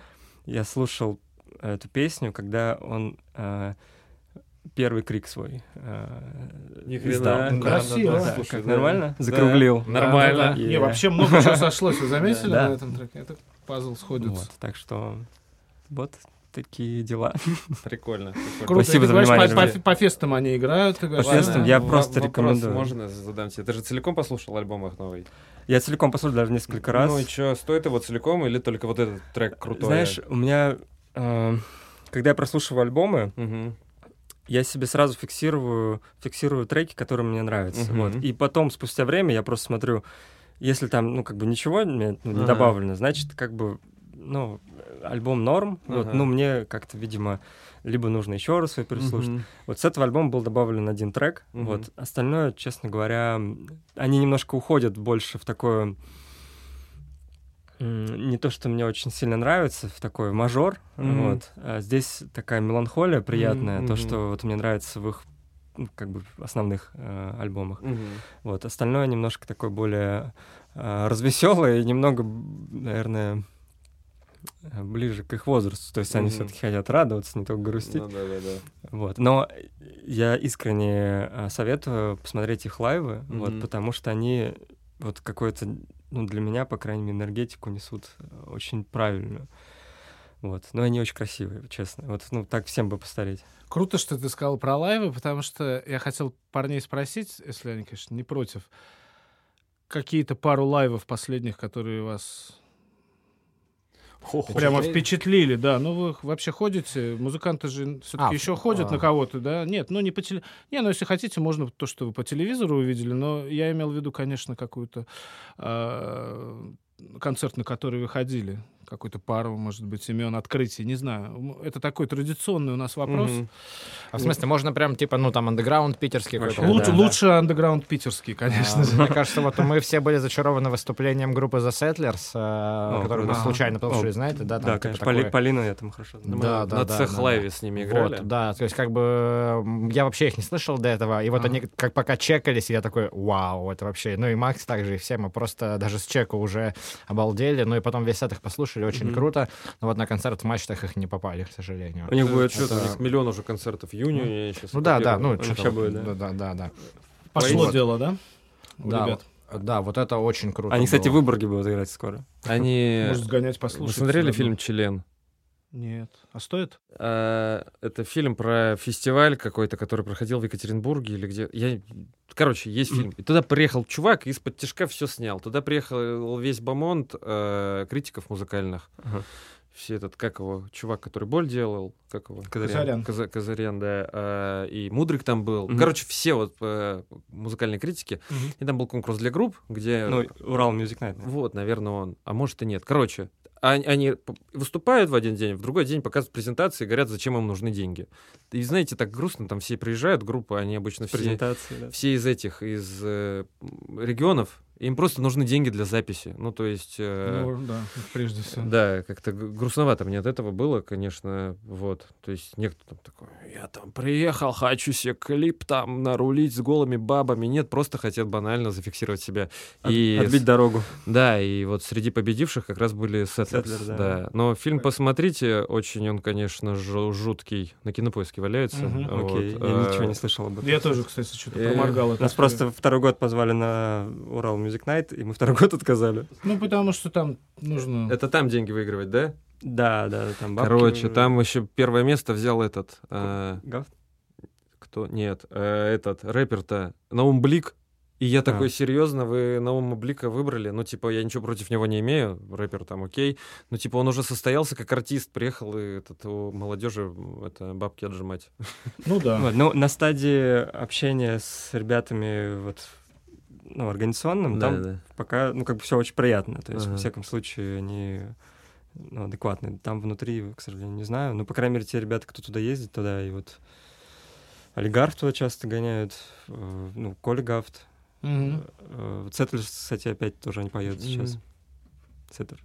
[SPEAKER 1] я слушал эту песню, когда он э, первый крик свой э,
[SPEAKER 2] Ни хрена.
[SPEAKER 1] издал.
[SPEAKER 2] Да,
[SPEAKER 3] Ну, красиво.
[SPEAKER 1] Да,
[SPEAKER 3] Да,
[SPEAKER 1] как
[SPEAKER 2] да.
[SPEAKER 1] нормально?
[SPEAKER 2] Да.
[SPEAKER 1] Закруглил.
[SPEAKER 2] Нормально.
[SPEAKER 3] Да, да, да.
[SPEAKER 1] И-
[SPEAKER 3] Не, вообще много чего сошлось, вы заметили
[SPEAKER 1] Да.
[SPEAKER 3] на этом треке? Это пазл сходится.
[SPEAKER 1] Вот, так что вот такие дела.
[SPEAKER 2] Прикольно. прикольно.
[SPEAKER 3] Круто.
[SPEAKER 1] Спасибо
[SPEAKER 3] ты
[SPEAKER 1] за
[SPEAKER 3] говоришь,
[SPEAKER 1] внимание,
[SPEAKER 3] по, по- по фестам они играют. Ты говоришь,
[SPEAKER 1] По фестам я просто рекомендую.
[SPEAKER 2] можно задам тебе? Ты же целиком послушал альбом их новый?
[SPEAKER 1] Я целиком послушал даже несколько раз.
[SPEAKER 2] Ну и что, стоит его целиком или только вот этот трек крутой?
[SPEAKER 1] Знаешь, у меня, э, когда я прослушиваю альбомы,
[SPEAKER 2] Мгм.
[SPEAKER 1] Я себе сразу фиксирую, фиксирую треки, которые мне нравятся.
[SPEAKER 2] Мгм.
[SPEAKER 1] Вот. И потом, спустя время, я просто смотрю, если там, ну, как бы ничего мне, ну, не
[SPEAKER 2] Ага.
[SPEAKER 1] добавлено, значит, как бы, ну, альбом норм. Вот,
[SPEAKER 2] Ага.
[SPEAKER 1] ну, мне как-то, видимо, либо нужно еще раз его переслушать.
[SPEAKER 2] Мгм.
[SPEAKER 1] Вот с этого альбома был добавлен один трек.
[SPEAKER 2] Мгм.
[SPEAKER 1] Вот. Остальное, честно говоря, они немножко уходят больше в такое... Не то, что мне очень сильно нравится, в такой мажор.
[SPEAKER 2] Мгм.
[SPEAKER 1] Вот. А здесь такая меланхолия приятная, то,
[SPEAKER 2] мгм.
[SPEAKER 1] что вот мне нравится в их ну, как бы основных э, альбомах.
[SPEAKER 2] Мгм.
[SPEAKER 1] Вот. Остальное немножко такое более э, развеселое и немного, наверное, э, ближе к их возрасту. То есть они
[SPEAKER 2] Мгм.
[SPEAKER 1] все-таки хотят радоваться, не только грустить.
[SPEAKER 2] Ну да, да, да.
[SPEAKER 1] Вот. Но я искренне э, советую посмотреть их лайвы, вот,
[SPEAKER 2] Мгм.
[SPEAKER 1] потому что они вот какой-то, ну, для меня, по крайней мере, энергетику несут э, очень правильную. Вот. Но они очень красивые, честно. Вот, ну, так всем бы постареть.
[SPEAKER 3] Круто, что ты сказал про лайвы, потому что я хотел парней спросить, если они, конечно, не против, какие-то пару лайвов последних, которые вас прямо впечатлили, да. Ну, вы вообще ходите, музыканты же все-таки
[SPEAKER 4] А,
[SPEAKER 3] еще ходят
[SPEAKER 4] а.
[SPEAKER 3] на кого-то, да? Нет, ну не по теле... Не, ну если хотите, можно то, что вы по телевизору увидели, но я имел в виду, конечно, какую-то а, концерт, на который вы ходили. Какую-то пару, может быть, имен открытий, не знаю. Это такой традиционный у нас вопрос.
[SPEAKER 2] Мгм.
[SPEAKER 4] А в смысле, можно прям, типа, ну, там, андеграунд питерский
[SPEAKER 1] Вообще,
[SPEAKER 4] какой-то?
[SPEAKER 3] Лучше,
[SPEAKER 1] да.
[SPEAKER 3] лучше андеграунд питерский, конечно
[SPEAKER 4] А. Мне кажется, вот мы все были зачарованы выступлением группы The Settlers, э, которую мы
[SPEAKER 1] круто.
[SPEAKER 4] случайно
[SPEAKER 1] О,
[SPEAKER 4] послушали, знаете, да? там
[SPEAKER 1] Да,
[SPEAKER 4] типа
[SPEAKER 1] конечно,
[SPEAKER 4] такое-
[SPEAKER 1] Поли- Полину я там хорошо знаю.
[SPEAKER 4] Да, да,
[SPEAKER 2] на
[SPEAKER 4] да,
[SPEAKER 2] цех
[SPEAKER 4] да,
[SPEAKER 2] лайве с ними играли.
[SPEAKER 4] Вот, да, то есть как бы я вообще их не слышал до этого, и вот они как пока чекались, и я такой, вау, это вообще, ну и Макс также, и все мы просто даже с чека уже обалдели, ну и потом весь сет их послушали, очень
[SPEAKER 1] Мгм.
[SPEAKER 4] круто, но вот на концерт в матчах их не попали, к сожалению.
[SPEAKER 1] У них будет
[SPEAKER 2] Что-то у них миллион уже концертов в июне. я щас
[SPEAKER 4] Ну да, да, ну что-то
[SPEAKER 1] будет, да?
[SPEAKER 4] да, да, да.
[SPEAKER 3] Пошло
[SPEAKER 4] Вот.
[SPEAKER 3] дело, да? У
[SPEAKER 4] Да,
[SPEAKER 3] ребят.
[SPEAKER 4] Да, вот это очень круто.
[SPEAKER 1] Они, кстати, в
[SPEAKER 4] было.
[SPEAKER 1] Выборге будут играть скоро.
[SPEAKER 2] Они...
[SPEAKER 3] Может, сгонять,
[SPEAKER 2] Вы
[SPEAKER 3] послушать.
[SPEAKER 2] смотрели
[SPEAKER 3] заодно.
[SPEAKER 2] фильм «Член»?
[SPEAKER 3] Нет. А стоит?
[SPEAKER 2] А, Это фильм про фестиваль какой-то, который проходил в Екатеринбурге или где. Я... Короче, есть фильм. И туда приехал чувак и из-под тяжка все снял. Туда приехал весь бомонд э, критиков музыкальных.
[SPEAKER 1] Ага.
[SPEAKER 2] Все этот, как его, чувак, который боль делал, как его?
[SPEAKER 3] Казарян.
[SPEAKER 2] Каза- Казарян, да. а, и Мудрик там был.
[SPEAKER 1] Мгм.
[SPEAKER 2] Короче, все вот э, музыкальные критики. И там был конкурс для групп, где...
[SPEAKER 1] Ну, Урал Night. наверное.
[SPEAKER 2] Вот, наверное, он. А может и нет. Короче, они, выступают в один день, в другой день показывают презентации и говорят, зачем им нужны деньги. И знаете, так грустно, там все приезжают, группы, они обычно все,
[SPEAKER 1] да.
[SPEAKER 2] все из этих, из э, регионов, им просто нужны деньги для записи. Ну, то есть... э,
[SPEAKER 3] Ну, да, прежде всего.
[SPEAKER 2] да, как-то грустновато мне от этого было, конечно, вот. То есть некто там такой, я там приехал, хочу себе клип там нарулить с голыми бабами. Нет, просто хотят банально зафиксировать себя.
[SPEAKER 1] От-
[SPEAKER 2] и
[SPEAKER 1] Отбить
[SPEAKER 2] с-
[SPEAKER 1] дорогу.
[SPEAKER 2] да, и вот среди победивших как раз были Settlers.
[SPEAKER 1] Settlers, да.
[SPEAKER 2] да. Но фильм посмотрите, очень он, конечно, жу- жуткий. На кинопоиске валяется.
[SPEAKER 3] Мгм.
[SPEAKER 2] Вот,
[SPEAKER 1] Окей, я
[SPEAKER 2] э,
[SPEAKER 1] ничего не слышал об этом.
[SPEAKER 3] Я тоже, кстати, что-то
[SPEAKER 2] Э,
[SPEAKER 3] проморгал. это
[SPEAKER 1] Нас просто второй год позвали на Урал Music Night, и мы второй год отказали.
[SPEAKER 3] Ну, потому что там нужно...
[SPEAKER 2] Это там деньги выигрывать, да?
[SPEAKER 1] Да, да, там бабки.
[SPEAKER 2] Короче, там еще первое место взял этот... э,
[SPEAKER 1] Гаф?
[SPEAKER 2] кто? Нет, э, этот рэпер-то Наум Блик. И я такой,
[SPEAKER 1] А.
[SPEAKER 2] серьезно, вы Наума Блика выбрали? Ну, типа, я ничего против него не имею, рэпер там окей. Ну, типа, он уже состоялся как артист, приехал, и этот, у молодежи это бабки отжимать.
[SPEAKER 3] Ну да.
[SPEAKER 1] Вот, ну, на стадии общения с ребятами вот, ну, организационным, там
[SPEAKER 2] да.
[SPEAKER 1] пока, ну, как бы все очень приятно. То есть,
[SPEAKER 2] Ага.
[SPEAKER 1] во всяком случае, они ну, адекватные. Там внутри, к сожалению, не знаю. Но, по крайней мере, те ребята, кто туда ездит, туда и вот Олигарх туда часто гоняют, э, ну, Коля Гафт.
[SPEAKER 3] Мгм.
[SPEAKER 1] Э, Settlers, кстати, опять тоже не поедут сейчас.
[SPEAKER 2] Мгм.
[SPEAKER 1] Сеттер,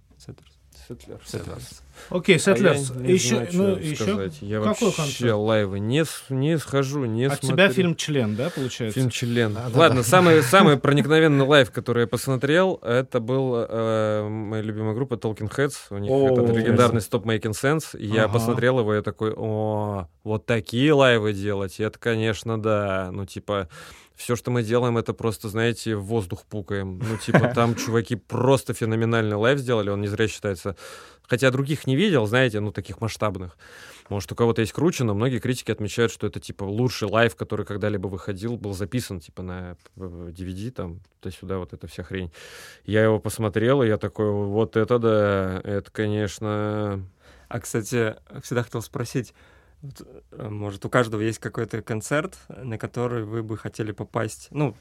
[SPEAKER 1] Settlers.
[SPEAKER 2] Settlers.
[SPEAKER 3] Окей,
[SPEAKER 2] А
[SPEAKER 3] Settlers.
[SPEAKER 2] я не
[SPEAKER 3] Еще,
[SPEAKER 2] знаю,
[SPEAKER 3] ну,
[SPEAKER 2] что
[SPEAKER 3] еще.
[SPEAKER 2] сказать. Я
[SPEAKER 3] Какой
[SPEAKER 2] вообще
[SPEAKER 3] концерт?
[SPEAKER 2] лайвы не, не схожу, не
[SPEAKER 3] От
[SPEAKER 2] смотрю.
[SPEAKER 3] тебя фильм «Член», да, получается?
[SPEAKER 2] Фильм «Член».
[SPEAKER 4] Да,
[SPEAKER 2] Ладно,
[SPEAKER 4] да.
[SPEAKER 2] самый, самый проникновенный лайв, который я посмотрел, это был э, моя любимая группа Talking Heads. У них
[SPEAKER 3] О,
[SPEAKER 2] этот легендарный. Stop Making Sense. Я
[SPEAKER 3] Ага.
[SPEAKER 2] посмотрел его, я такой, о, вот такие лайвы делать, это, конечно, да. Ну, типа, все, что мы делаем, это просто, знаете, в воздух пукаем. Ну, типа, там чуваки просто феноменальный лайв сделали, он не зря считается. Хотя других не видел, знаете, ну, таких масштабных. Может, у кого-то есть круче, но многие критики отмечают, что это, типа, лучший лайв, который когда-либо выходил, был записан, типа, на э, DVD, там, туда-сюда, вот эта вся хрень. Я его посмотрел, и я такой, вот это да, это, конечно...
[SPEAKER 1] А, кстати, всегда хотел спросить, может, у каждого есть какой-то концерт, на который вы бы хотели попасть? Ну,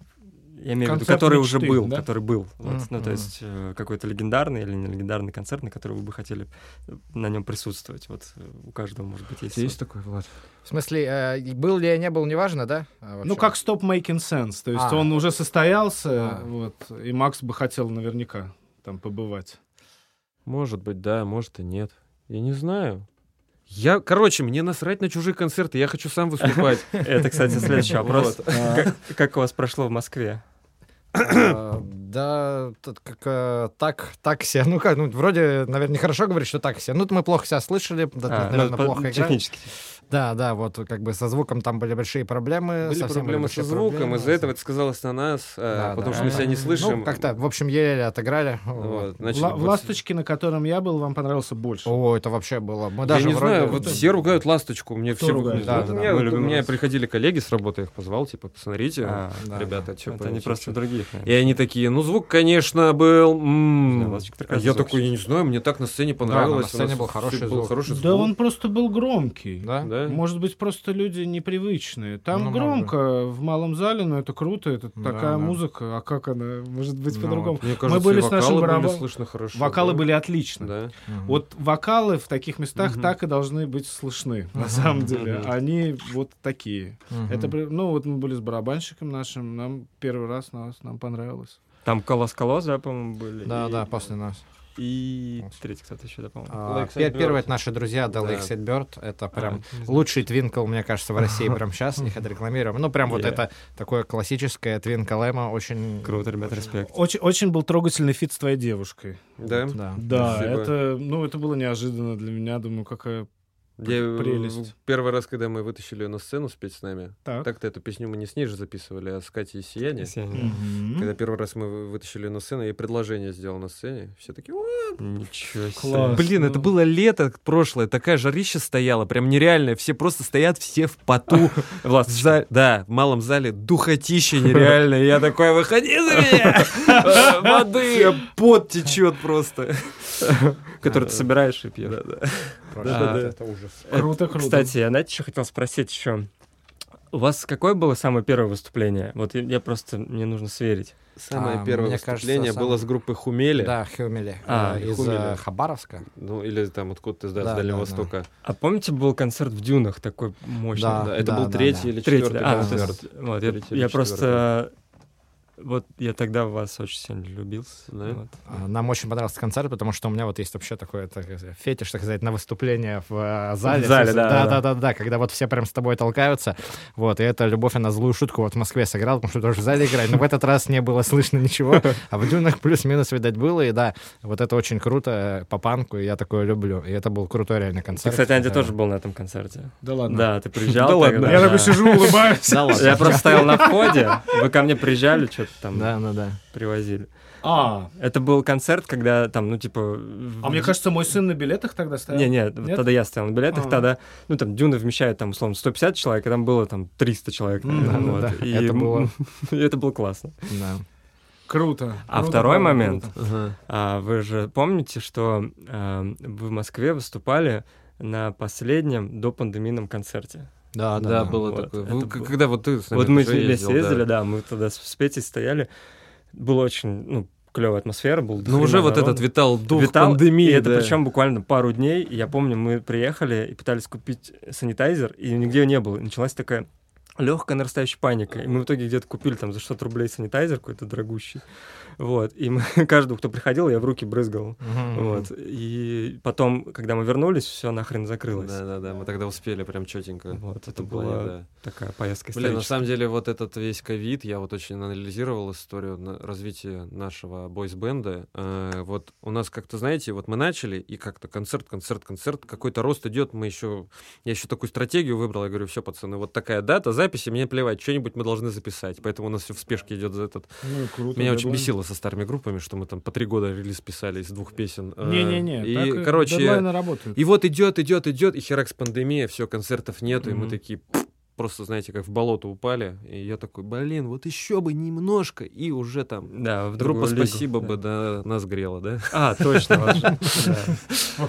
[SPEAKER 1] я имею в виду, который уже
[SPEAKER 3] мечты,
[SPEAKER 1] был,
[SPEAKER 3] да?
[SPEAKER 1] который был. Вот, ну, то есть э, какой-то легендарный или не легендарный концерт, на который вы бы хотели э, на нем присутствовать. Вот э, у каждого, может быть, есть.
[SPEAKER 2] Есть такой, Влад?
[SPEAKER 4] В смысле, э, был ли я, не был, неважно, да? А, вообще?
[SPEAKER 3] Ну, как Stop Making Sense. То есть
[SPEAKER 4] А.
[SPEAKER 3] он уже состоялся,
[SPEAKER 4] А.
[SPEAKER 3] вот, и Макс бы хотел наверняка там побывать.
[SPEAKER 2] Может быть, да, может и нет. Я не знаю. Я, короче, мне насрать на чужие концерты, я хочу сам выступать.
[SPEAKER 1] Это, кстати, следующий вопрос. Как, как у вас прошло в Москве?
[SPEAKER 4] Да, тут как э, так, так все. Ну как, ну вроде, наверное, нехорошо говорить, что так все. Ну, мы плохо себя слышали, да,
[SPEAKER 1] А, ну,
[SPEAKER 4] наверное,
[SPEAKER 1] по-
[SPEAKER 4] плохо играли.
[SPEAKER 1] технически.
[SPEAKER 4] Да, да, вот как бы со звуком там были большие проблемы.
[SPEAKER 2] Были
[SPEAKER 4] совсем
[SPEAKER 2] проблемы со звуком, из-за этого это сказалось на нас, э,
[SPEAKER 4] Да,
[SPEAKER 2] потому
[SPEAKER 4] да.
[SPEAKER 2] что мы себя не слышим.
[SPEAKER 4] Ну, как-то, в общем, еле отыграли.
[SPEAKER 2] Вот,
[SPEAKER 4] Вот.
[SPEAKER 2] начали
[SPEAKER 3] Ла-
[SPEAKER 2] вот-
[SPEAKER 3] «Ласточки», на котором я был, вам понравился больше.
[SPEAKER 4] О, это вообще было. Мы
[SPEAKER 2] Я
[SPEAKER 4] даже
[SPEAKER 2] не
[SPEAKER 4] вроде-
[SPEAKER 2] знаю, вот все ругают ласточку. Мне
[SPEAKER 3] Кто
[SPEAKER 2] все выходят.
[SPEAKER 4] Да,
[SPEAKER 2] Ну,
[SPEAKER 4] да,
[SPEAKER 2] вот- у меня приходили коллеги с работы, я их позвал, типа, посмотрите,
[SPEAKER 1] А,
[SPEAKER 4] Да.
[SPEAKER 2] ребята, что
[SPEAKER 1] Это не просто других.
[SPEAKER 2] И они такие, ну, звук, конечно, был... м,
[SPEAKER 1] Да,
[SPEAKER 2] я такой, я не знаю, мне так на сцене
[SPEAKER 4] на
[SPEAKER 2] понравилось.
[SPEAKER 4] сцене
[SPEAKER 2] у нас
[SPEAKER 4] был хороший
[SPEAKER 2] был
[SPEAKER 4] звук.
[SPEAKER 2] хороший
[SPEAKER 3] Да
[SPEAKER 2] звук.
[SPEAKER 3] он просто был громкий.
[SPEAKER 4] Да?
[SPEAKER 2] Да?
[SPEAKER 3] Может быть, просто люди непривычные. Там
[SPEAKER 4] Ну,
[SPEAKER 3] громко в малом зале, но это круто, это
[SPEAKER 4] Да,
[SPEAKER 3] такая
[SPEAKER 4] да.
[SPEAKER 3] музыка. А как она может быть
[SPEAKER 4] Ну,
[SPEAKER 3] по-другому?
[SPEAKER 2] Мне кажется,
[SPEAKER 3] были
[SPEAKER 2] и
[SPEAKER 3] с нашим
[SPEAKER 2] вокалы были
[SPEAKER 3] барабан-
[SPEAKER 2] слышно хорошо.
[SPEAKER 3] Вокалы
[SPEAKER 2] да?
[SPEAKER 3] были отлично.
[SPEAKER 2] Да.
[SPEAKER 4] Мгм.
[SPEAKER 3] Вот вокалы в таких местах
[SPEAKER 2] Мгм.
[SPEAKER 3] так и должны быть слышны, на
[SPEAKER 4] Мгм,
[SPEAKER 3] самом деле.
[SPEAKER 2] мгм.
[SPEAKER 3] Они вот такие.
[SPEAKER 4] Мгм.
[SPEAKER 3] Это, ну, вот мы были с барабанщиком нашим, нам первый раз нас, нам понравилось.
[SPEAKER 1] Там колос-колос, да, по-моему, были?
[SPEAKER 4] Да,
[SPEAKER 1] и,
[SPEAKER 4] да, после нас.
[SPEAKER 1] И третий кто-то еще, да, по-моему.
[SPEAKER 4] А,
[SPEAKER 2] Lakeside
[SPEAKER 4] пер-
[SPEAKER 2] Bird.
[SPEAKER 4] Первые это наши друзья,
[SPEAKER 2] Да.
[SPEAKER 4] Lakeside Bird. Это прям
[SPEAKER 1] А, не знаю.
[SPEAKER 4] лучший twinkle, мне кажется, в России прямо сейчас. Их отрекламируем. Ну, прям вот
[SPEAKER 1] Yeah.
[SPEAKER 4] это такое классическое twinkle эмо. Очень...
[SPEAKER 1] Круто, ребят, респект.
[SPEAKER 3] Очень, очень был трогательный feat с твоей девушкой.
[SPEAKER 2] Да?
[SPEAKER 4] Да.
[SPEAKER 3] Да,
[SPEAKER 2] Спасибо.
[SPEAKER 3] это, ну, это было неожиданно для меня. Думаю, какая
[SPEAKER 2] Я,
[SPEAKER 3] Прелесть.
[SPEAKER 2] э, Первый раз, когда мы вытащили ее на сцену спеть с нами,
[SPEAKER 3] Так.
[SPEAKER 2] так-то эту песню мы не с ней же записывали, а с Катей
[SPEAKER 1] я не-
[SPEAKER 3] Мгм.
[SPEAKER 2] Когда первый раз мы вы- вытащили ее на сцену, я ей предложение сделал на сцене. Все такие, «О,
[SPEAKER 1] Ничего себе.
[SPEAKER 3] Класс.
[SPEAKER 2] Блин, это
[SPEAKER 3] ну.
[SPEAKER 2] было лето прошлое, такая жарища стояла, прям нереальная. Все просто стоят, все в поту. В за- Да, в малом зале духотища нереальное. Я такой, выходи за меня! Э, Воды! Пот течет просто.
[SPEAKER 1] Который ты собираешь и пьешь.
[SPEAKER 4] Просто Это ужас.
[SPEAKER 3] Круто, круто.
[SPEAKER 1] Кстати, я, знаете, что хотел спросить еще? У вас какое было самое первое выступление? Вот я, я просто, мне нужно сверить.
[SPEAKER 2] Самое
[SPEAKER 4] А,
[SPEAKER 2] первое выступление
[SPEAKER 4] кажется,
[SPEAKER 2] было
[SPEAKER 4] сам-
[SPEAKER 2] с группы Хумели.
[SPEAKER 4] Да, Хюмели.
[SPEAKER 1] А,
[SPEAKER 4] э, из
[SPEAKER 2] Хумели.
[SPEAKER 4] э, Хабаровска.
[SPEAKER 2] Ну, или там откуда-то да,
[SPEAKER 4] Да,
[SPEAKER 2] с Дальнего
[SPEAKER 4] да, да.
[SPEAKER 2] Востока.
[SPEAKER 1] А помните, был концерт в Дюнах такой мощный?
[SPEAKER 4] Да.
[SPEAKER 2] Да, это был
[SPEAKER 4] да,
[SPEAKER 2] третий
[SPEAKER 4] да.
[SPEAKER 2] или
[SPEAKER 1] Третий,
[SPEAKER 2] четвертый
[SPEAKER 1] да. А,
[SPEAKER 2] концерт.
[SPEAKER 1] то есть, вот, я,
[SPEAKER 2] Третий
[SPEAKER 1] я просто... Вот я тогда в вас очень сильно влюбился.
[SPEAKER 2] Да?
[SPEAKER 1] Вот.
[SPEAKER 4] А, Нам очень понравился концерт, потому что у меня вот есть вообще такой так, э, фетиш, так сказать, на выступление в э, зале.
[SPEAKER 1] В зале, да,
[SPEAKER 4] да,
[SPEAKER 1] да.
[SPEAKER 4] да, да, да, когда вот все прям с тобой толкаются. Вот, и это любовь, она злую шутку вот в Москве сыграл, потому что тоже в зале играть. Но в этот раз не было слышно ничего, а в дюнах плюс-минус, видать, было. И да, вот это очень круто э, по панку, и я такое люблю. И это был крутой реально
[SPEAKER 1] Ты,
[SPEAKER 4] концерт.
[SPEAKER 1] кстати, Анди
[SPEAKER 4] Э,
[SPEAKER 1] тоже был на этом концерте.
[SPEAKER 3] Да ладно.
[SPEAKER 1] Да, ты приезжал.
[SPEAKER 2] Да ладно.
[SPEAKER 3] Я такой сижу, улыбаюсь.
[SPEAKER 4] Да ладно.
[SPEAKER 1] Я просто стоял на входе, вы ко мне приезжали, что-то там
[SPEAKER 4] Да, да, да.
[SPEAKER 1] привозили.
[SPEAKER 3] А,
[SPEAKER 1] Это был концерт, когда там, ну, типа...
[SPEAKER 3] а мне кажется, мой сын на билетах тогда стоял.
[SPEAKER 1] Не, не,
[SPEAKER 3] Нет?
[SPEAKER 1] тогда я стоял на билетах,
[SPEAKER 3] А.
[SPEAKER 1] тогда, ну, там, Дюна вмещает, там, условно, 150 человек, а там было, там, 300 человек.
[SPEAKER 4] Да,
[SPEAKER 1] вот.
[SPEAKER 4] да,
[SPEAKER 1] И
[SPEAKER 4] это было-
[SPEAKER 1] и это было классно.
[SPEAKER 4] да.
[SPEAKER 3] Круто.
[SPEAKER 1] А
[SPEAKER 3] Круто,
[SPEAKER 1] второй
[SPEAKER 3] правда,
[SPEAKER 1] момент,
[SPEAKER 3] круто.
[SPEAKER 1] А, вы же помните, что а, вы в Москве выступали на последнем допандемийном концерте?
[SPEAKER 4] Да, да,
[SPEAKER 2] Да,
[SPEAKER 4] да.
[SPEAKER 2] было
[SPEAKER 1] Вот,
[SPEAKER 2] такое.
[SPEAKER 1] это
[SPEAKER 2] Вы-
[SPEAKER 1] было.
[SPEAKER 2] Когда вот ты с нами
[SPEAKER 1] вот мы вместе
[SPEAKER 2] ездил,
[SPEAKER 1] ездили, да. мы тогда с Петей стояли. Была очень, ну, клевая атмосфера, был
[SPEAKER 2] Ну уже вот этот витал дух
[SPEAKER 1] Витал,
[SPEAKER 2] пандемии.
[SPEAKER 1] И это
[SPEAKER 2] да.
[SPEAKER 1] причем буквально пару дней. Я помню, мы приехали и пытались купить санитайзер, и нигде его не было. Началась такая легкая нарастающая паника. И мы в итоге где-то купили там за 600 рублей санитайзер какой-то дорогущий. Вот. И мы, каждому, кто приходил, я в руки брызгал.
[SPEAKER 4] Мгм.
[SPEAKER 1] Вот. И потом, когда мы вернулись, все нахрен закрылось.
[SPEAKER 2] Да, да, да, мы тогда успели прям четенько.
[SPEAKER 1] Вот,
[SPEAKER 2] в
[SPEAKER 1] это
[SPEAKER 2] этом плане,
[SPEAKER 1] была
[SPEAKER 2] да.
[SPEAKER 1] такая поездка
[SPEAKER 2] Блин, на самом деле вот этот весь ковид, я вот очень анализировал историю развития нашего бойс-бенда. Э, вот у нас как-то, знаете, вот мы начали, и как-то концерт, концерт, концерт, какой-то рост идет, мы еще, я еще такую стратегию выбрал, я говорю, все, пацаны, вот такая дата записи, мне плевать, что-нибудь мы должны записать, поэтому у нас все в спешке идет за этот.
[SPEAKER 3] Ну, круто.
[SPEAKER 2] Меня очень бесило со старыми группами, что мы там по три года релиз писали из двух песен. Э,
[SPEAKER 3] Не-не-не.
[SPEAKER 2] И,
[SPEAKER 3] так, э,
[SPEAKER 2] короче, и вот идет, идет, идет, и херакс пандемия, все, концертов нету, и мы такие просто, знаете, как в болото упали. И я такой, блин, вот еще бы немножко, и уже там
[SPEAKER 1] Да, в
[SPEAKER 2] группа
[SPEAKER 1] лигу,
[SPEAKER 2] «Спасибо»
[SPEAKER 1] да.
[SPEAKER 2] бы да, нас грела, да?
[SPEAKER 1] А, точно. вас же- да.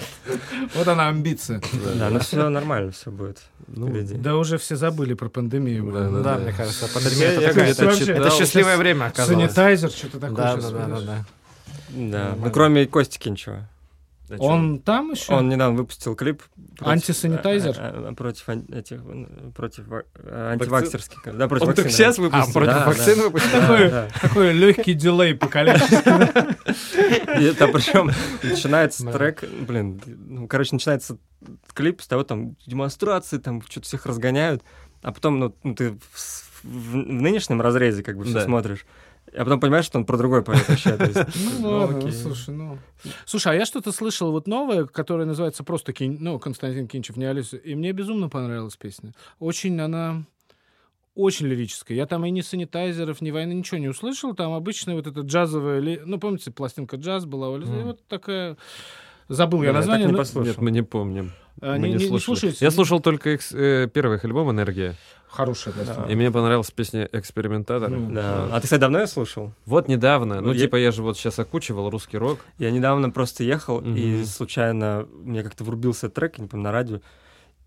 [SPEAKER 3] Вот она амбиция.
[SPEAKER 1] Да, ну все нормально, все будет
[SPEAKER 2] Ну.
[SPEAKER 3] Да уже все забыли про пандемию.
[SPEAKER 2] Да,
[SPEAKER 4] мне кажется, пандемия это счастливое время оказалось.
[SPEAKER 3] Санитайзер, что-то такое.
[SPEAKER 4] Да, да, да, да,
[SPEAKER 1] ну кроме Кости Кинчева.
[SPEAKER 2] А чё?
[SPEAKER 3] Он там еще?
[SPEAKER 1] Он недавно выпустил клип. против-
[SPEAKER 3] Антисанитайзер?
[SPEAKER 1] а, а, Против ан- этих, против а, антиваксерских. Да, против
[SPEAKER 2] Он так
[SPEAKER 1] вакцины.
[SPEAKER 2] сейчас
[SPEAKER 4] А,
[SPEAKER 2] выпустил?
[SPEAKER 4] против
[SPEAKER 1] Да,
[SPEAKER 4] вакцины
[SPEAKER 1] да.
[SPEAKER 4] выпустил?
[SPEAKER 1] Да,
[SPEAKER 3] Такой-
[SPEAKER 1] да.
[SPEAKER 3] Такой легкий дилей по количеству.
[SPEAKER 1] И там причем начинается
[SPEAKER 4] Да.
[SPEAKER 1] трек, блин, ну, короче, начинается клип с того, там, демонстрации, там, что-то всех разгоняют, а потом, ну, ну, ты в, в- в нынешнем разрезе, как бы, все
[SPEAKER 2] Да.
[SPEAKER 1] смотришь, а потом понимаешь, что он про другой поет вообще.
[SPEAKER 3] Ну
[SPEAKER 1] ну,
[SPEAKER 3] ладно,
[SPEAKER 1] окей.
[SPEAKER 3] слушай, ну... Слушай, а я что-то слышал вот новое, которое называется просто Кин- ну, Константин Кинчев, не Алиса, и мне безумно понравилась песня. Очень она... Очень лирическая. Я там и ни санитайзеров, ни войны, ничего не услышал. Там обычная вот эта джазовая... ли- Ну, помните, пластинка джаз была? у Алисы? И
[SPEAKER 2] Мгм.
[SPEAKER 3] вот такая... Забыл я
[SPEAKER 1] Я так
[SPEAKER 3] название.
[SPEAKER 1] не
[SPEAKER 3] но-
[SPEAKER 1] послушал.
[SPEAKER 2] Нет, мы не помним.
[SPEAKER 3] А,
[SPEAKER 2] Мы
[SPEAKER 3] не-
[SPEAKER 2] не
[SPEAKER 3] не- не
[SPEAKER 2] слушали.
[SPEAKER 3] слушаете?
[SPEAKER 2] Я слушал только их, э, первый их альбом «Энергия»,
[SPEAKER 3] Хорошая пластинка.
[SPEAKER 2] и мне понравилась песня «Экспериментатор».
[SPEAKER 3] Ну,
[SPEAKER 1] Да. А ты, кстати, давно я слушал?
[SPEAKER 2] Вот недавно, ну,
[SPEAKER 1] Я-
[SPEAKER 2] типа, я же вот сейчас окучивал русский рок.
[SPEAKER 1] Я недавно просто ехал, и
[SPEAKER 2] Мгм.
[SPEAKER 1] случайно мне как-то врубился трек, я не помню, на радио,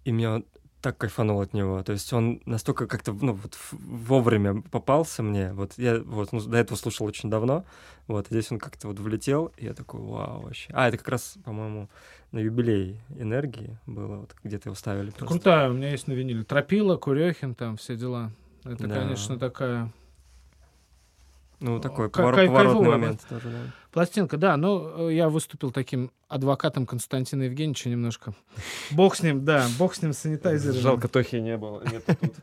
[SPEAKER 1] и мне он так кайфанул от него. То есть он настолько как-то, ну, вот вовремя попался мне. Вот я вот ну, до этого слушал очень давно, вот, а здесь он как-то вот влетел, и я такой, вау, вообще. А, это как раз, по-моему, на юбилей энергии было, вот где-то его ставили.
[SPEAKER 3] Крутая, у меня есть на виниле. Тропила, Курехин, там все дела. Это,
[SPEAKER 1] Да.
[SPEAKER 3] конечно, такая...
[SPEAKER 1] Ну, такой
[SPEAKER 3] Кай-
[SPEAKER 1] повор-
[SPEAKER 3] кай-
[SPEAKER 1] поворотный момент тоже, да.
[SPEAKER 3] Пластинка, да, ну, э, я выступил таким адвокатом Константина Евгеньевича немножко. Бог с ним, да, бог с ним санитайзером.
[SPEAKER 2] Жалко, Тохи не было. Нет тут.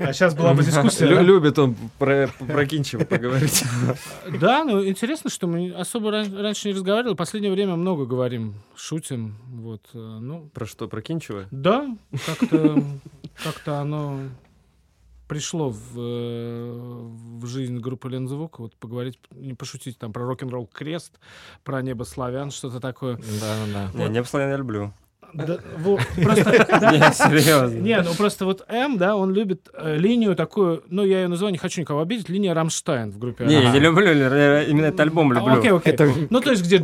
[SPEAKER 3] А сейчас была бы дискуссия.
[SPEAKER 2] Лю-
[SPEAKER 3] да?
[SPEAKER 2] Любит он про про Кинчева поговорить.
[SPEAKER 3] Да, ну интересно, что мы особо ран- раньше не разговаривали. В последнее время много говорим, шутим. Вот, э, ну,
[SPEAKER 2] Про что, про Кинчева?
[SPEAKER 3] да, как-то как-то оно пришло в, э, в жизнь группы Лензвук. Вот поговорить, не пошутить там про рок-н-ролл крест, про небо славян, что-то такое.
[SPEAKER 4] Да, да, да.
[SPEAKER 1] Не, Непславян я люблю.
[SPEAKER 3] Да, вот, просто, да,
[SPEAKER 1] Не, серьезно.
[SPEAKER 3] Не, ну просто вот М, да, он любит э, линию такую, ну я ее называю, не хочу никого обидеть, линия Рамштайн в группе.
[SPEAKER 1] Не, я люблю, я именно этот альбом
[SPEAKER 3] А,
[SPEAKER 1] люблю.
[SPEAKER 3] Окей, окей.
[SPEAKER 4] Это-
[SPEAKER 3] Ну, то есть, где...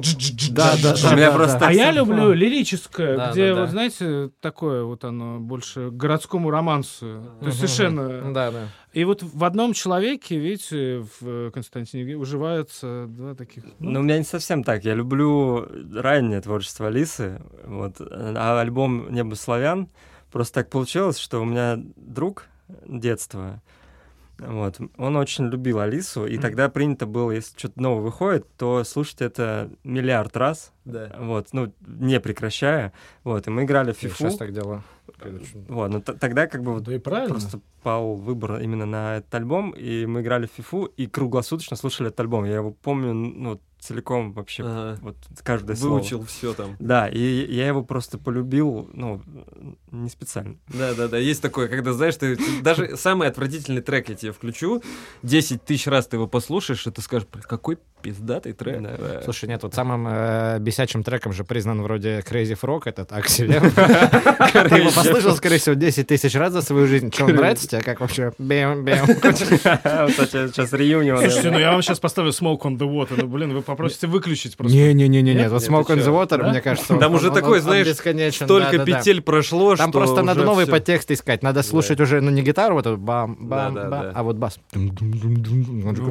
[SPEAKER 4] Да, да,
[SPEAKER 1] просто
[SPEAKER 3] А я люблю лирическое,
[SPEAKER 4] Да,
[SPEAKER 3] где,
[SPEAKER 4] да, да.
[SPEAKER 3] вот знаете, такое вот оно больше городскому романсу. То есть совершенно...
[SPEAKER 4] Да, да.
[SPEAKER 3] И вот в одном человеке, видите, в э, Константине уживаются два таких...
[SPEAKER 1] Ну, у меня не совсем так. Я люблю раннее творчество Алисы, вот, а альбом «Небо славян» просто так получилось, что у меня друг детства, вот, он очень любил Алису, и тогда принято было, если что-то новое выходит, то слушать это миллиард раз,
[SPEAKER 2] Да.
[SPEAKER 1] вот, ну, не прекращая, вот, и мы играли в
[SPEAKER 4] Я
[SPEAKER 1] фифу,
[SPEAKER 4] сейчас так делаю.
[SPEAKER 1] вот, но т- тогда как бы вот
[SPEAKER 3] Да и правильно.
[SPEAKER 1] просто пал выбор именно на этот альбом, и мы играли в фифу и круглосуточно слушали этот альбом. Я его помню, ну, целиком вообще,
[SPEAKER 2] Ага.
[SPEAKER 1] вот каждое слово.
[SPEAKER 2] Выучил все там.
[SPEAKER 1] Да, и я его просто полюбил, ну, не специально.
[SPEAKER 2] Да, да, да. Есть такое, когда, знаешь, ты даже самый отвратительный трек я тебе включу, 10 тысяч раз ты его послушаешь, и ты скажешь, «Блин, какой пиздатый трек.
[SPEAKER 1] Да.
[SPEAKER 2] Да.
[SPEAKER 4] Слушай, нет, вот самым э, бесячим треком же признан вроде Crazy Frog, этот Акселер. Ты его послышал, скорее всего, 10 тысяч раз за свою жизнь. Че, он нравится тебе? Как вообще? Бэм, бэм.
[SPEAKER 1] Сейчас реюнион.
[SPEAKER 3] Слушайте, ну я вам сейчас поставлю Smoke on the Water. Ну, блин, вы попросите выключить просто.
[SPEAKER 4] Не-не-не-не,
[SPEAKER 3] Нет?
[SPEAKER 4] вот
[SPEAKER 2] Нет,
[SPEAKER 4] Smoke on the? Water,
[SPEAKER 3] Да?
[SPEAKER 4] мне кажется,
[SPEAKER 2] Там
[SPEAKER 4] он-
[SPEAKER 2] уже
[SPEAKER 4] он-
[SPEAKER 2] такой,
[SPEAKER 4] он
[SPEAKER 2] знаешь. Столько петель прошло,
[SPEAKER 4] Там
[SPEAKER 2] что
[SPEAKER 4] просто надо новый подтекст искать. Надо слушать уже, ну, не гитару, вот эту бам, бам, бам, а вот бас.
[SPEAKER 3] Ну.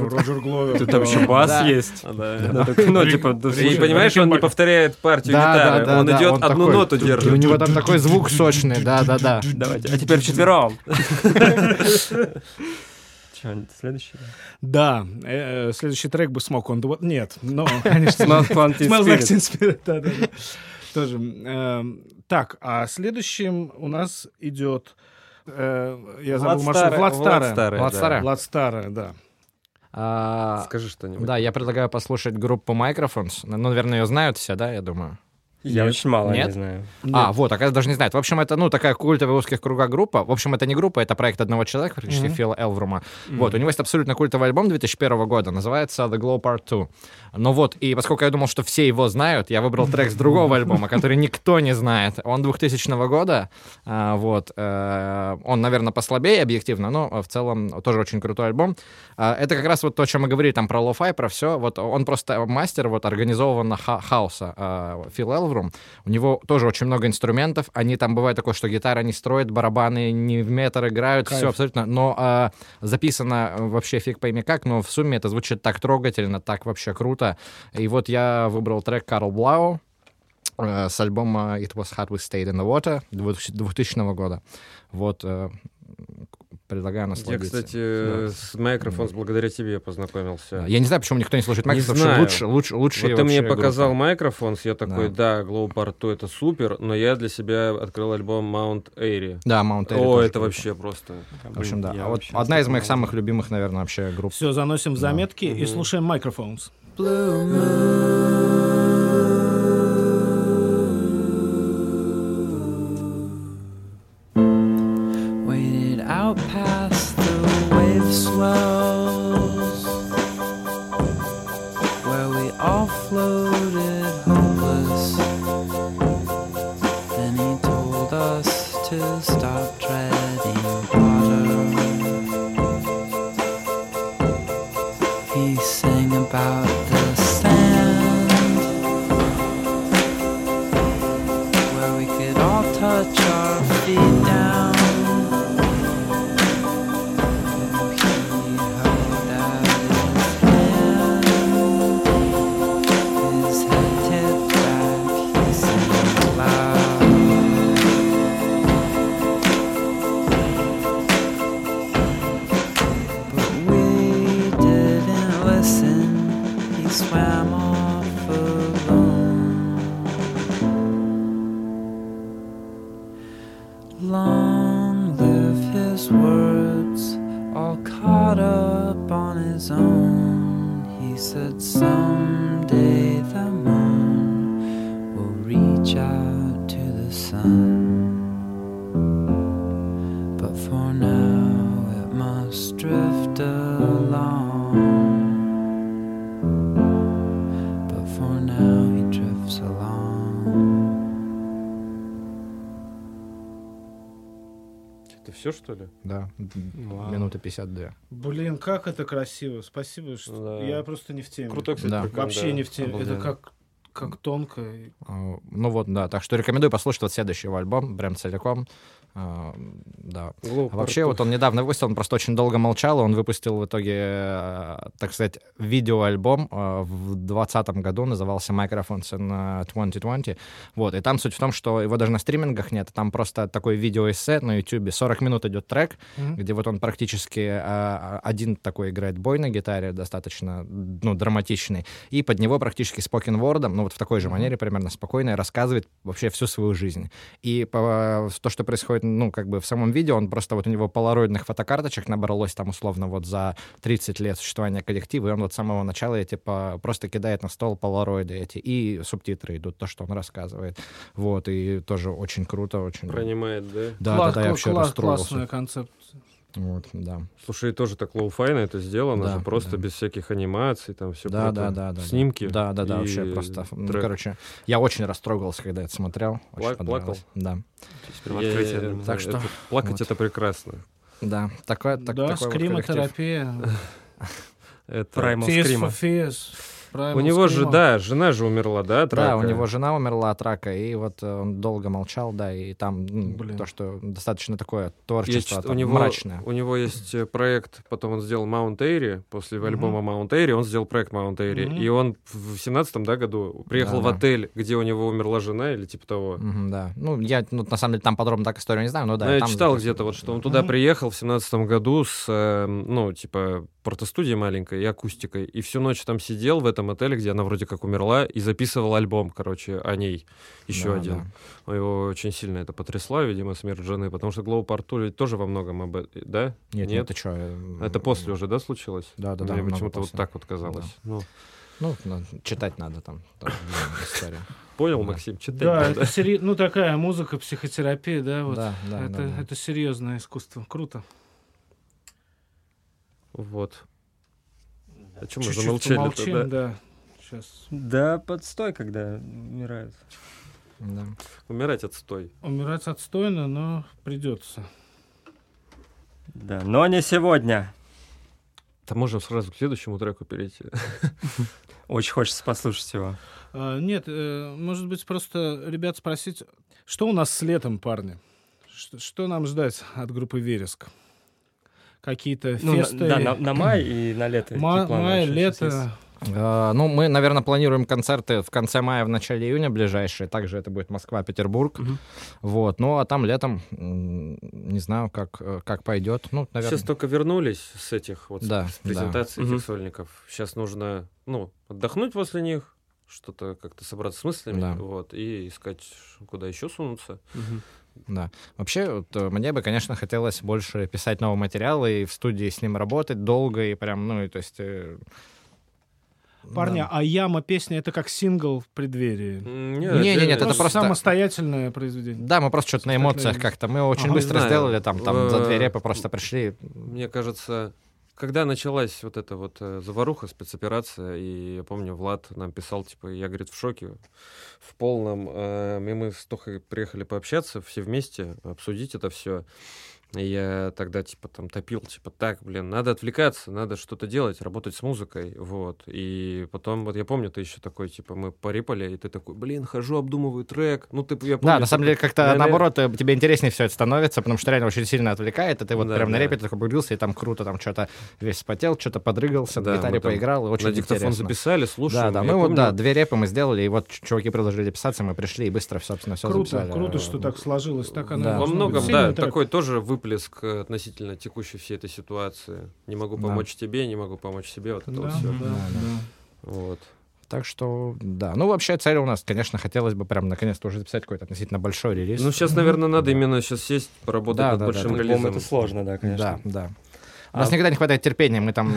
[SPEAKER 3] Роджер Гловер.
[SPEAKER 1] Там еще бас есть. Так, Ну, типа,
[SPEAKER 2] понимаешь, он не повторяет партию гитары, он идет одну ноту
[SPEAKER 4] И у
[SPEAKER 2] держит.
[SPEAKER 4] него там такой звук сочный, да-да-да.
[SPEAKER 1] Давайте. А теперь вчетвером. Че, следующий?
[SPEAKER 3] Да, э, э, следующий трек бы the Water. Нет, но, конечно.
[SPEAKER 1] Smells like Teen Spirit.
[SPEAKER 3] Да, да, да. Тоже. эм, Так, а следующим у нас идет... э, Я забыл
[SPEAKER 2] Влад
[SPEAKER 3] маршрут.
[SPEAKER 2] Старый-
[SPEAKER 3] Влад. Старый,
[SPEAKER 4] Влад
[SPEAKER 2] да.
[SPEAKER 4] Старый.
[SPEAKER 3] Влад Старый, да.
[SPEAKER 4] А,
[SPEAKER 2] Скажи что-нибудь.
[SPEAKER 4] Да, я предлагаю послушать группу Microphones. Ну, наверное, ее знают все, да, я думаю.
[SPEAKER 1] Я очень мало не
[SPEAKER 4] Нет?
[SPEAKER 1] знаю.
[SPEAKER 4] А, вот, оказывается, даже не знает. В общем, это, ну, такая культовая в узких кругах группа. В общем, это не группа, это проект одного человека, практически
[SPEAKER 3] Мгм.
[SPEAKER 4] Фила Элврума. Вот, у него есть абсолютно культовый альбом 2001 года, называется The Glow Part 2. Ну вот, и поскольку я думал, что все его знают, я выбрал трек с другого альбома, который никто не знает. Он 2000 года, а, вот. э, Он, наверное, послабее объективно, но в целом тоже очень крутой альбом. А, Это как раз вот то, о чем мы говорили, там про lo-fi, про все. Вот он просто мастер вот организованного ха- хаоса. а, Фил Элврум. У него тоже очень много инструментов. Они там бывает такое, что гитара не строит, барабаны не в метр играют,
[SPEAKER 3] Кайф.
[SPEAKER 4] все абсолютно. Но записано вообще фиг пойми как, но в сумме это звучит так трогательно, так вообще круто. И вот я выбрал трек Карл Блау э, с альбома It Was Hot We Stayed in the Water 2000 года. Вот э, предлагаю
[SPEAKER 2] Я,
[SPEAKER 4] насладиться.
[SPEAKER 2] кстати, э, с Microphones благодаря тебе познакомился.
[SPEAKER 4] Да, Я не знаю, почему никто не слушает
[SPEAKER 2] Не
[SPEAKER 4] Microsoft,
[SPEAKER 2] знаю.
[SPEAKER 4] лучше, лучше, лучше
[SPEAKER 2] Вот ты мне показал Microphones, я такой, да, Glow Part 2 это супер, но я для себя открыл альбом Mount Airy.
[SPEAKER 4] Да, Mount Airy
[SPEAKER 2] О, это
[SPEAKER 4] круто.
[SPEAKER 2] вообще просто...
[SPEAKER 4] В общем, да.
[SPEAKER 1] Я
[SPEAKER 4] А вот одна из моих
[SPEAKER 1] не
[SPEAKER 4] самых любимых, наверное, вообще групп.
[SPEAKER 3] Все, заносим в
[SPEAKER 4] Да.
[SPEAKER 3] заметки и слушаем Microphones.
[SPEAKER 7] blue moon.
[SPEAKER 4] 350D.
[SPEAKER 3] Блин, как это красиво. Спасибо, что
[SPEAKER 2] да.
[SPEAKER 3] я просто не в теме.
[SPEAKER 2] Круто, кстати,
[SPEAKER 4] да.
[SPEAKER 3] Вообще
[SPEAKER 2] да.
[SPEAKER 3] не в теме.
[SPEAKER 2] Обалденно.
[SPEAKER 3] Это как как тонко.
[SPEAKER 4] А, ну вот, да. Так что рекомендую послушать вот следующий альбом, прям целиком. А, Да.
[SPEAKER 2] Глупо,
[SPEAKER 4] А Вообще, вот он недавно выпустил, он просто очень долго молчал, он выпустил в итоге, э, так сказать, видеоальбом э, в 2020 году, назывался Microphones in э, 2020. Вот, и там суть в том, что его даже на стримингах нет, там просто такой видеоэссе на YouTube, 40 минут идет трек,
[SPEAKER 3] Мгм.
[SPEAKER 4] где вот он практически э, один такой играет бой на гитаре, достаточно, ну, драматичный, и под него практически спокин вордом, ну, вот в такой же манере примерно спокойно рассказывает вообще всю свою жизнь. И по, то, что происходит, ну, как бы в самом видео, он просто вот у него полароидных фотокарточек набралось там условно вот за 30 лет существования коллектива, и он вот с самого начала типа просто кидает на стол полароиды эти, и субтитры идут, то, что он рассказывает. Вот, и тоже очень круто, очень...
[SPEAKER 2] Пронимает, да?
[SPEAKER 4] Да,
[SPEAKER 3] Класс-
[SPEAKER 4] да, да, я вообще
[SPEAKER 3] класс-
[SPEAKER 4] расстроился.
[SPEAKER 3] Классная концепция.
[SPEAKER 4] Вот, да.
[SPEAKER 2] Слушай, и тоже так лоу-файно это сделано,
[SPEAKER 4] Да,
[SPEAKER 2] же просто
[SPEAKER 4] да.
[SPEAKER 2] без всяких анимаций, там все
[SPEAKER 4] Да, да, да, да.
[SPEAKER 2] Снимки.
[SPEAKER 4] Да, да, да,
[SPEAKER 2] и
[SPEAKER 4] вообще просто. ну,
[SPEAKER 2] трек.
[SPEAKER 4] короче, я очень растрогался, когда это смотрел. Очень
[SPEAKER 2] Плак-
[SPEAKER 4] понравилось. Да.
[SPEAKER 2] Я-
[SPEAKER 1] меня.
[SPEAKER 4] Так что
[SPEAKER 2] это- плакать
[SPEAKER 4] вот.
[SPEAKER 2] это прекрасно.
[SPEAKER 4] Да, такое, так,
[SPEAKER 3] да,
[SPEAKER 4] вот коллектив.
[SPEAKER 3] скримотерапия.
[SPEAKER 2] Это...
[SPEAKER 1] Primal
[SPEAKER 3] Tears
[SPEAKER 1] Scream.
[SPEAKER 3] Primal
[SPEAKER 2] У него же, да, жена же умерла, да, от
[SPEAKER 4] Да,
[SPEAKER 2] рака?
[SPEAKER 4] у него жена умерла от рака, и вот э, он долго молчал, да, и там
[SPEAKER 3] Блин.
[SPEAKER 4] то, что достаточно такое
[SPEAKER 2] Есть,
[SPEAKER 4] творчество
[SPEAKER 2] у,
[SPEAKER 4] там,
[SPEAKER 2] него,
[SPEAKER 4] мрачное.
[SPEAKER 2] у него есть э, проект, потом он сделал Mount Airy, после
[SPEAKER 3] Мгм.
[SPEAKER 2] альбома Mount Airy он сделал проект Mount Airy,
[SPEAKER 3] Мгм.
[SPEAKER 2] и он в семнадцатом да, году приехал в
[SPEAKER 4] Да-да.
[SPEAKER 2] отель, где у него умерла жена или типа того.
[SPEAKER 4] Мгм, да. Ну, я, ну, на самом деле, там подробно так историю не знаю, но да.
[SPEAKER 2] Ну, я
[SPEAKER 4] там
[SPEAKER 2] читал где-то вот, что он туда
[SPEAKER 3] Мгм.
[SPEAKER 2] приехал в семнадцатом году с, э, ну, типа, протостудией маленькой и акустикой, и всю ночь там сидел в этом отеле, где она вроде как умерла, и записывал альбом, короче, о ней, еще
[SPEAKER 4] Да,
[SPEAKER 2] один.
[SPEAKER 4] да.
[SPEAKER 2] Его очень сильно это потрясло, видимо, смерть жены, потому что Глоу ведь тоже во многом об этом, да?
[SPEAKER 4] Нет,
[SPEAKER 2] Нет?
[SPEAKER 4] ты что?
[SPEAKER 2] Это после уже, да, случилось?
[SPEAKER 4] Да, да, да.
[SPEAKER 2] Мне почему-то вот так вот казалось. Ну,
[SPEAKER 4] Ну, ну, читать надо там. там история.
[SPEAKER 2] понял,
[SPEAKER 4] Да.
[SPEAKER 2] Максим, читай.
[SPEAKER 3] Да,
[SPEAKER 2] надо.
[SPEAKER 3] это сери- ну такая музыка, психотерапия, да, вот.
[SPEAKER 4] Да, да,
[SPEAKER 3] это,
[SPEAKER 4] да, да.
[SPEAKER 3] это серьезное искусство. Круто.
[SPEAKER 2] Вот. А что мы
[SPEAKER 3] Чуть-чуть
[SPEAKER 2] замолчали
[SPEAKER 3] помолчим, да. Сейчас.
[SPEAKER 1] Да, подстой, когда умирают.
[SPEAKER 4] Да.
[SPEAKER 2] Умирать отстой.
[SPEAKER 3] Умирать отстойно, но придется.
[SPEAKER 1] Да, но не сегодня.
[SPEAKER 2] То можем сразу к следующему треку перейти.
[SPEAKER 1] Очень хочется послушать его.
[SPEAKER 3] А, нет, э, может быть, просто ребят спросить, что у нас с летом, парни? Что нам ждать от группы Вереск? Какие-то
[SPEAKER 1] Ну, на-
[SPEAKER 3] фесты?
[SPEAKER 1] да, на, на май и на лето.
[SPEAKER 3] Ма- май, лето.
[SPEAKER 4] А, Ну, мы, наверное, планируем концерты в конце мая, в начале июня ближайшие. Также это будет Москва, Петербург.
[SPEAKER 1] Мгм.
[SPEAKER 4] Вот. Ну, а там летом, не знаю, как, как пойдет. Ну, наверное.
[SPEAKER 2] Сейчас только вернулись с этих вот с-
[SPEAKER 4] Да,
[SPEAKER 2] с презентаций
[SPEAKER 1] да.
[SPEAKER 2] этих
[SPEAKER 1] Мгм.
[SPEAKER 2] сольников. Сейчас нужно, ну, отдохнуть после них, что-то как-то собраться с мыслями,
[SPEAKER 4] Да.
[SPEAKER 2] вот, и искать, куда еще сунуться.
[SPEAKER 1] Мгм.
[SPEAKER 4] Да. Вообще, вот, э, мне бы, конечно, хотелось больше писать новый материал и в студии с ним работать долго и прям, ну, и то есть... э,
[SPEAKER 3] Парни,
[SPEAKER 4] да.
[SPEAKER 3] а Яма песня это как сингл в преддверии.
[SPEAKER 2] М,
[SPEAKER 4] Не, не, нет, это
[SPEAKER 3] Просто самостоятельное произведение.
[SPEAKER 4] Да, мы просто что-то на эмоциях как-то. Мы очень
[SPEAKER 3] Ага.
[SPEAKER 4] быстро сделали, там, там за две
[SPEAKER 2] Э,
[SPEAKER 4] репы просто пришли.
[SPEAKER 2] Мне кажется, когда началась вот эта вот э, заваруха, спецоперация, и я помню, Влад нам писал, типа, я, говорит, в шоке, в полном, э, и мы с Тохой приехали пообщаться все вместе, обсудить это все. И я тогда, типа, там топил, типа, так, блин, надо отвлекаться, надо что-то делать, работать с музыкой, вот. И потом, вот я помню, ты еще такой, типа, мы порипали, и ты такой, блин, хожу, обдумываю трек. Ну, ты, я помню,
[SPEAKER 4] Да, на самом деле, как-то
[SPEAKER 2] наверное,
[SPEAKER 4] наоборот, э, тебе интереснее все это становится, потому что реально очень сильно отвлекает, и ты вот
[SPEAKER 2] Да,
[SPEAKER 4] прям на
[SPEAKER 2] да.
[SPEAKER 4] репе такой погрузился, и там круто, там что-то весь спотел, что-то подрыгался,
[SPEAKER 2] Да,
[SPEAKER 4] на гитаре поиграл, и очень
[SPEAKER 2] на диктофон
[SPEAKER 4] интересно.
[SPEAKER 2] записали, слушаем.
[SPEAKER 4] Да, да, мы вот,
[SPEAKER 2] помню-
[SPEAKER 4] да, две репы мы сделали, и вот чуваки предложили писаться, мы пришли и быстро, собственно, все
[SPEAKER 3] Круто,
[SPEAKER 4] записали.
[SPEAKER 3] круто, что так сложилось. Так оно
[SPEAKER 4] Да.
[SPEAKER 2] Во многом,
[SPEAKER 3] быть.
[SPEAKER 2] да, такой тоже выплеск э, относительно текущей всей этой ситуации. Не могу
[SPEAKER 4] Да.
[SPEAKER 2] помочь тебе, не могу помочь себе, вот это
[SPEAKER 3] Да,
[SPEAKER 2] вот
[SPEAKER 3] да,
[SPEAKER 2] все.
[SPEAKER 3] да.
[SPEAKER 4] Да, да.
[SPEAKER 2] Вот.
[SPEAKER 4] Так что, да. Ну, вообще, цель у нас, конечно, хотелось бы прям наконец-то уже записать какой-то относительно большой релиз.
[SPEAKER 2] Ну, сейчас, наверное, надо именно сейчас сесть, поработать
[SPEAKER 4] Да,
[SPEAKER 2] над
[SPEAKER 4] да, да,
[SPEAKER 2] большим
[SPEAKER 4] да.
[SPEAKER 2] Релизом.
[SPEAKER 1] это сложно, да, конечно.
[SPEAKER 4] Да, да. У
[SPEAKER 1] А-
[SPEAKER 4] нас никогда не хватает терпения, мы там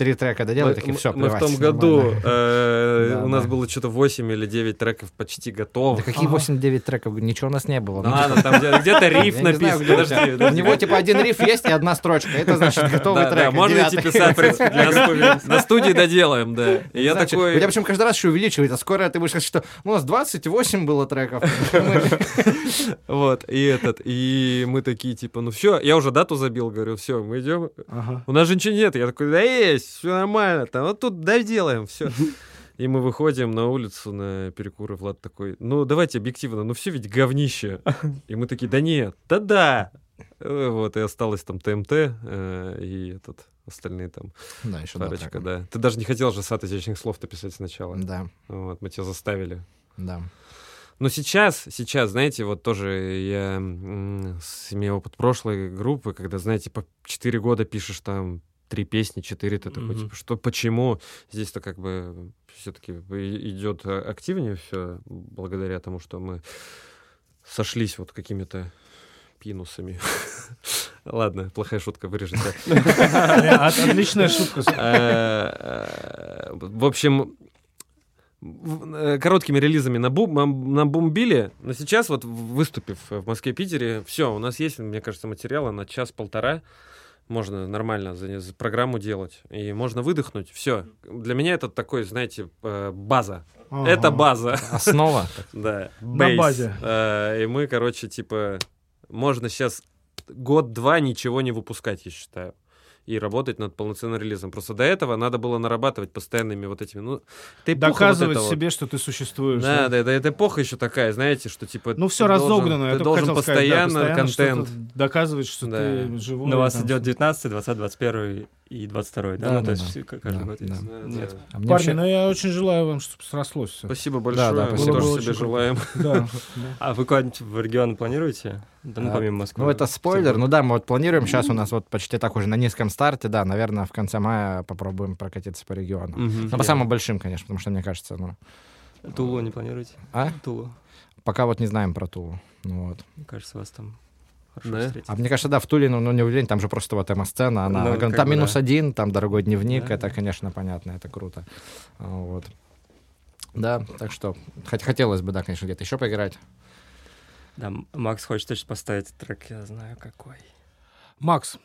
[SPEAKER 4] три трека доделали,
[SPEAKER 2] Мы,
[SPEAKER 4] такие, все,
[SPEAKER 2] мы в том году э, у нас было что-то 8 или 9 треков почти готовых.
[SPEAKER 4] Да какие 8-9 треков? Ничего у нас не было.
[SPEAKER 2] Ну
[SPEAKER 4] Ну,
[SPEAKER 2] ладно, там где- где-то риф написан.
[SPEAKER 4] у
[SPEAKER 2] Подожди,
[SPEAKER 4] него типа один риф есть и одна строчка. Это значит готовый трек.
[SPEAKER 2] можно идти писать, в принципе, на студии доделаем, да. И я такой...
[SPEAKER 4] У тебя причем каждый раз еще увеличивает, а скоро ты будешь сказать, что ну, у нас 28 было треков.
[SPEAKER 2] Вот, и этот, и мы такие, типа, ну все, я уже дату забил, говорю, все, мы идем. У нас же ничего нет. Я такой, да есть, все нормально, там, вот тут доделаем, все. И мы выходим на улицу на перекуры, Влад такой, ну давайте объективно, ну все ведь говнище. И мы такие, да нет, да-да. Э, Вот, и осталось там ТМТ э, и этот, остальные там
[SPEAKER 4] Да, еще
[SPEAKER 2] парочка, да. Ты даже не хотел же сад изящных слов-то писать сначала.
[SPEAKER 4] Да,
[SPEAKER 2] Вот, мы тебя заставили.
[SPEAKER 4] да.
[SPEAKER 2] Но сейчас, сейчас, знаете, вот тоже я имею опыт прошлой группы, когда, знаете, по 4 года пишешь там три песни, четыре, ты такой,
[SPEAKER 1] Мгм.
[SPEAKER 2] типа, что, почему? Здесь-то как бы все-таки идет активнее все, благодаря тому, что мы сошлись вот какими-то пинусами. Ладно, плохая шутка, вырежете.
[SPEAKER 3] Э, от- Отличная шутка.
[SPEAKER 2] Э, В общем, э, короткими релизами набу- нам- набомбили, но сейчас вот выступив в Москве, Питере, все, у нас есть, мне кажется, материала на час-полтора, можно нормально за, за программу делать, и можно выдохнуть, все. Для меня это такой, знаете, э, база. Это
[SPEAKER 3] Ага.
[SPEAKER 2] база.
[SPEAKER 4] Основа.
[SPEAKER 2] Да,
[SPEAKER 3] На базе.
[SPEAKER 2] Э, И мы, короче, типа, можно сейчас год-два ничего не выпускать, я считаю. И работать над полноценным релизом. Просто до этого надо было нарабатывать постоянными вот этими, ну, вот
[SPEAKER 3] Доказывать
[SPEAKER 2] вот.
[SPEAKER 3] себе, что ты существуешь.
[SPEAKER 2] Да, да, да, это эпоха еще такая, знаете, что типа...
[SPEAKER 3] Ну, все
[SPEAKER 2] ты
[SPEAKER 3] разогнано.
[SPEAKER 2] Ты должен
[SPEAKER 3] хотел сказать, да,
[SPEAKER 2] постоянно контент.
[SPEAKER 3] Доказывать, что
[SPEAKER 2] Да.
[SPEAKER 3] ты живой.
[SPEAKER 1] У вас
[SPEAKER 3] там,
[SPEAKER 1] идет
[SPEAKER 3] что-
[SPEAKER 1] 19, 20, 21 и 22, да?
[SPEAKER 4] Да,
[SPEAKER 1] ну,
[SPEAKER 4] да,
[SPEAKER 1] то есть
[SPEAKER 4] да.
[SPEAKER 1] каждый
[SPEAKER 4] Да,
[SPEAKER 1] год
[SPEAKER 4] да.
[SPEAKER 1] есть.
[SPEAKER 2] Да,
[SPEAKER 1] Нет.
[SPEAKER 2] да.
[SPEAKER 4] А
[SPEAKER 3] Парни,
[SPEAKER 4] вообще-
[SPEAKER 3] ну я очень желаю вам, чтобы срослось все.
[SPEAKER 2] Спасибо большое,
[SPEAKER 4] да,
[SPEAKER 2] мы
[SPEAKER 4] спасибо.
[SPEAKER 2] тоже
[SPEAKER 3] Было
[SPEAKER 2] себе желаем.
[SPEAKER 3] Да, да.
[SPEAKER 1] А вы куда-нибудь в регион планируете? Да, ну,
[SPEAKER 4] А,
[SPEAKER 1] помимо Москвы.
[SPEAKER 4] Ну, это спойлер. Ну да, мы вот планируем. Сейчас у нас вот почти так уже на низком старте. Да, наверное, в конце мая попробуем прокатиться по региону.
[SPEAKER 2] Мгм.
[SPEAKER 4] Ну, по самым большим, конечно, потому что, мне кажется, ну,
[SPEAKER 1] Тулу не планируете?
[SPEAKER 4] А?
[SPEAKER 1] Тулу.
[SPEAKER 4] пока вот не знаем про Тулу. Ну, вот.
[SPEAKER 1] Мне кажется, вас там хорошо
[SPEAKER 2] Да?
[SPEAKER 1] встретят.
[SPEAKER 4] А мне кажется, да, в Туле, ну, ну не удивление, там же просто вот эмо-сцена, она,
[SPEAKER 1] Ну,
[SPEAKER 4] она там
[SPEAKER 1] бы,
[SPEAKER 4] минус
[SPEAKER 1] да.
[SPEAKER 4] один, там дорогой дневник,
[SPEAKER 1] Да,
[SPEAKER 4] это,
[SPEAKER 1] да.
[SPEAKER 4] конечно, понятно, это круто. А, Вот. Да, так что хот- хотелось бы, да, конечно, где-то еще поиграть.
[SPEAKER 1] Да, Макс хочет точно поставить трек, я знаю какой.
[SPEAKER 3] Макс.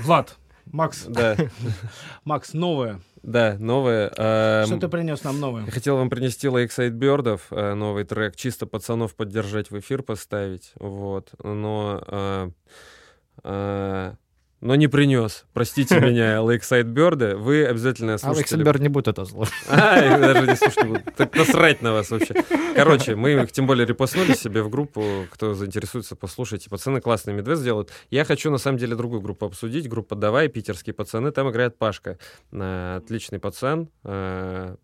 [SPEAKER 3] Влад. Макс.
[SPEAKER 2] Да,
[SPEAKER 3] Макс, новое.
[SPEAKER 2] да, новое. эм,
[SPEAKER 3] Что ты принес нам новое?
[SPEAKER 2] Я хотел вам принести Lakeside Бердов, э, новый трек, чисто пацанов поддержать в эфир поставить, вот, но, э, э, но не принес, простите меня, Lakeside Берды, вы обязательно
[SPEAKER 4] А
[SPEAKER 2] слушатели...
[SPEAKER 4] Александр не будет это слушать.
[SPEAKER 2] А, даже не слушать не буду. Так насрать на вас вообще. Короче, мы их тем более репостнули себе в группу. Кто заинтересуется, послушайте. Пацаны классные медведь сделают. Я хочу, на самом деле, другую группу обсудить. Группа «Давай», питерские пацаны. Там играет Пашка. Э, Отличный пацан. э,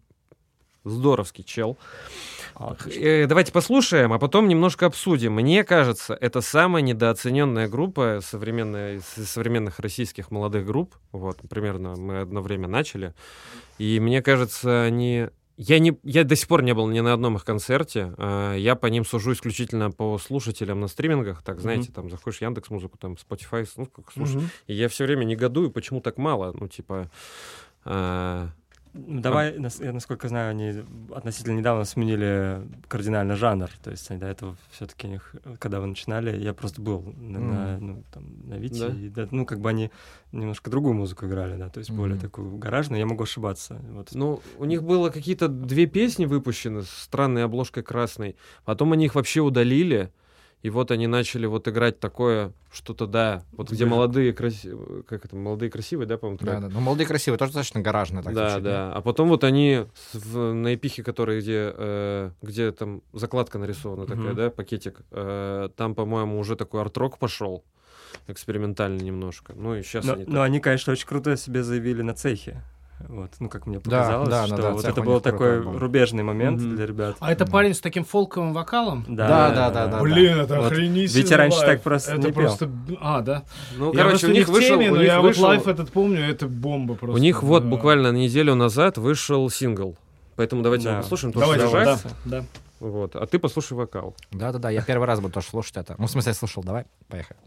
[SPEAKER 2] Здоровский чел. Э, Давайте послушаем, а потом немножко обсудим. Мне кажется, это самая недооцененная группа современных российских молодых групп. Вот, примерно мы одно время начали. И мне кажется, они... Я, не, я до сих пор не был ни на одном их концерте. А, Я по ним сужу исключительно по слушателям на стримингах. Так, знаете, там заходишь в Яндекс Музыку, там Spotify, ну, как слушаешь.
[SPEAKER 3] Мгм.
[SPEAKER 2] И я все время негодую, почему так мало. Ну, типа... а,
[SPEAKER 1] Давай, нас- я насколько знаю, они относительно недавно сменили кардинально жанр. То есть они до этого все-таки у них, когда вы начинали, я просто был на, на, ну, там, на Вите,
[SPEAKER 2] Да?
[SPEAKER 1] и, да, ну, как бы они немножко другую музыку играли, да, то есть более
[SPEAKER 4] Мгм.
[SPEAKER 1] такую гаражную, я могу ошибаться. Вот.
[SPEAKER 2] Ну, у них было какие-то две песни выпущены с странной обложкой красной. Потом они их вообще удалили. И вот они начали вот играть такое, что-то, да, вот где
[SPEAKER 1] Движ-
[SPEAKER 2] молодые, красивые, как это, молодые красивые, да, по-моему, трек?
[SPEAKER 4] Да, да. Ну, молодые красивые, тоже достаточно гаражно так
[SPEAKER 2] да,
[SPEAKER 4] звучит,
[SPEAKER 2] да. А потом вот они в- на эпихе, которая где, э, где там закладка нарисована такая,
[SPEAKER 1] Мгм.
[SPEAKER 2] да, пакетик, э, там, по-моему, уже такой арт-рок пошел, экспериментальный немножко. Ну и сейчас
[SPEAKER 1] но,
[SPEAKER 2] они...
[SPEAKER 1] но они, конечно, очень круто себе заявили на цехе. Вот, ну, как мне показалось,
[SPEAKER 4] да, да,
[SPEAKER 1] что
[SPEAKER 4] да,
[SPEAKER 1] да,
[SPEAKER 4] вот
[SPEAKER 1] это был такой
[SPEAKER 4] был.
[SPEAKER 1] рубежный момент
[SPEAKER 2] mm-hmm.
[SPEAKER 1] для ребят.
[SPEAKER 3] А это парень с таким фолковым вокалом?
[SPEAKER 4] Да, да, да, да.
[SPEAKER 3] да Блин, это
[SPEAKER 1] вот.
[SPEAKER 3] охренительно.
[SPEAKER 1] Ведь раньше
[SPEAKER 3] лайф.
[SPEAKER 1] так просто
[SPEAKER 3] это
[SPEAKER 1] не
[SPEAKER 3] просто... пел. А, да.
[SPEAKER 2] Ну,
[SPEAKER 3] я
[SPEAKER 2] короче, у них вышел...
[SPEAKER 3] Теме,
[SPEAKER 2] у них
[SPEAKER 3] я
[SPEAKER 2] вышел...
[SPEAKER 3] лайф этот помню, это бомба просто.
[SPEAKER 2] У них
[SPEAKER 3] да.
[SPEAKER 2] вот буквально неделю назад вышел сингл. Поэтому давайте
[SPEAKER 1] да.
[SPEAKER 2] его послушаем.
[SPEAKER 3] Давайте,
[SPEAKER 2] давай.
[SPEAKER 3] да.
[SPEAKER 2] Вот. А ты послушай вокал.
[SPEAKER 4] Да-да-да, я первый раз буду тоже слушать это. Ну, в смысле, я слушал. Давай, поехали.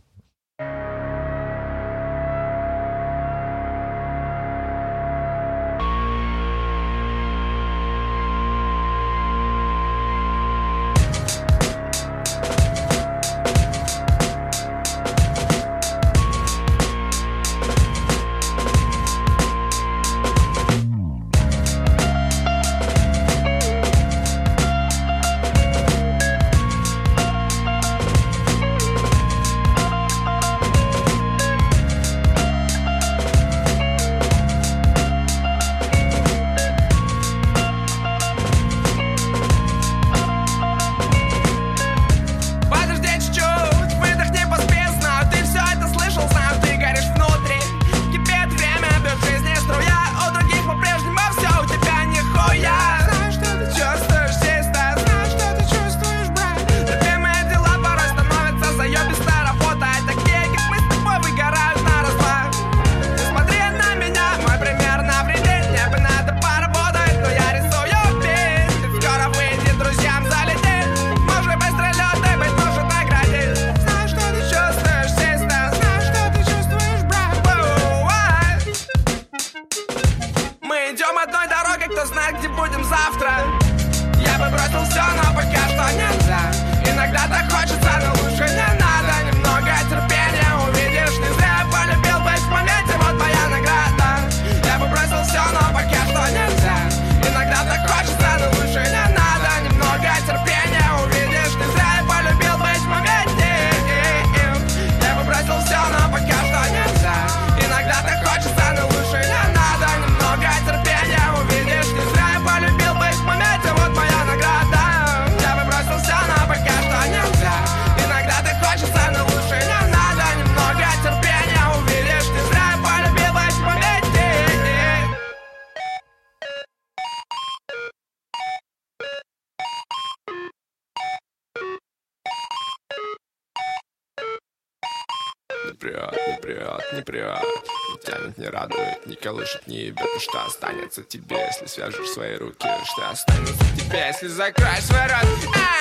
[SPEAKER 6] сердце тебе, если свяжешь свои руки Что останется тебе, если закроешь свой рот? А!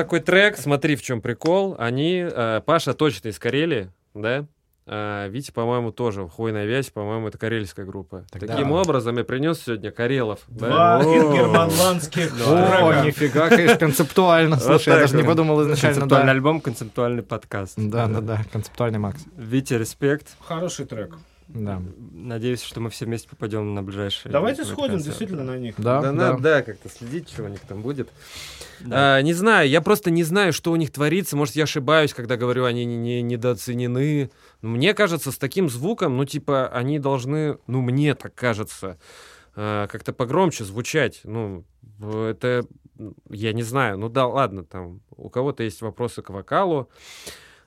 [SPEAKER 2] такой трек, смотри, в чем прикол. Они, э, Паша точно из Карелии, да? А Витя, по-моему, тоже. Хуй на вязь, по-моему, это карельская группа.
[SPEAKER 4] Тогда...
[SPEAKER 2] Таким образом, я принес сегодня Карелов.
[SPEAKER 3] Два германландских
[SPEAKER 4] О, нифига, конечно, концептуально. Слушай, я даже не подумал изначально.
[SPEAKER 1] Концептуальный альбом, концептуальный подкаст.
[SPEAKER 4] Да, да, да, концептуальный Макс.
[SPEAKER 1] Витя, респект.
[SPEAKER 3] Хороший трек.
[SPEAKER 4] Да.
[SPEAKER 1] Надеюсь, что мы все вместе попадем на ближайшие.
[SPEAKER 3] Давайте сходим
[SPEAKER 1] концерты.
[SPEAKER 3] действительно на них.
[SPEAKER 4] Да,
[SPEAKER 2] Да,
[SPEAKER 4] да.
[SPEAKER 2] надо, да, как-то следить, что у них там будет.
[SPEAKER 1] Да.
[SPEAKER 2] А, не знаю, я просто не знаю, что у них творится. Может, я ошибаюсь, когда говорю, они не, не- недооценены. Но мне кажется, с таким звуком, ну, типа, они должны, ну, мне так кажется, а, как-то погромче звучать. Ну, это, я не знаю. Ну, да, ладно, там, у кого-то есть вопросы к вокалу.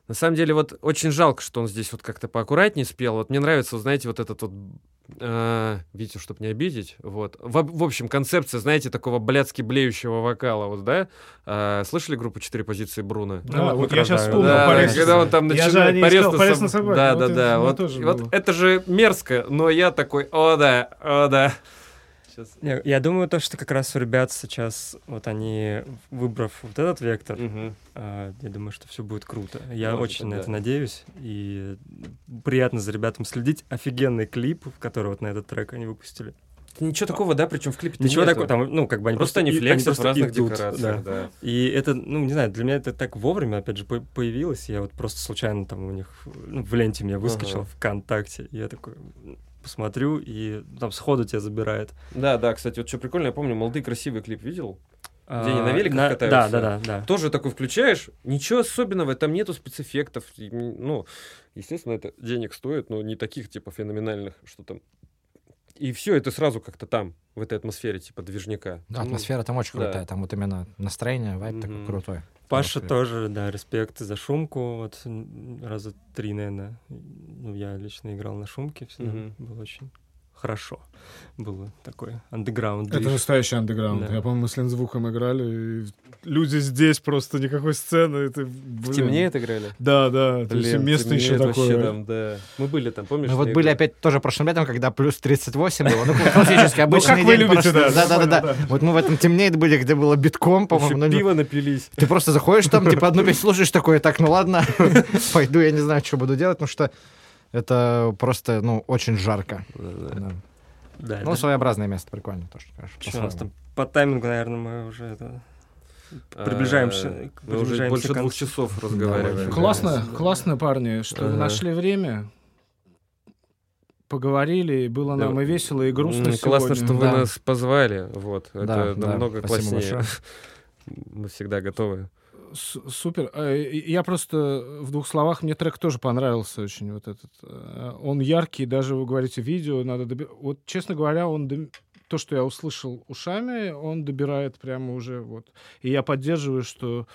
[SPEAKER 2] На самом деле, вот очень жалко, что он здесь вот как-то поаккуратнее спел. Вот мне нравится, вот, знаете, вот этот вот а, Витю, чтобы не обидеть, вот. В, в общем, концепция, знаете, такого блядски блеющего вокала, вот, да? А, слышали группу «Четыре позиции» Бруно?
[SPEAKER 3] Да,
[SPEAKER 1] вот
[SPEAKER 3] вот я сейчас вспомнил.
[SPEAKER 2] Да,
[SPEAKER 3] «Порез
[SPEAKER 2] да, когда он
[SPEAKER 3] собаке».
[SPEAKER 2] там начинает порез на
[SPEAKER 3] «Порез на собаке».
[SPEAKER 2] Да,
[SPEAKER 3] Вот
[SPEAKER 2] да,
[SPEAKER 3] это
[SPEAKER 2] да. Вот, вот
[SPEAKER 3] было.
[SPEAKER 2] это же мерзко, но я такой, о да, о да. Сейчас.
[SPEAKER 1] Я, я думаю, то, что как раз у ребят сейчас, вот они, выбрав вот этот вектор,
[SPEAKER 2] Мгм.
[SPEAKER 1] а, я думаю, что все будет круто. Я
[SPEAKER 2] Может
[SPEAKER 1] очень
[SPEAKER 2] быть,
[SPEAKER 1] на
[SPEAKER 2] да.
[SPEAKER 1] это надеюсь. И приятно за ребятам следить. Офигенный клип, который вот на этот трек они выпустили.
[SPEAKER 2] Ничего такого, да, причем в клипе
[SPEAKER 1] Ничего такого, там, ну, как бы они
[SPEAKER 2] Просто
[SPEAKER 1] просто, и-
[SPEAKER 2] флексят в
[SPEAKER 1] просто
[SPEAKER 2] разных
[SPEAKER 1] идут,
[SPEAKER 2] декорациях,
[SPEAKER 1] да.
[SPEAKER 2] да.
[SPEAKER 1] И это, ну, не знаю, для меня это так вовремя, опять же, по- появилось. Я вот просто случайно там у них ну, в ленте меня выскочил
[SPEAKER 2] Ага.
[SPEAKER 1] ВКонтакте. И я такой посмотрю, и там сходу тебя забирает.
[SPEAKER 2] Да, да, кстати, вот что прикольно, я помню, молодые красивый клип видел? Где они
[SPEAKER 1] А,
[SPEAKER 2] на великах
[SPEAKER 1] Да,
[SPEAKER 2] катаются?
[SPEAKER 1] да, да, да.
[SPEAKER 2] Тоже такой включаешь, ничего особенного, там нету спецэффектов. Ну, естественно, это денег стоит, но не таких, типа, феноменальных, что там. И все, это сразу как-то там, в этой атмосфере, типа, движника.
[SPEAKER 4] Да,
[SPEAKER 2] Ну,
[SPEAKER 4] атмосфера там очень
[SPEAKER 2] да.
[SPEAKER 4] крутая. Там вот именно настроение, вайб такой
[SPEAKER 2] Мгм.
[SPEAKER 4] крутой.
[SPEAKER 1] Паша тоже, да, респект за шумку. Вот раза три, наверное. Ну, я лично играл на шумке всегда.
[SPEAKER 2] Мгм.
[SPEAKER 1] Было очень хорошо. Было такой андеграунд.
[SPEAKER 3] Это настоящий андеграунд.
[SPEAKER 1] Да.
[SPEAKER 3] Я помню, мы с Лензвуком играли, и люди здесь просто никакой сцены. Это,
[SPEAKER 2] В
[SPEAKER 3] блин.
[SPEAKER 2] темнее отыграли?
[SPEAKER 3] Да, да. То есть
[SPEAKER 2] Блин,
[SPEAKER 3] место еще
[SPEAKER 2] это
[SPEAKER 3] такое.
[SPEAKER 2] там, да. Мы были там, помнишь?
[SPEAKER 4] Мы вот
[SPEAKER 2] я
[SPEAKER 4] были
[SPEAKER 2] говорю?
[SPEAKER 4] опять тоже прошлым летом, когда плюс 38 было. Ну, классически обычный
[SPEAKER 3] как вы любите, да,
[SPEAKER 4] Да, да, да. Вот мы в этом темнее были, где было битком, по-моему. Ну,
[SPEAKER 2] пиво напились.
[SPEAKER 4] Ты просто заходишь там, типа, одну песню слушаешь, такое, так, ну ладно, пойду, я не знаю, что буду делать, потому что это просто, ну, очень жарко. Да.
[SPEAKER 1] Да,
[SPEAKER 4] Ну,
[SPEAKER 1] это-
[SPEAKER 4] своеобразное место, прикольно тоже, конечно.
[SPEAKER 1] Что у нас там по таймингу, наверное, мы уже это... Приближаемся-
[SPEAKER 2] А, Мы уже
[SPEAKER 1] приближаемся
[SPEAKER 2] больше двух часов разговариваем.
[SPEAKER 3] Классно, классно, парни, что вы
[SPEAKER 2] Ага.
[SPEAKER 3] нашли время. Поговорили, и было нам и весело, и грустно
[SPEAKER 2] М, Классно,
[SPEAKER 3] сегодня.
[SPEAKER 2] что вы
[SPEAKER 4] Да.
[SPEAKER 2] нас позвали. Вот.
[SPEAKER 4] Да,
[SPEAKER 2] Это
[SPEAKER 4] да,
[SPEAKER 2] намного класснее. Мы всегда готовы.
[SPEAKER 3] Супер. Э, и- Я просто в двух словах, мне трек тоже понравился очень. Вот этот. э, Он яркий, даже вы говорите, видео надо доби- Вот, честно говоря, он дом- то, что я услышал ушами, он добирает прямо уже вот. И я поддерживаю, что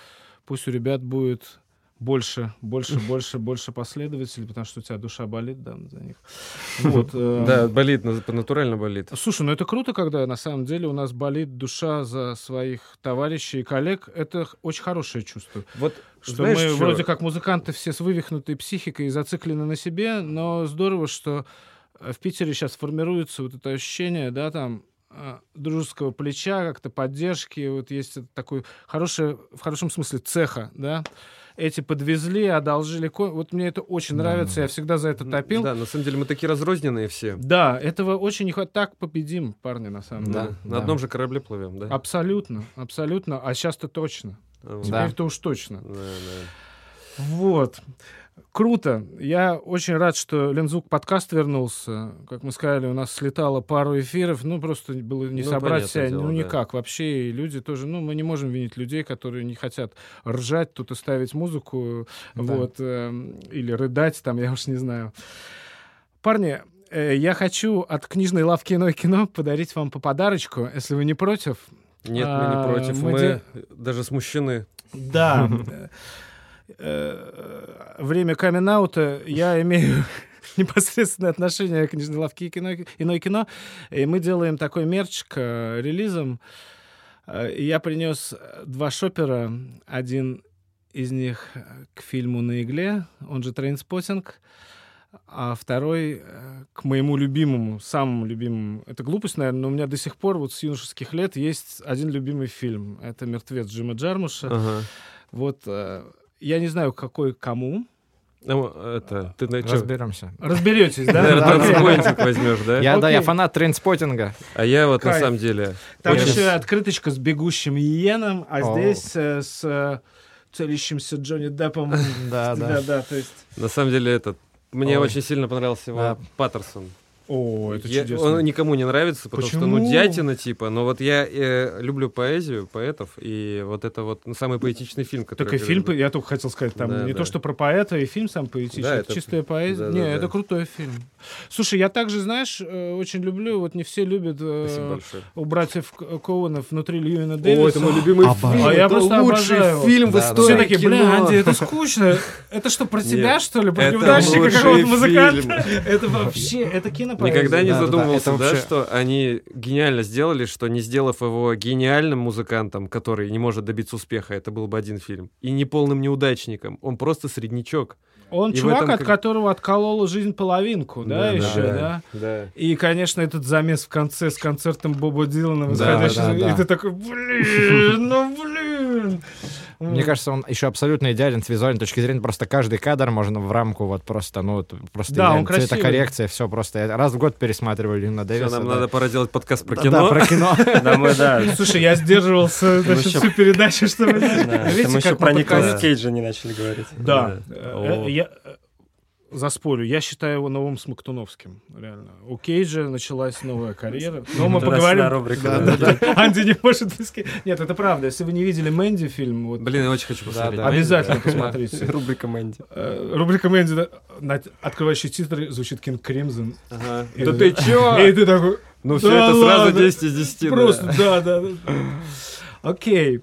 [SPEAKER 3] пусть у ребят будет больше, больше, больше, больше последователей, потому что у тебя душа болит, да, за них. Вот. э,
[SPEAKER 2] Да, болит, на- натурально болит.
[SPEAKER 3] Слушай, ну это круто, когда на самом деле у нас болит душа за своих товарищей и коллег. Это очень хорошее чувство.
[SPEAKER 2] Вот
[SPEAKER 3] Что
[SPEAKER 2] знаешь,
[SPEAKER 3] мы
[SPEAKER 2] чё?
[SPEAKER 3] вроде как музыканты все с вывихнутой психикой и зациклены на себе, но здорово, что э, в Питере сейчас формируется вот это ощущение, да, там э, дружеского плеча, как-то поддержки, вот есть такой хороший, в хорошем смысле цеха, да. Эти подвезли, одолжили. ко- Вот мне это очень
[SPEAKER 4] Да,
[SPEAKER 3] нравится, я всегда за это топил.
[SPEAKER 2] Да, на самом деле мы такие разрозненные все.
[SPEAKER 3] Да, этого очень не хватает. Так победим, парни, на самом
[SPEAKER 4] Да.
[SPEAKER 3] деле.
[SPEAKER 2] На одном же корабле плывем, да?
[SPEAKER 3] Абсолютно, абсолютно. А сейчас-то точно.
[SPEAKER 2] Вот.
[SPEAKER 4] Да.
[SPEAKER 3] Теперь-то уж точно.
[SPEAKER 2] Да, да.
[SPEAKER 3] Вот. Круто. Я очень рад, что Лензвук подкаст вернулся. Как мы сказали, у нас слетало пару эфиров. Ну, просто было не
[SPEAKER 2] Ну,
[SPEAKER 3] собрать себя.
[SPEAKER 2] дело,
[SPEAKER 3] ну,
[SPEAKER 2] да.
[SPEAKER 3] никак. Вообще, и люди тоже... Ну, мы не можем винить людей, которые не хотят ржать тут и ставить музыку.
[SPEAKER 4] Да.
[SPEAKER 3] Вот. эм, или рыдать там, я уж не знаю. Парни, э, я хочу от книжной лавки «Иное кино» подарить вам по подарочку, если вы не против.
[SPEAKER 2] Нет, мы
[SPEAKER 3] А,
[SPEAKER 2] не против.
[SPEAKER 3] мы
[SPEAKER 2] Мы
[SPEAKER 3] де-
[SPEAKER 2] даже смущены.
[SPEAKER 3] Да. Э, Время камин я имею непосредственное отношение к книжной лавке и кино, иное кино. И мы делаем такой мерч к э, релизам. Э, Я принес два шопера. Один из них э, к фильму «На игле», он же «Trainspotting», а второй э, к моему любимому, самому любимому. Это глупость, наверное, но у меня до сих пор вот с юношеских лет есть один любимый фильм. Это «Мертвец» Джима Джармуша.
[SPEAKER 2] Ага.
[SPEAKER 3] Вот э, я не знаю, какой кому.
[SPEAKER 2] Ну, это, ты на чё?
[SPEAKER 4] Разберемся.
[SPEAKER 3] Разберетесь, да?
[SPEAKER 2] Наверное, возьмешь, да?
[SPEAKER 4] Я, да, я фанат трейнспоттинга.
[SPEAKER 2] А я вот на самом деле...
[SPEAKER 3] Там еще открыточка с бегущим иеном, а здесь э, с э, целящимся Джонни Деппом.
[SPEAKER 4] Да,
[SPEAKER 3] Да,
[SPEAKER 4] да.
[SPEAKER 3] да, то есть...
[SPEAKER 2] На самом деле этот Мне очень сильно понравился его. Паттерсон.
[SPEAKER 3] О, это
[SPEAKER 2] Я-
[SPEAKER 3] чудесно.
[SPEAKER 2] он никому не нравится, потому что,
[SPEAKER 3] Почему?
[SPEAKER 2] ну, дятина типа. Но вот я э, люблю поэзию, поэтов, и вот это вот ну, самый поэтичный фильм, который...
[SPEAKER 3] Так и фильм,
[SPEAKER 2] люблю.
[SPEAKER 3] я только хотел сказать, там
[SPEAKER 2] Да,
[SPEAKER 3] не
[SPEAKER 2] да.
[SPEAKER 3] то, что про поэта, и фильм сам поэтичный,
[SPEAKER 2] Да,
[SPEAKER 3] это чистая поэзия.
[SPEAKER 2] да,
[SPEAKER 3] не,
[SPEAKER 2] да,
[SPEAKER 3] это
[SPEAKER 2] да.
[SPEAKER 3] крутой фильм. Слушай, я также, знаешь, э, очень люблю, вот не все любят э, у братьев Коуэнов внутри Льюина
[SPEAKER 2] О,
[SPEAKER 3] Дэвиса.
[SPEAKER 2] это мой любимый
[SPEAKER 4] Обожаю.
[SPEAKER 2] фильм.
[SPEAKER 3] А я
[SPEAKER 2] это
[SPEAKER 3] просто
[SPEAKER 2] лучший
[SPEAKER 3] обожаю
[SPEAKER 2] фильм в
[SPEAKER 4] Да, да,
[SPEAKER 2] истории
[SPEAKER 3] Все такие, бля,
[SPEAKER 2] кино.
[SPEAKER 3] Анди, это скучно. Это что, про тебя, что ли? Про неудачника какого-то музыканта? Это вообще, это кинопоэзия.
[SPEAKER 2] Никогда не
[SPEAKER 4] Да, да, да,
[SPEAKER 2] задумывался,
[SPEAKER 4] это
[SPEAKER 2] да,
[SPEAKER 4] вообще-
[SPEAKER 2] что они гениально сделали, что не сделав его гениальным музыкантом, который не может добиться успеха, это был бы один фильм, и не полным неудачником, он просто среднячок.
[SPEAKER 3] Он
[SPEAKER 2] И
[SPEAKER 3] чувак,
[SPEAKER 2] этом
[SPEAKER 3] от которого отколола жизнь половинку, да, еще, да?
[SPEAKER 2] да.
[SPEAKER 3] И, конечно, этот замес в конце с концертом Боба Дилана,
[SPEAKER 4] Да,
[SPEAKER 3] восходящий,
[SPEAKER 4] да,
[SPEAKER 3] и
[SPEAKER 4] да.
[SPEAKER 3] ты такой, блин, ну блин.
[SPEAKER 4] Мне кажется, он еще абсолютно идеален с визуальной точки зрения. Просто каждый кадр можно в рамку вот просто, ну, просто
[SPEAKER 3] Да, он красивый.
[SPEAKER 4] цветокоррекция, все просто. Я раз в год пересматриваю Лина Дэвиса.
[SPEAKER 2] нам
[SPEAKER 4] да.
[SPEAKER 2] надо пора делать подкаст про
[SPEAKER 4] Да,
[SPEAKER 2] кино.
[SPEAKER 4] Да, про кино.
[SPEAKER 1] Да, мы, да.
[SPEAKER 3] Слушай, я сдерживался всю передачу, чтобы...
[SPEAKER 1] Мы еще про Николаса Кейджа не начали говорить.
[SPEAKER 3] Да. Заспорю. Я считаю его новым Смоктуновским. Реально. У Кейджа началась новая карьера. Но мы
[SPEAKER 1] Туда-сюда
[SPEAKER 3] поговорим. Анди не может Нет, это правда. Если вы не видели Мэнди фильм, вот
[SPEAKER 2] Блин, я очень хочу посмотреть.
[SPEAKER 3] обязательно посмотрите.
[SPEAKER 1] Рубрика Мэнди.
[SPEAKER 3] Э, Рубрика Мэнди, открывающие титры звучит Кинг Кримзон.
[SPEAKER 2] Да
[SPEAKER 3] ты-
[SPEAKER 2] чё?
[SPEAKER 3] И ты такой,
[SPEAKER 2] Ну все это сразу
[SPEAKER 3] ладно.
[SPEAKER 2] 10 из 10. да.
[SPEAKER 3] Просто, да. да. Окей.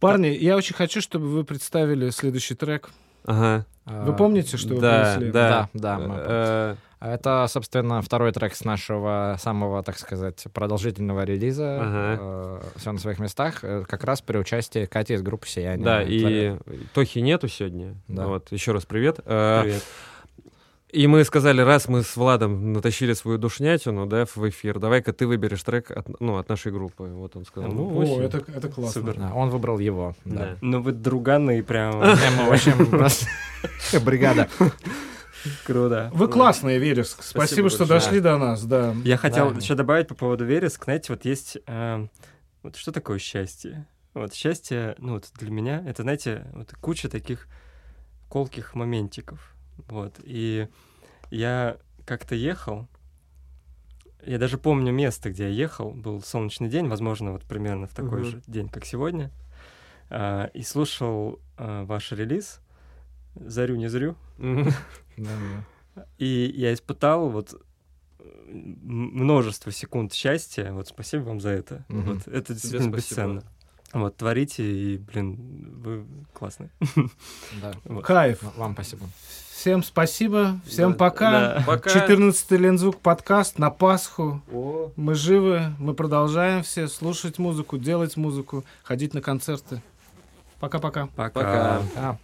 [SPEAKER 3] Парни, я очень хочу, чтобы вы представили следующий трек.
[SPEAKER 2] Ага.
[SPEAKER 3] Вы помните, что вы
[SPEAKER 2] Да,
[SPEAKER 3] принесли?
[SPEAKER 2] да.
[SPEAKER 4] Да, да, мы
[SPEAKER 2] Э,
[SPEAKER 4] Это, собственно, второй трек с нашего самого, так сказать, продолжительного релиза.
[SPEAKER 2] Ага.
[SPEAKER 4] все на своих местах. э, Как раз при участии Кати из группы «Сияние».
[SPEAKER 2] Да, и Тохи нету сегодня.
[SPEAKER 4] Да.
[SPEAKER 2] Вот, еще раз привет. Э,
[SPEAKER 1] Привет.
[SPEAKER 2] И мы сказали, раз мы с Владом натащили свою душнятину, да, в эфир, давай-ка ты выберешь трек от, ну, от нашей группы. Вот он сказал, ну,
[SPEAKER 3] О, это, это классно.
[SPEAKER 1] Супер.
[SPEAKER 4] Да, Он выбрал его. Да.
[SPEAKER 2] Да.
[SPEAKER 1] Ну вы друганы прям.
[SPEAKER 4] Не, мы, в общем, просто бригада.
[SPEAKER 1] Круто.
[SPEAKER 3] Вы классные, Вереск. Спасибо,
[SPEAKER 2] Спасибо
[SPEAKER 3] что
[SPEAKER 2] большое.
[SPEAKER 3] дошли до нас, да.
[SPEAKER 1] Я хотел
[SPEAKER 4] Да.
[SPEAKER 1] еще добавить по поводу вереск. Знаете, вот есть... э, вот что такое счастье? Вот счастье, ну вот для меня, это, знаете, вот куча таких колких моментиков. Вот. И я как-то ехал, я даже помню место, где я ехал, был солнечный день, возможно, вот примерно в такой
[SPEAKER 2] Мгм.
[SPEAKER 1] же день, как сегодня, а, и слушал а, ваш релиз «Зарю, не зрю»,
[SPEAKER 2] Мгм.
[SPEAKER 4] Да, да.
[SPEAKER 1] и я испытал вот э, множество секунд счастья. Вот спасибо вам за это. Вот, это действительно бесценно. Вот, творите, и, блин, вы классные.
[SPEAKER 4] Да.
[SPEAKER 3] Кайф.
[SPEAKER 4] Вам спасибо.
[SPEAKER 3] Всем спасибо. Всем
[SPEAKER 2] Да,
[SPEAKER 3] пока.
[SPEAKER 1] да.
[SPEAKER 2] Пока.
[SPEAKER 3] 14-й Лензвук подкаст на Пасху.
[SPEAKER 2] О.
[SPEAKER 3] Мы живы, мы продолжаем все слушать музыку, делать музыку, ходить на концерты. Пока-пока.
[SPEAKER 1] Пока.
[SPEAKER 2] Пока.
[SPEAKER 4] А,